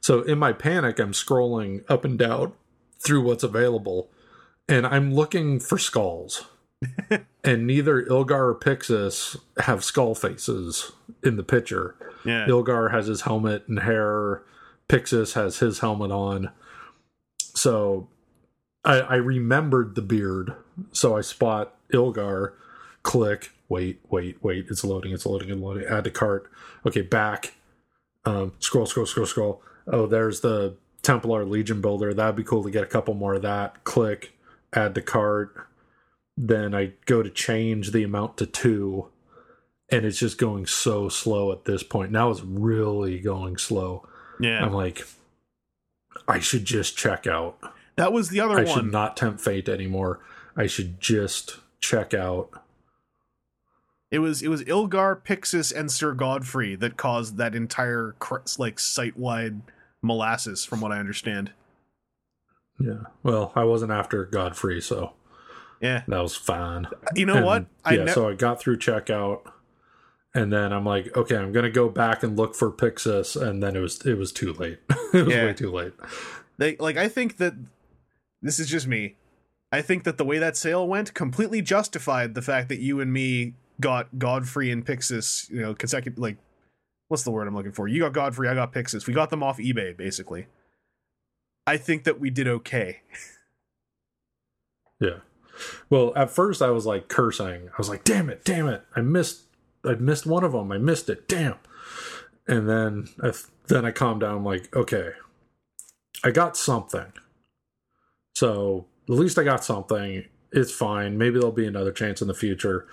A: So in my panic, I'm scrolling up and down through what's available, and I'm looking for skulls. and neither Ilgar or Pixxus have skull faces in the picture.
B: Yeah,
A: Ilgar has his helmet and hair. Pixxus has his helmet on. So I, I remembered the beard. So I spot Ilgar, click, wait, wait, wait. It's loading, it's loading, it's loading. Add to cart. Okay, back. Um, scroll, scroll, scroll, scroll. Oh, there's the Templar Legion builder. That'd be cool to get a couple more of that. Click, add to cart. Then I go to change the amount to two and it's just going so slow at this point. Now it's really going slow.
B: Yeah.
A: I'm like, I should just check out.
B: that was the other
A: I
B: one.
A: I should not tempt fate anymore. I should just check out.
B: It was it was Ilgar, Pixxus, and Sir Godfrey that caused that entire cr- like site wide molasses, from what I understand.
A: Yeah. Well, I wasn't after Godfrey, so
B: Yeah,
A: that was fine.
B: you know
A: And,
B: what?
A: yeah.
B: ne-
A: so I got through checkout, and then I'm like, okay, I'm gonna go back and look for Pixxus, and then it was it was too late. it was
B: Yeah.
A: way too late.
B: they like I think that this is just me. I think that the way that sale went completely justified the fact that you and me got Godfrey and Pixxus, you know, consecutive like what's the word I'm looking for? You got Godfrey, I got Pixxus. We got them off eBay basically. I think that we did okay.
A: Yeah. Well, at first I was like cursing. I was like, "Damn it, damn it! I missed, I missed one of them. I missed it. Damn!" And then, I, then I calmed down. I'm like, "Okay, I got something. So at least I got something. It's fine. Maybe there'll be another chance in the future."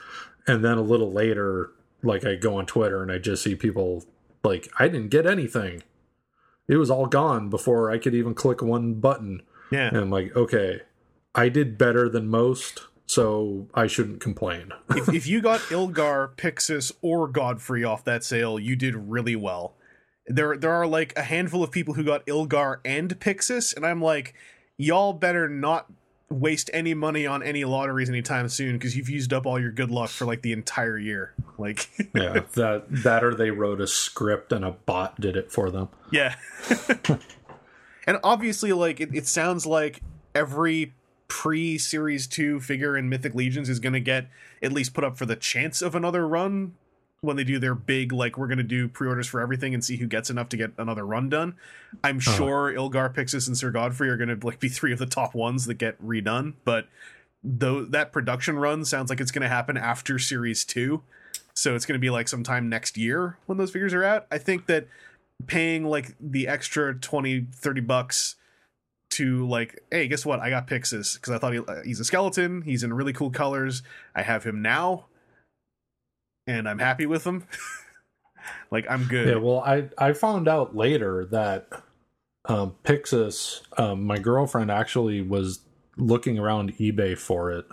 A: And then a little later, like I go on Twitter and I just see people like, "I didn't get anything. It was all gone before I could even click one button."
B: Yeah.
A: And I'm like, okay, I did better than most, so I shouldn't complain.
B: if, if you got Ilgar, Pixxus, or Godfrey off that sale, you did really well. There, there are like a handful of people who got Ilgar and Pixxus, and I'm like, y'all better not waste any money on any lotteries anytime soon because you've used up all your good luck for like the entire year. Like,
A: yeah, that that or they wrote a script and a bot did it for them.
B: yeah. and obviously, like, it, it sounds like every pre Series 2 figure in Mythic Legions is going to get at least put up for the chance of another run when they do their big, like, we're going to do pre orders for everything and see who gets enough to get another run done. I'm oh. sure Ilgar, Pixxus, and Sir Godfrey are going to like be three of the top ones that get redone, but though that production run sounds like it's going to happen after Series 2. So it's going to be like sometime next year when those figures are out. I think that paying like the extra 20 30 bucks to like hey guess what? I got pixxus because i thought he, uh, he's a skeleton. He's in really cool colors. I have him now and i'm happy with him. Like i'm good.
A: Yeah, well, I I found out later that um, Pixxus, um, my girlfriend actually was looking around eBay for it,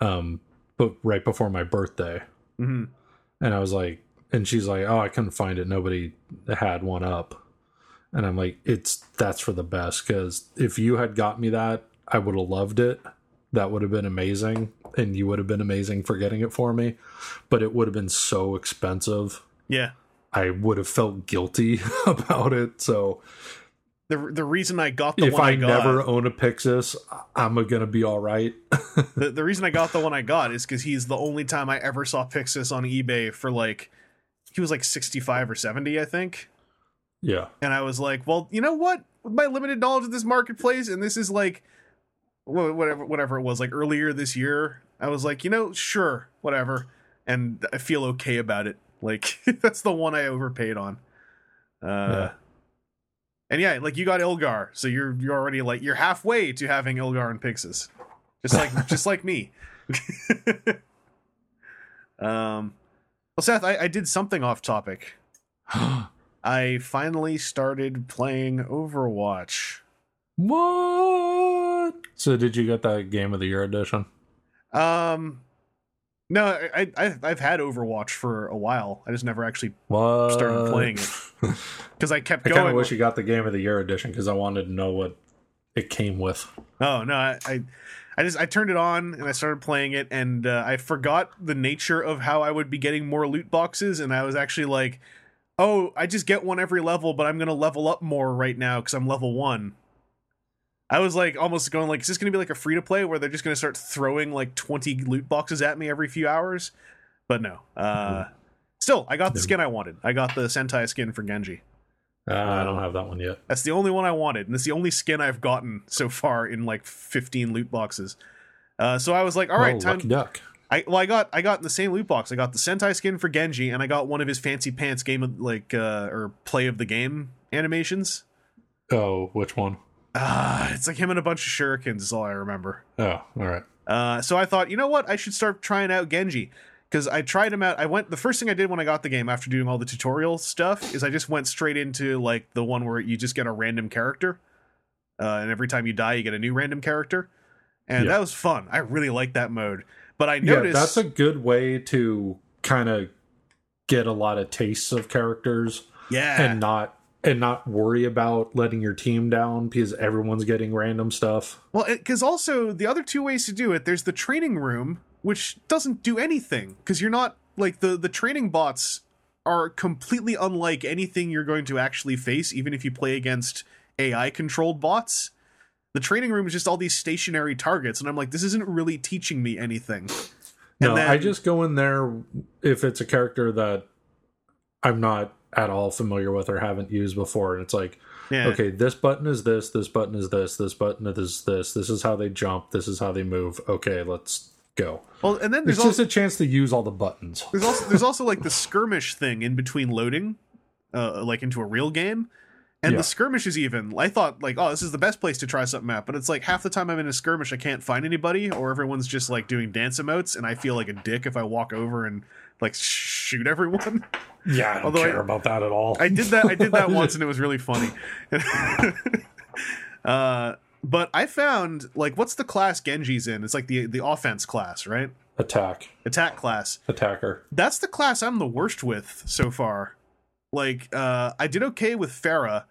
A: um, but right before my birthday,
B: hmm
A: and I was like, and she's like, oh, I couldn't find it. Nobody had one up, and I'm like, it's that's for the best because if you had got me that, I would have loved it. That would have been amazing, and you would have been amazing for getting it for me, but it would have been so expensive.
B: yeah
A: I would have felt guilty about it. So
B: the the reason I got the
A: if
B: one I,
A: I,
B: got,
A: never own a Pixxus, I'm gonna be all right.
B: the, the reason I got the one I got is because he's the only time I ever saw Pixxus on eBay for like he was like 65 or 70, I think.
A: Yeah,
B: And I was like, well, you know what? With my limited knowledge of this marketplace, and this is like whatever whatever it was, like earlier this year, I was like, you know, sure, whatever. And I feel okay about it. Like that's the one I overpaid on. Uh
A: Yeah.
B: and yeah, like you got Ilgar, so you're you're already like you're halfway to having Ilgar and Pixxus. Just like just like me. um well Seth, I, I did something off topic. I finally started playing Overwatch.
A: what? So did you get that Game of the Year edition?
B: Um, no, I, I I've had Overwatch for a while. I just never actually
A: What?
B: started playing it because I kept
A: I kind of wish you got the Game of the Year edition because I wanted to know what it came with.
B: oh no, I, I I just I turned it on and I started playing it, and uh, I forgot the nature of how I would be getting more loot boxes, and I was actually like, oh, I just get one every level, but I'm gonna level up more right now because I'm level one. I was like almost going like, is this gonna be like a free to play where they're just gonna start throwing like 20 loot boxes at me every few hours? But no. Uh still, I got the skin I wanted. I got the Sentai skin for Genji.
A: Uh, I don't have that one yet.
B: That's the only one I wanted, and it's the only skin I've gotten so far in like 15 loot boxes. Uh, so I was like, all right,
A: oh,
B: time. I well, I got I got in the same loot box. I got the Sentai skin for Genji, and I got one of his fancy pants game of like uh, or play of the game animations.
A: Oh, which one?
B: Ah, it's like him and a bunch of shurikens is all I remember.
A: Oh, all right.
B: Uh, so I thought, you know what? I should start trying out Genji because I tried him out. I went the first thing I did when I got the game after doing all the tutorial stuff is I just went straight into like the one where you just get a random character, uh, and every time you die, you get a new random character, and
A: Yeah.
B: that was fun. I really liked that mode. But I
A: Yeah, that's a good way to kind of get a lot of tastes of characters
B: yeah,
A: and not and not worry about letting your team down because everyone's getting random stuff.
B: Well, because also the other two ways to do it, there's the training room, which doesn't do anything because you're not like the the training bots are completely unlike anything you're going to actually face, even if you play against AI controlled bots. The training room is just all these stationary targets, and I'm like, this isn't really teaching me anything.
A: No,
B: then-
A: I just go in there if it's a character that I'm not at all familiar with or haven't used before, and it's like,
B: Yeah.
A: okay, this button is this, this button is this, this button is this, this is how they jump, this is how they move. Okay, let's go.
B: Well, and then
A: It's
B: there's
A: just
B: also
A: a chance to use all the buttons.
B: there's also there's also like the skirmish thing in between loading, uh, like into a real game. And
A: Yeah.
B: the skirmish is even. I thought like, oh, this is the best place to try something out. But it's like half the time I'm in a skirmish, I can't find anybody, or everyone's just like doing dance emotes, and I feel like a dick if I walk over and like shoot everyone.
A: Yeah, I don't
B: Although I-
A: care about that at all.
B: I did that. I did that once, and it was really funny. uh, but I found like, what's the class Genji's in? It's like the the offense class, right?
A: Attack,
B: Attack class.
A: attacker.
B: that's the class I'm the worst with so far. Like, uh, I did okay with Pharah,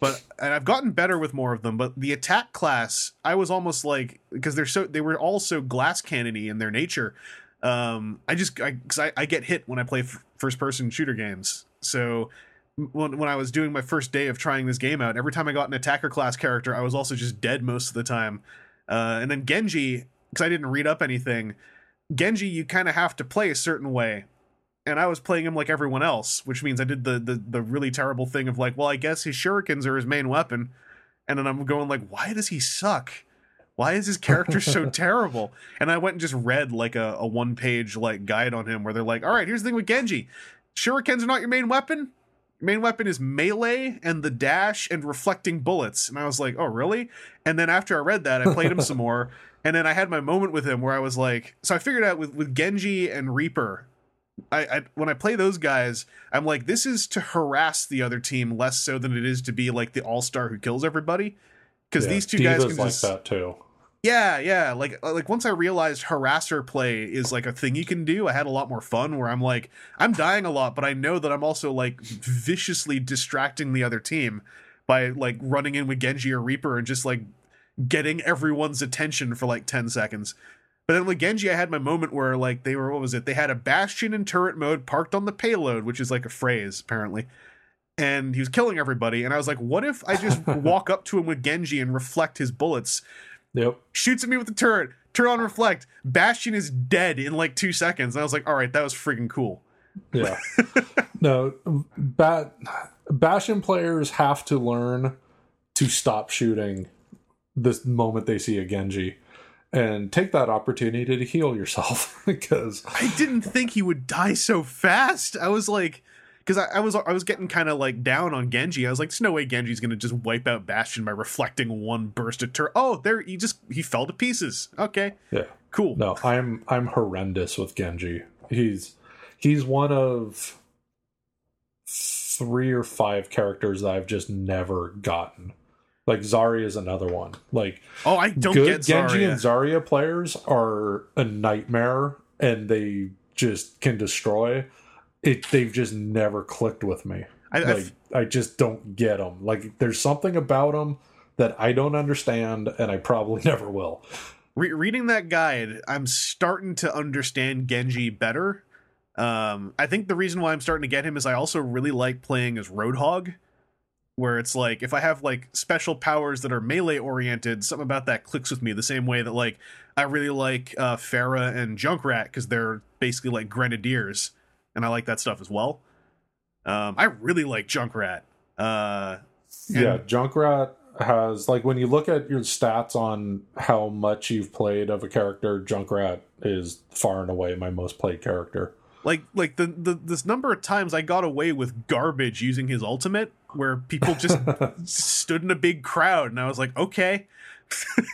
B: but and I've gotten better with more of them. But the attack class, I was almost like because they're so they were all so glass cannony in their nature. Um, I just I, cause I I get hit when I play f- first person shooter games. So when when I was doing my first day of trying this game out, every time I got an attacker class character, I was also just dead most of the time. Uh, and then Genji, because I didn't read up anything, Genji you kind of have to play a certain way and I was playing him like everyone else, which means I did the, the the really terrible thing of like, well, I guess his shurikens are his main weapon, and then I'm going like, why does he suck? Why is his character so terrible? And I went and just read like a, a one page like guide on him where they're like, all right, here's the thing with Genji, shurikens are not your main weapon. Your main weapon is melee and the dash and reflecting bullets. And I was like, oh really? And then after I read that, I played him some more. And then I had my moment with him where I was like, so I figured out with, with Genji and Reaper, I, I when I play those guys, I'm like, this is to harass the other team less so than it is to be like the all star who kills everybody. Because
A: Yeah,
B: these two guys can
A: like
B: just
A: that too.
B: yeah, yeah. Like uh, like once I realized harasser play is like a thing you can do, I had a lot more fun where I'm like, I'm dying a lot, but I know that I'm also like viciously distracting the other team by like running in with Genji or Reaper and just like getting everyone's attention for like 10 seconds. But then with Genji, I had my moment where like they were what was it? They had a bastion in turret mode parked on the payload, which is like a phrase apparently. and he was killing everybody. And I was like, what if I just walk up to him with Genji and reflect his bullets?
A: Yep.
B: Shoots at me with the turret, turn on reflect. Bastion is dead in like two seconds. And I was like, all right, that was freaking cool.
A: Yeah. no, Bat Bastion players have to learn to stop shooting this moment they see a Genji and take that opportunity to heal yourself because
B: I didn't think he would die so fast. I was like, because I, I, was I was getting kind of like down on Genji. I was like, there's no way Genji's gonna just wipe out Bastion by reflecting one burst of turret. Oh, there he just he fell to pieces. Okay,
A: yeah,
B: cool.
A: No, I'm I'm horrendous with Genji. He's he's one of three or five characters that I've just never gotten. Like Zarya is another one. Like
B: oh, I don't
A: good
B: get
A: Genji
B: Zarya.
A: and Zarya players are a nightmare, and they just can destroy. It they've just never clicked with me.
B: I, I
A: like I just don't get them. Like there's something about them that I don't understand, and I probably never will.
B: re- reading that guide, I'm starting to understand Genji better. Um, I think the reason why I'm starting to get him is I also really like playing as Roadhog, where it's like if I have like special powers that are melee oriented, something about that clicks with me the same way that like I really like uh, Pharah and Junkrat because they're basically like grenadiers, and I like that stuff as well. Um, I really like Junkrat. Uh, and-
A: yeah, Junkrat has like when you look at your stats on how much you've played of a character, Junkrat is far and away my most played character.
B: like like the, the this number of times I got away with garbage using his ultimate, where people just stood in a big crowd, and I was like, okay,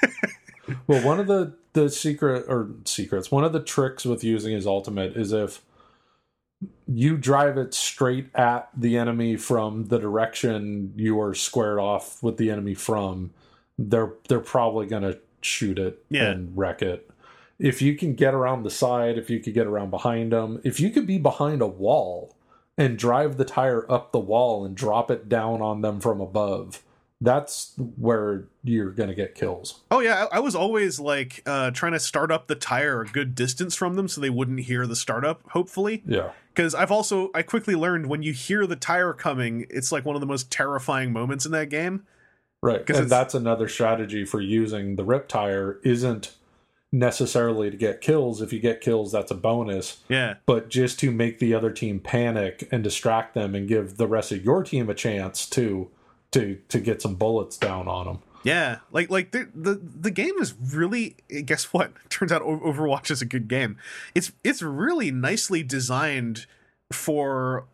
A: Well, one of the the secret or secrets, one of the tricks with using his ultimate is if you drive it straight at the enemy from the direction you are squared off with the enemy from, they're they're probably gonna shoot it
B: Yeah.
A: and wreck it. If you can get around the side, if you could get around behind them, if you could be behind a wall and drive the tire up the wall and drop it down on them from above, that's where you're gonna get kills.
B: oh yeah, I, I was always like uh, trying to start up the tire a good distance from them so they wouldn't hear the startup. Hopefully,
A: Yeah.
B: because I've also I quickly learned when you hear the tire coming, it's like one of the most terrifying moments in that game.
A: Right. And that's another strategy for using the rip tire isn't necessarily to get kills. If you get kills, that's a bonus.
B: Yeah,
A: But just to make the other team panic and distract them and give the rest of your team a chance to to to get some bullets down on them.
B: Yeah, like like the the the game is really. Guess what? Turns out Overwatch is a good game. It's it's really nicely designed for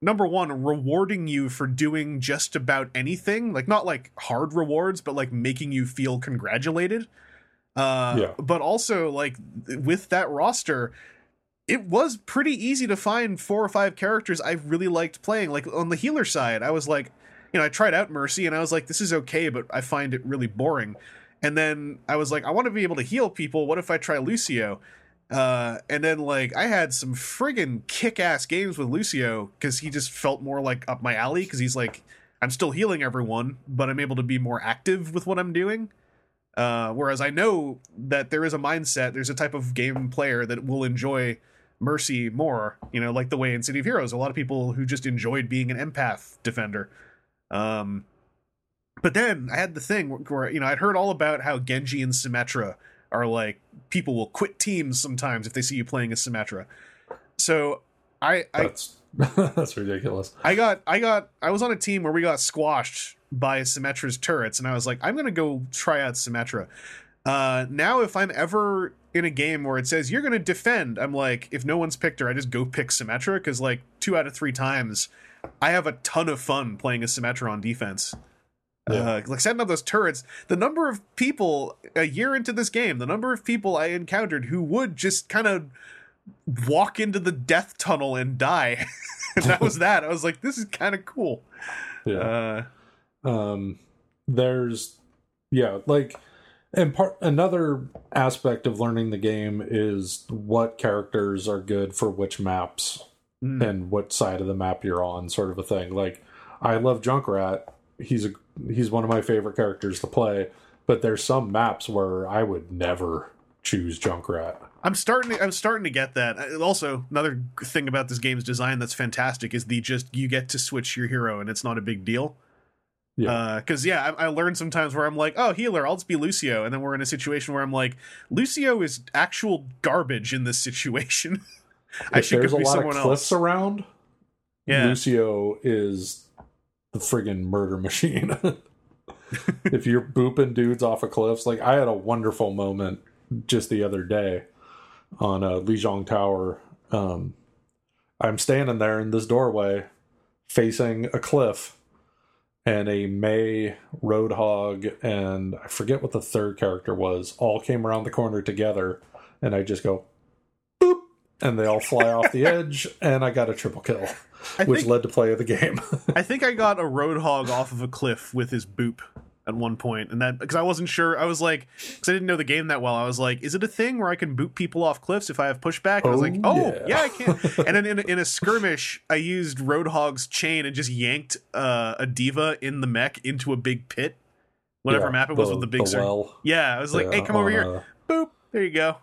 B: number one rewarding you for doing just about anything. Like not like hard rewards, but like making you feel congratulated. Uh,
A: Yeah.
B: But also like with that roster. It was pretty easy to find four or five characters I really liked playing. Like on the healer side, I was like, you know, I tried out Mercy and I was like, this is okay, but I find it really boring. And then I was like, I want to be able to heal people. What if I try Lucio? Uh, and then like I had some friggin' kick-ass games with Lucio because he just felt more like up my alley because he's like, I'm still healing everyone, but I'm able to be more active with what I'm doing. Uh, whereas I know that there is a mindset, there's a type of game player that will enjoy Mercy more, you know, like the way in City of Heroes, a lot of people who just enjoyed being an empath defender. Um, but then I had the thing where, you know I'd heard all about how Genji and Symmetra are like people will quit teams sometimes if they see you playing as Symmetra. So I I,
A: That's that's ridiculous.
B: I got I got I was on a team where we got squashed by Symmetra's turrets, and I was like, I'm gonna go try out Symmetra. Uh, now, if I'm ever in a game where it says you're gonna defend, I'm like, if no one's picked her, I just go pick Symmetra because like two out of three times, I have a ton of fun playing a Symmetra on defense.
A: Yeah.
B: Uh, like setting up those turrets. The number of people a year into this game, the number of people I encountered who would just kind of walk into the death tunnel and die. and that was that. I was like, this is kind of cool.
A: Yeah.
B: Uh,
A: um there's yeah like and part another aspect of learning the game is what characters are good for which maps
B: mm,
A: and what side of the map you're on sort of a thing like i love junkrat he's a he's one of my favorite characters to play but there's some maps where i would never choose junkrat
B: I'm starting. To, I'm starting to get that. Uh, Also, another thing about this game's design that's fantastic is the just you get to switch your hero and it's not a big deal.
A: Yeah.
B: Because yeah, I, I learned sometimes where I'm like, oh healer, I'll just be Lucio, and then we're in a situation where I'm like, Lucio is actual garbage in this situation. I should
A: there's a
B: be
A: lot of cliffs
B: else.
A: around,
B: Yeah.
A: Lucio is the friggin' murder machine. if you're booping dudes off of cliffs, like I had a wonderful moment just the other day on uh, Lijiang Tower. Um, I'm standing there in this doorway facing a cliff, and a Mei Roadhog and I forget what the third character was all came around the corner together, and I just go boop, and they all fly off the edge, and I got a triple kill,
B: I
A: which
B: think,
A: led to play of the game.
B: I think I got a roadhog off of a cliff with his boop at one point, and that because I wasn't sure. I was like, because I didn't know the game that well. I was like, is it a thing where I can boot people off cliffs if I have pushback? And I was
A: Oh,
B: like, oh
A: yeah.
B: yeah, I can. and then in, in a skirmish, I used roadhog's chain and just yanked uh, a D.Va in the mech into a big pit. Whatever
A: Yeah,
B: map it was with the big cir-
A: well.
B: Yeah, I was like, hey,
A: Yeah,
B: come over here.
A: uh,
B: Boop. There you go.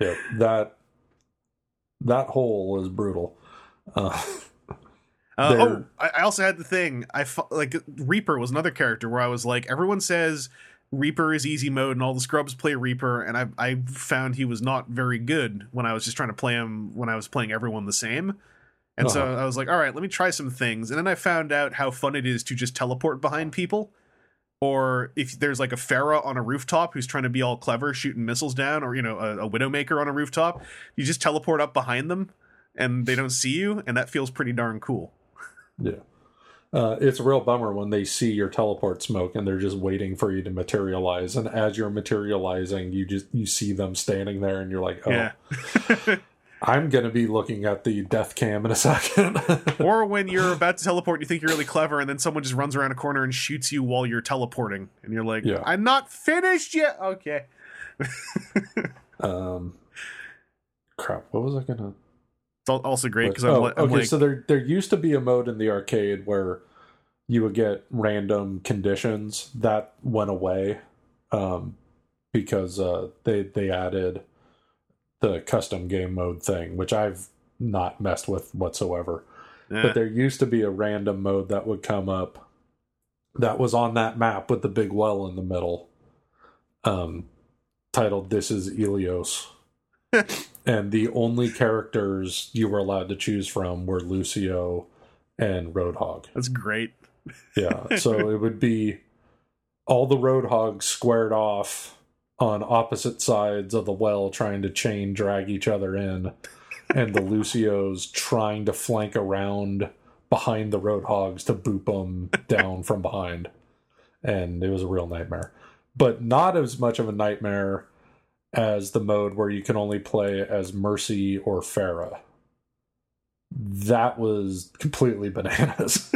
A: yeah, that that hole is brutal. Uh,
B: Uh, oh, I, also had the thing. I like Reaper was another character where I was like, everyone says Reaper is easy mode, and all the scrubs play Reaper, and I I found he was not very good when I was just trying to play him when I was playing everyone the same. And so
A: Uh-huh.
B: I was like, all right, let me try some things. And then I found out how fun it is to just teleport behind people. Or if there's like a Pharah on a rooftop who's trying to be all clever, shooting missiles down, or you know, a, a Widowmaker on a rooftop, you just teleport up behind them and they don't see you, and that feels pretty darn cool.
A: Yeah. Uh, it's a real bummer when they see your teleport smoke and they're just waiting for you to materialize. And as you're materializing, you just you see them standing there, and you're like, "Oh,
B: Yeah.
A: I'm gonna be looking at the death cam in a second.
B: or when you're about to teleport, and you think you're really clever, and then someone just runs around a corner and shoots you while you're teleporting, and you're like,
A: Yeah.
B: "I'm not finished yet." Okay.
A: um, crap. What was I gonna?
B: It's also great because I'm,
A: oh,
B: I'm
A: okay.
B: like,
A: so there there used to be a mode in the arcade where you would get random conditions that went away um, because uh, they they added the custom game mode thing, which I've not messed with whatsoever.
B: eh,
A: But there used to be a random mode that would come up that was on that map with the big well in the middle, um, titled "This is Ilios." and the only characters you were allowed to choose from were Lucio and Roadhog.
B: that's great.
A: Yeah, so it would be all the Roadhogs squared off on opposite sides of the well, trying to chain drag each other in, and the Lucios trying to flank around behind the Roadhogs to boop them down from behind. And it was a real nightmare. But not as much of a nightmare as the mode where you can only play as Mercy or Pharah. That was completely bananas.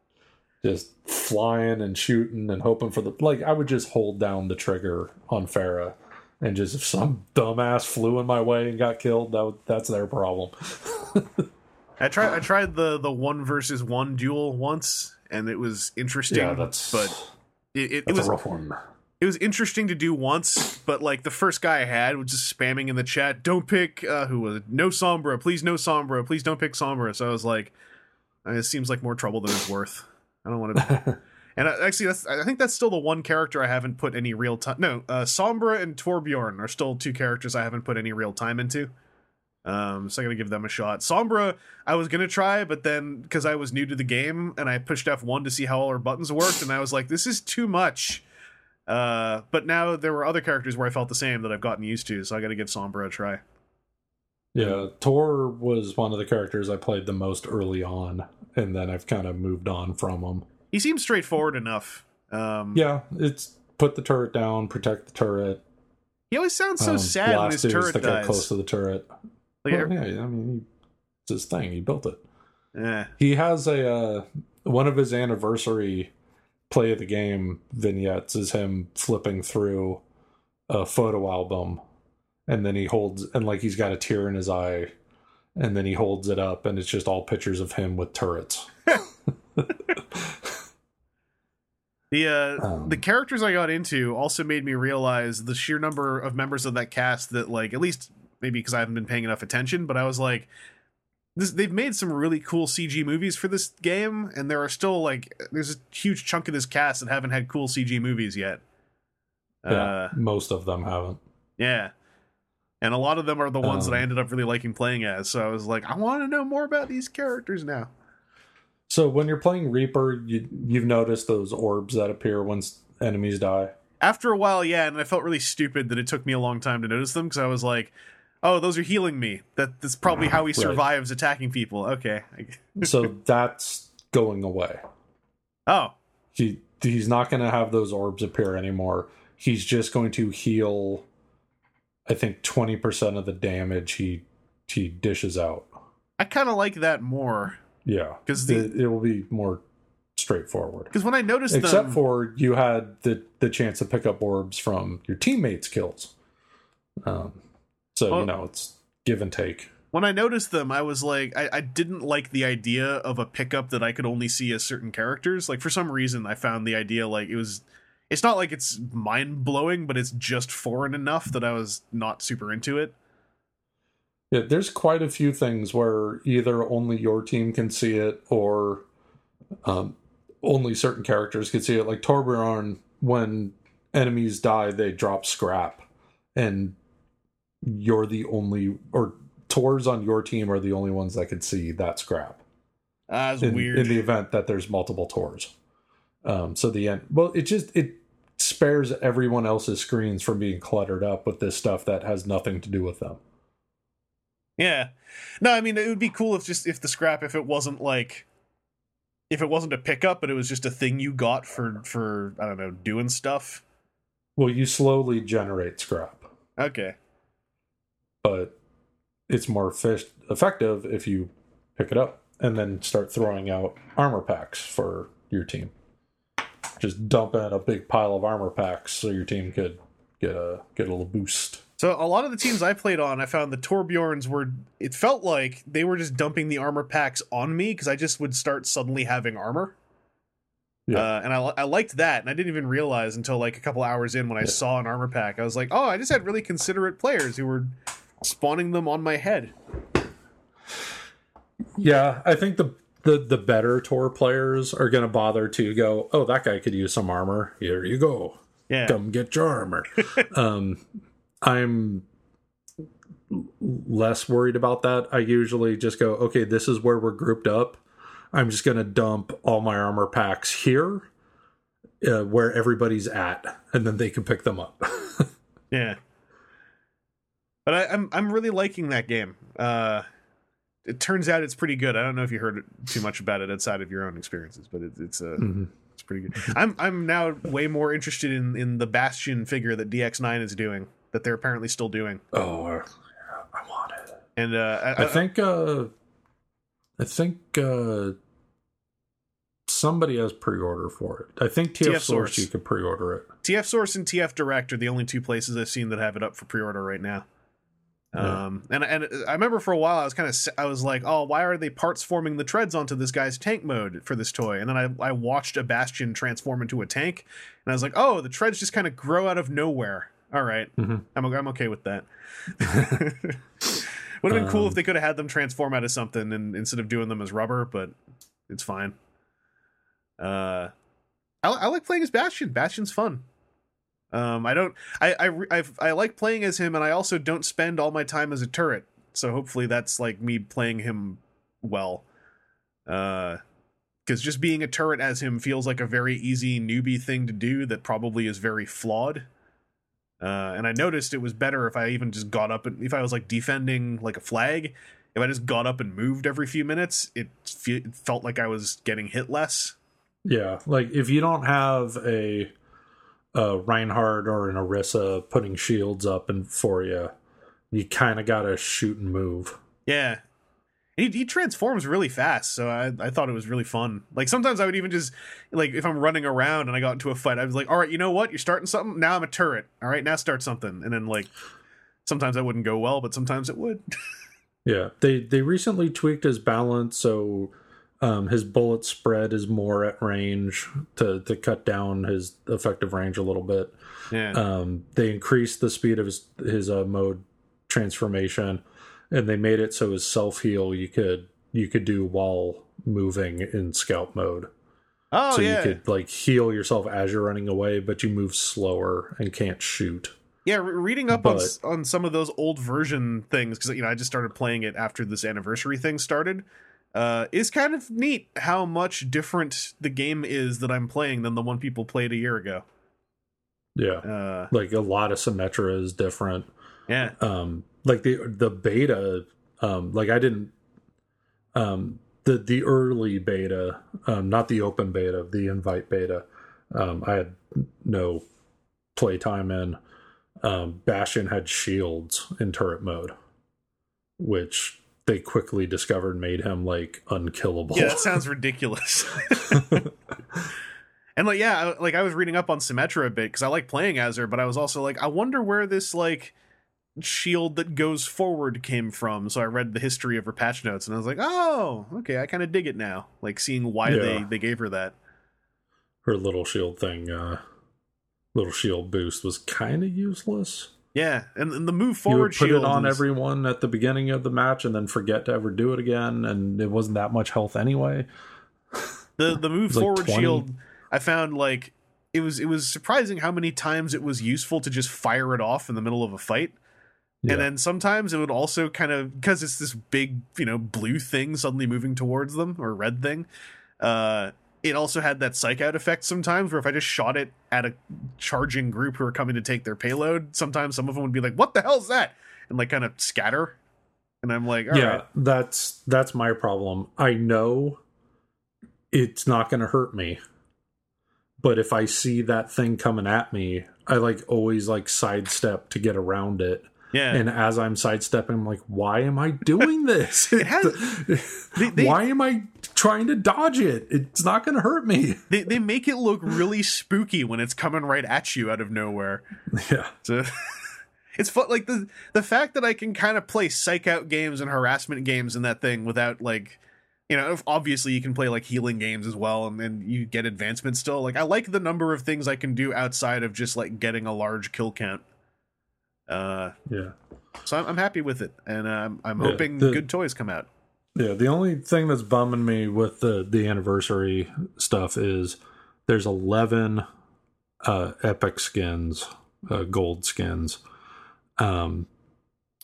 A: just flying and shooting and hoping for the like I would just hold down the trigger on Pharah and just if some dumbass flew in my way and got killed, that would- that's their problem.
B: I tried. I tried the the one versus one duel once, and it was interesting.
A: Yeah, that's
B: but it, it, it was
A: a rough one.
B: It was interesting to do once, but like the first guy I had was just spamming in the chat, "Don't pick uh, who was it? No Sombra, please no Sombra, please don't pick Sombra." So I was like, uh, "It seems like more trouble than it's worth." I don't want to. and I, actually, that's I think that's still the one character I haven't put any real time. No, uh, Sombra and Torbjorn are still two characters I haven't put any real time into. Um, so I'm gonna give them a shot. Sombra, I was gonna try, but then because I was new to the game and I pushed F1 to see how all her buttons worked, and I was like, this is too much. Uh, but now there were other characters where I felt the same that I've gotten used to, so I gotta give Sombra a try.
A: Yeah, Tor was one of the characters I played the most early on, and then I've kind of moved on from him.
B: He seems straightforward enough. Um,
A: Yeah, it's put the turret down, protect the turret.
B: he always sounds so
A: um,
B: sad when his turret
A: that
B: dies.
A: close to the turret.
B: Like,
A: Well, yeah, I mean, he, it's his thing. He built it.
B: eh.
A: He has a uh, one of his anniversary play of the game vignettes is him flipping through a photo album, and then he holds and like he's got a tear in his eye, and then he holds it up, and it's just all pictures of him with turrets.
B: The uh,
A: Um,
B: the characters I got into also made me realize the sheer number of members of that cast that like at least maybe because I haven't been paying enough attention, but I was like this they've made some really cool CG movies for this game and there are still like there's a huge chunk of this cast that haven't had cool CG movies yet.
A: Yeah,
B: Uh
A: most of them haven't.
B: yeah. And a lot of them are the ones that I
A: Um,
B: ended up really liking playing as. So I was like, I want to know more about these characters now.
A: So when you're playing Reaper, you, you've noticed those orbs that appear once enemies die.
B: after a while, yeah, and I felt really stupid that it took me a long time to notice them because I was like, "Oh, those are healing me. That that's probably how he
A: Right.
B: survives attacking people." Okay.
A: So that's going away.
B: Oh,
A: He he's not going to have those orbs appear anymore. He's just going to heal. I think twenty percent of the damage he he dishes out.
B: I kind of like that more
A: Yeah,
B: the-
A: it, it will be more straightforward.
B: because when I noticed
A: Except
B: them,
A: for you had the the chance to pick up orbs from your teammates' kills. Um, so
B: Well-
A: you know it's give and take.
B: when I noticed them, I was like, I, I didn't like the idea of a pickup that I could only see as certain characters. Like for some reason, I found the idea like it was. It's not like it's mind blowing, but it's just foreign enough that I was not super into it.
A: Yeah, there's quite a few things where either only your team can see it or um, only certain characters can see it. Like Torbjorn, when enemies die, they drop scrap, and you're the only, or tours on your team are the only ones that can see that scrap.
B: It's
A: in,
B: weird.
A: in the event that there's multiple tours. Um, so the end. Well, it just it spares everyone else's screens from being cluttered up with this stuff that has nothing to do with them.
B: Yeah. No, I mean it would be cool if just if the scrap if it wasn't like if it wasn't a pickup, but it was just a thing you got for for I don't know doing stuff.
A: Well, you slowly generate scrap,
B: Okay.
A: But it's more fish- effective if you pick it up and then start throwing out armor packs for your team. Just dump in a big pile of armor packs so your team could get a get a little boost.
B: So a lot of the teams I played on, I found the Torbjorns were. It felt like they were just dumping the armor packs on me because I just would start suddenly having armor.
A: Yeah.
B: Uh, and I, I liked that, and I didn't even realize until like a couple hours in when I
A: Yeah.
B: saw an armor pack, I was like, "Oh, I just had really considerate players who were spawning them on my head."
A: Yeah, I think the the the better tour players are going to bother to go. Oh, that guy could use some armor. Here you go.
B: Yeah,
A: Come get your armor. um, I'm less worried about that. I usually just go, okay, this is where we're grouped up. I'm just going to dump all my armor packs here, uh, where everybody's at, and then they can pick them up.
B: Yeah. But I, I'm I'm really liking that game. Uh, it turns out it's pretty good. I don't know if you heard too much about it outside of your own experiences, but it, it's uh,
A: Mhm.
B: it's pretty good. I'm I'm now way more interested in in the Bastion figure that DX9 is doing that they're apparently still doing.
A: Oh, uh, I want it.
B: And uh, I,
A: I think uh I think uh somebody has pre-order for it. I think TF,
B: TF
A: Source
B: Source.
A: you could pre-order it.
B: TF Source and TF Direct are the only two places I've seen that have it up for pre-order right now.
A: Yeah.
B: Um, and and I remember for a while I was kind of I was like, oh, why are they parts forming the treads onto this guy's tank mode for this toy? And then I I watched a Bastion transform into a tank, and I was like, oh, the treads just kind of grow out of nowhere. All right.
A: Mhm.
B: I'm I'm okay with that. Would have been cool
A: Um,
B: if they could have had them transform out of something and instead of doing them as rubber, but it's fine. Uh, I, I like playing as Bastion. Bastion's fun. Um, I don't. I I I've, I like playing as him, and I also don't spend all my time as a turret. So hopefully that's like me playing him well. Uh, because just being a turret as him feels like a very easy newbie thing to do that probably is very flawed. Uh, and I noticed it was better if I even just got up and if I was like defending like a flag, if I just got up and moved every few minutes, it, fe- it felt like I was getting hit less.
A: Yeah, like if you don't have a a Reinhardt or an Orisa putting shields up and for you, you kind of got to shoot and move.
B: Yeah. He, he transforms really fast, so I, I thought it was really fun. Like sometimes I would even just like if I'm running around and I got into a fight, I was like, "All right, you know what? You're starting something. Now I'm a turret. All right, now start something." And then like sometimes that wouldn't go well, but sometimes it would.
A: Yeah, they they recently tweaked his balance, so Um, his bullet spread is more at range to to cut down his effective range a little bit.
B: Yeah.
A: Um, they increased the speed of his his uh, mode transformation, and they made it so his self heal you could you could do while moving in scout mode.
B: oh
A: so
B: yeah.
A: you could like heal yourself as you're running away, but you move slower and can't shoot.
B: Yeah, reading up on
A: But-
B: s- on some of those old version things because you know I just started playing it after this anniversary thing started. Uh, is kind of neat how much different the game is that I'm playing than the one people played a year ago.
A: Yeah,
B: Uh,
A: like a lot of Symmetra is different.
B: yeah,
A: um like the the beta um like i didn't um the the early beta um not the open beta the invite beta um i had no playtime in um bastion had shields in turret mode which they quickly discovered made him like unkillable
B: yeah, that sounds ridiculous. and like, yeah, like I was reading up on Symmetra a bit because I like playing as her, but I was also like, I wonder where this like shield that goes forward came from. So I read the history of her patch notes, and I was like, oh, okay, I kind of dig it now. Like seeing why they they gave her that.
A: her little shield thing uh little shield boost was kind of useless
B: Yeah, and, and the move
A: you
B: forward
A: would put
B: shield
A: it on everyone at the beginning of the match and then forget to ever do it again and it wasn't that much health anyway
B: the the move
A: It's like
B: forward shield. I found like it was it was surprising how many times it was useful to just fire it off in the middle of a fight.
A: Yeah.
B: And then sometimes it would also kind of because it's this big, you know, blue thing suddenly moving towards them or red thing. Uh, it also had that psych out effect sometimes where if I just shot it at a charging group who are coming to take their payload, sometimes some of them would be like, "What the hell's that?" and like kind of scatter. And I'm like, "All
A: yeah
B: right,
A: that's that's my problem i know it's not going to hurt me but if i see that thing coming at me i like always like sidestep to get around it
B: yeah."
A: and as i'm sidestepping i'm like why am i doing this
B: It They- they-
A: why am i trying to dodge it it's not going to hurt me
B: they they make it look really spooky when it's coming right at you out of nowhere.
A: yeah
B: So it's fun like the the fact that I can kind of play psych out games and harassment games in that thing without like you know obviously you can play like healing games as well and then you get advancement still like I like the number of things I can do outside of just like getting a large kill count. Uh,
A: yeah
B: so I'm, I'm happy with it, and um, I'm
A: Yeah,
B: hoping
A: the-
B: good toys come out.
A: Yeah, the only thing that's bumming me with the the anniversary stuff is there's 11 uh epic skins, uh gold skins. Um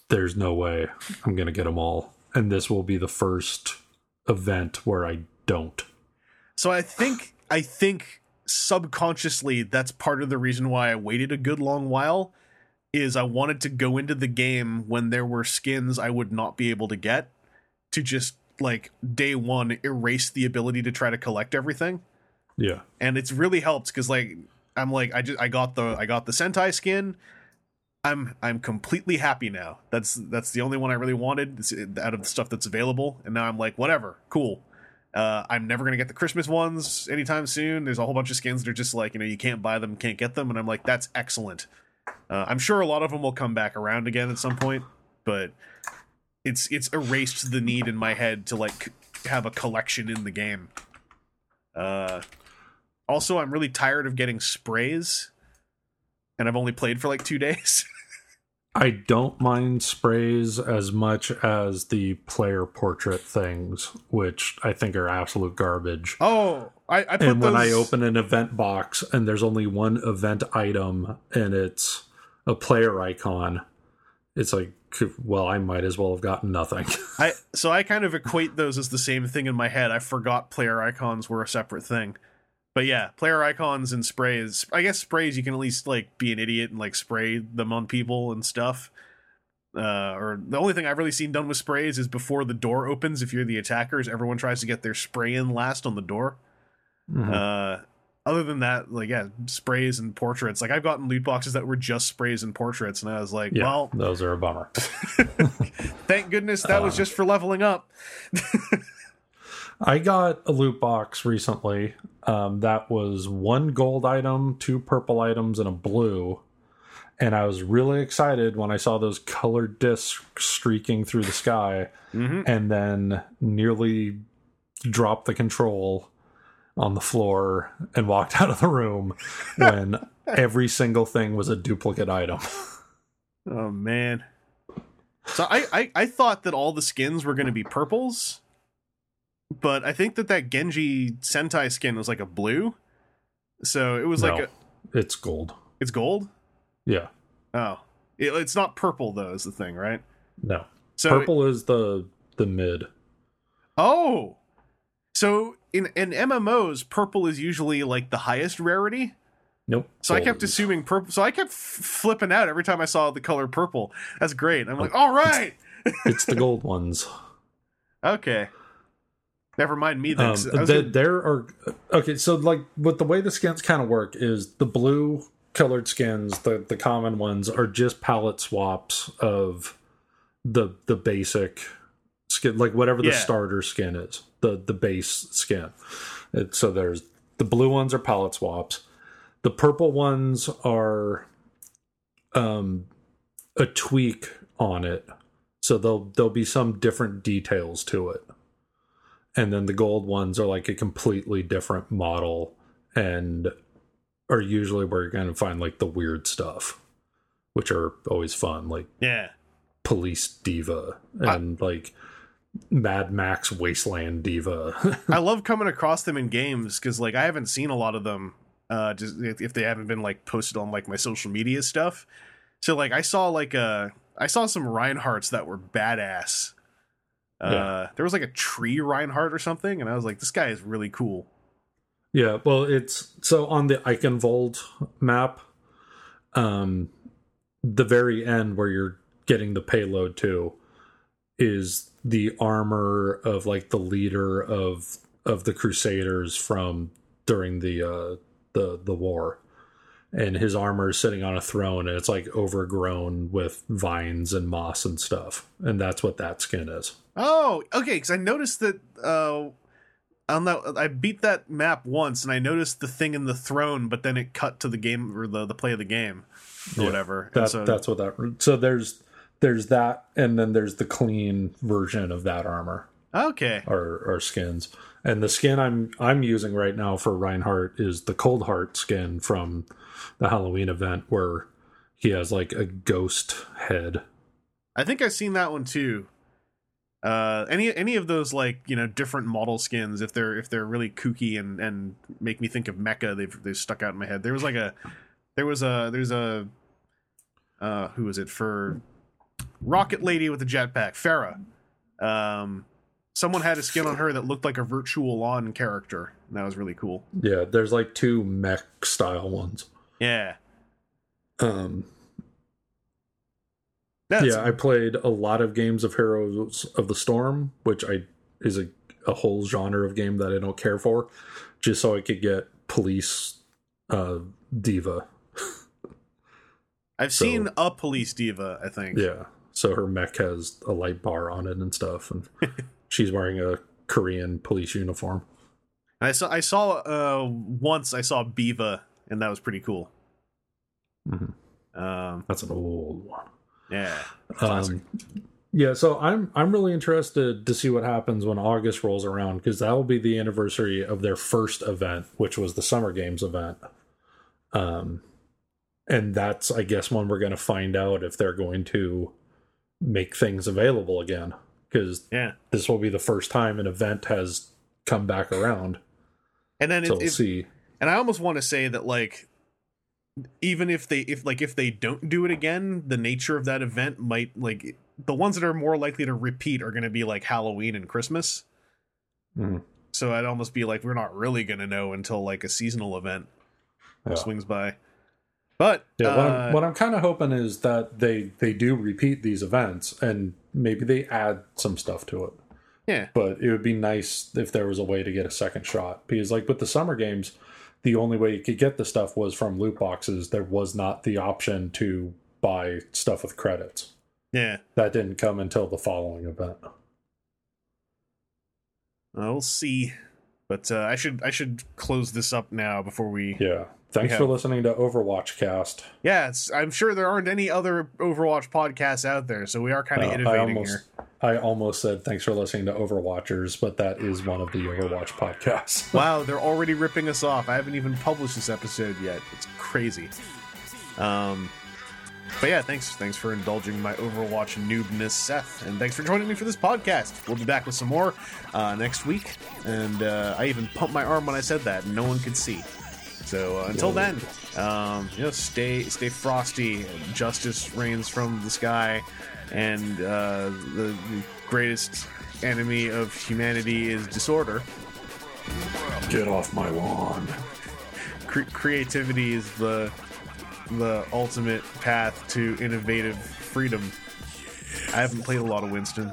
A: there's no way I'm to get them all and this will be the first event where I don't.
B: So I think I think subconsciously that's part of the reason why I waited a good long while is I wanted to go into the game when there were skins I would not be able to get to just like day 1 erase the ability to try to collect everything.
A: Yeah.
B: And it's really helped cuz like I'm like I just I got the I got the Sentai skin. I'm I'm completely happy now. That's that's the only one I really wanted it's, out of the stuff that's available and now I'm like whatever, cool. Uh, I'm never gonna get the Christmas ones anytime soon. There's a whole bunch of skins that are just like you know you can't buy them, can't get them, and I'm like that's excellent. Uh, I'm sure a lot of them will come back around again at some point, but it's it's erased the need in my head to like have a collection in the game. Uh, also, I'm really tired of getting sprays, and I've only played for like two days.
A: I don't mind sprays as much as the player portrait things, which I think are absolute garbage.
B: oh, I, I put
A: and when I open an event box and there's only one event item and it's a player icon, it's like, well, I might as well have gotten nothing.
B: I so I kind of equate those as the same thing in my head. I forgot player icons were a separate thing. But yeah, player icons and sprays. I guess sprays you can at least like be an idiot and like spray them on people and stuff. Uh, or the only thing I've really seen done with sprays is before the door opens. If you're the attackers, everyone tries to get their spray in last on the door.
A: Mhm.
B: Uh, other than that, like yeah, sprays and portraits. Like I've gotten loot boxes that were just sprays and portraits, and I was like,
A: yeah,
B: well,
A: those are a bummer.
B: thank goodness that was
A: Uh.
B: just for leveling up.
A: I got a loot box recently. Um, that was one gold item, two purple items, and a blue. And I was really excited when I saw those colored discs streaking through the sky.
B: hmm
A: And then nearly dropped the control on the floor and walked out of the room when every single thing was a duplicate item.
B: Oh man. So I, I I thought that all the skins were going to be purples, but I think that that Genji Sentai skin was like a blue. So it was like a,
A: It's gold.
B: it's gold.
A: Yeah.
B: Oh, it, it's not purple though. Is the thing right?
A: No.
B: So
A: Purple is the the mid.
B: Oh, so in in MMOs, purple is usually like the highest rarity.
A: Nope.
B: So I kept assuming purple. So I kept f- flipping out every time I saw the color purple. That's great. I'm like, all right,
A: it's the gold ones.
B: okay. Never mind me then.
A: Um,
B: 'cause I was
A: the-
B: gonna-
A: there are okay. So like, what the way the skins kind of work is the blue colored skins, the the common ones, are just palette swaps of the the basic skin, like whatever the
B: Yeah.
A: starter skin is, the the base skin. It, so there's the blue ones are palette swaps. The purple ones are um a tweak on it. So there'll there'll be some different details to it and then the gold ones are like a completely different model and are usually where you're going to find like the weird stuff which are always fun like
B: yeah.
A: police D.Va and like mad max wasteland D.Va
B: I love coming across them in games because like I haven't seen a lot of them. Uh, just if they haven't been like posted on like my social media stuff. So like I saw like uh I saw some Reinhardts that were badass. Uh,
A: Yeah.
B: there was like a tree Reinhardt or something, and I was like, this guy is really cool.
A: yeah well it's so on the Eichenwalde map um the very end where you're getting the payload to is the armor of like the leader of of the crusaders from during the uh the the war and his armor is sitting on a throne and it's like overgrown with vines and moss and stuff and that's what that skin is
B: Oh, okay. Because I noticed that uh, on that I beat that map once, and I noticed the thing in the throne, but then it cut to the game or the the play of the game or
A: Yeah,
B: whatever.
A: That,
B: so,
A: that's what that so there's there's that and then there's the clean version of that armor
B: okay.
A: or or skins and the skin i'm i'm using right now for reinhardt is the cold heart skin from the halloween event where he has like a ghost head
B: I think I've seen that one too. Uh, any any of those like you know different model skins, if they're if they're really kooky and and make me think of Mecha, they've they've stuck out in my head. There was like a there was a there's a uh who was it for Rocket Lady with the jetpack, Pharah. Um, someone had a skin on her that looked like a Virtual On character. And that was really cool.
A: yeah there's like two mech style ones
B: Yeah.
A: um
B: That's,
A: yeah i played a lot of games of heroes of the storm which i is a, a whole genre of game that i don't care for just so i could get police uh D.Va
B: I've
A: so-
B: seen a police D.Va. I think.
A: Yeah. So her mech has a light bar on it and stuff, and she's wearing a Korean police uniform.
B: And I saw I saw uh once I saw Biva and that was pretty cool.
A: Mhm.
B: Um
A: That's an old one.
B: yeah.
A: Um, yeah, so I'm I'm really interested to see what happens when August rolls around because that will be the anniversary of their first event, which was the Summer Games event. Um, and that's I guess when we're going to find out if they're going to make things available again because
B: Yeah.
A: this will be the first time an event has come back around.
B: And then
A: So
B: it,
A: we'll
B: it-
A: see.
B: and I almost want to say that like even if they if like if they don't do it again, the nature of that event might like the ones that are more likely to repeat are going to be like Halloween and Christmas.
A: Mhm.
B: So I'd almost be like we're not really going to know until like a seasonal event
A: Yeah.
B: swings by. But
A: Yeah, what
B: uh,
A: I'm, what I'm kind of hoping is that they they do repeat these events and maybe they add some stuff to it.
B: yeah,
A: But it would be nice if there was a way to get a second shot because, like with the summer games, the only way you could get the stuff was from loot boxes. There was not the option to buy stuff with credits.
B: yeah.
A: That didn't come until the following event.
B: We'll see. But uh, I should I should close this up now before we.
A: Yeah. Thanks for listening to Overwatch Cast.
B: Yeah, I'm sure there aren't any other Overwatch podcasts out there, so we are kind of
A: Uh, I
B: innovating
A: almost
B: here.
A: I almost said thanks for listening to Overwatchers, but that is one of the Overwatch podcasts.
B: Wow, they're already ripping us off. I haven't even published this episode yet. It's crazy. Um, but yeah, thanks, thanks for indulging my Overwatch noobness, Seth, and thanks for joining me for this podcast. We'll be back with some more uh, next week, and uh, I even pumped my arm when I said that, and no one could see. So uh, until then, um, you know, stay stay frosty. Justice reigns from the sky, and uh, the, the greatest enemy of humanity is disorder.
A: Get off my lawn.
B: cre- creativity is the the ultimate path to innovative freedom. I haven't played a lot of Winston.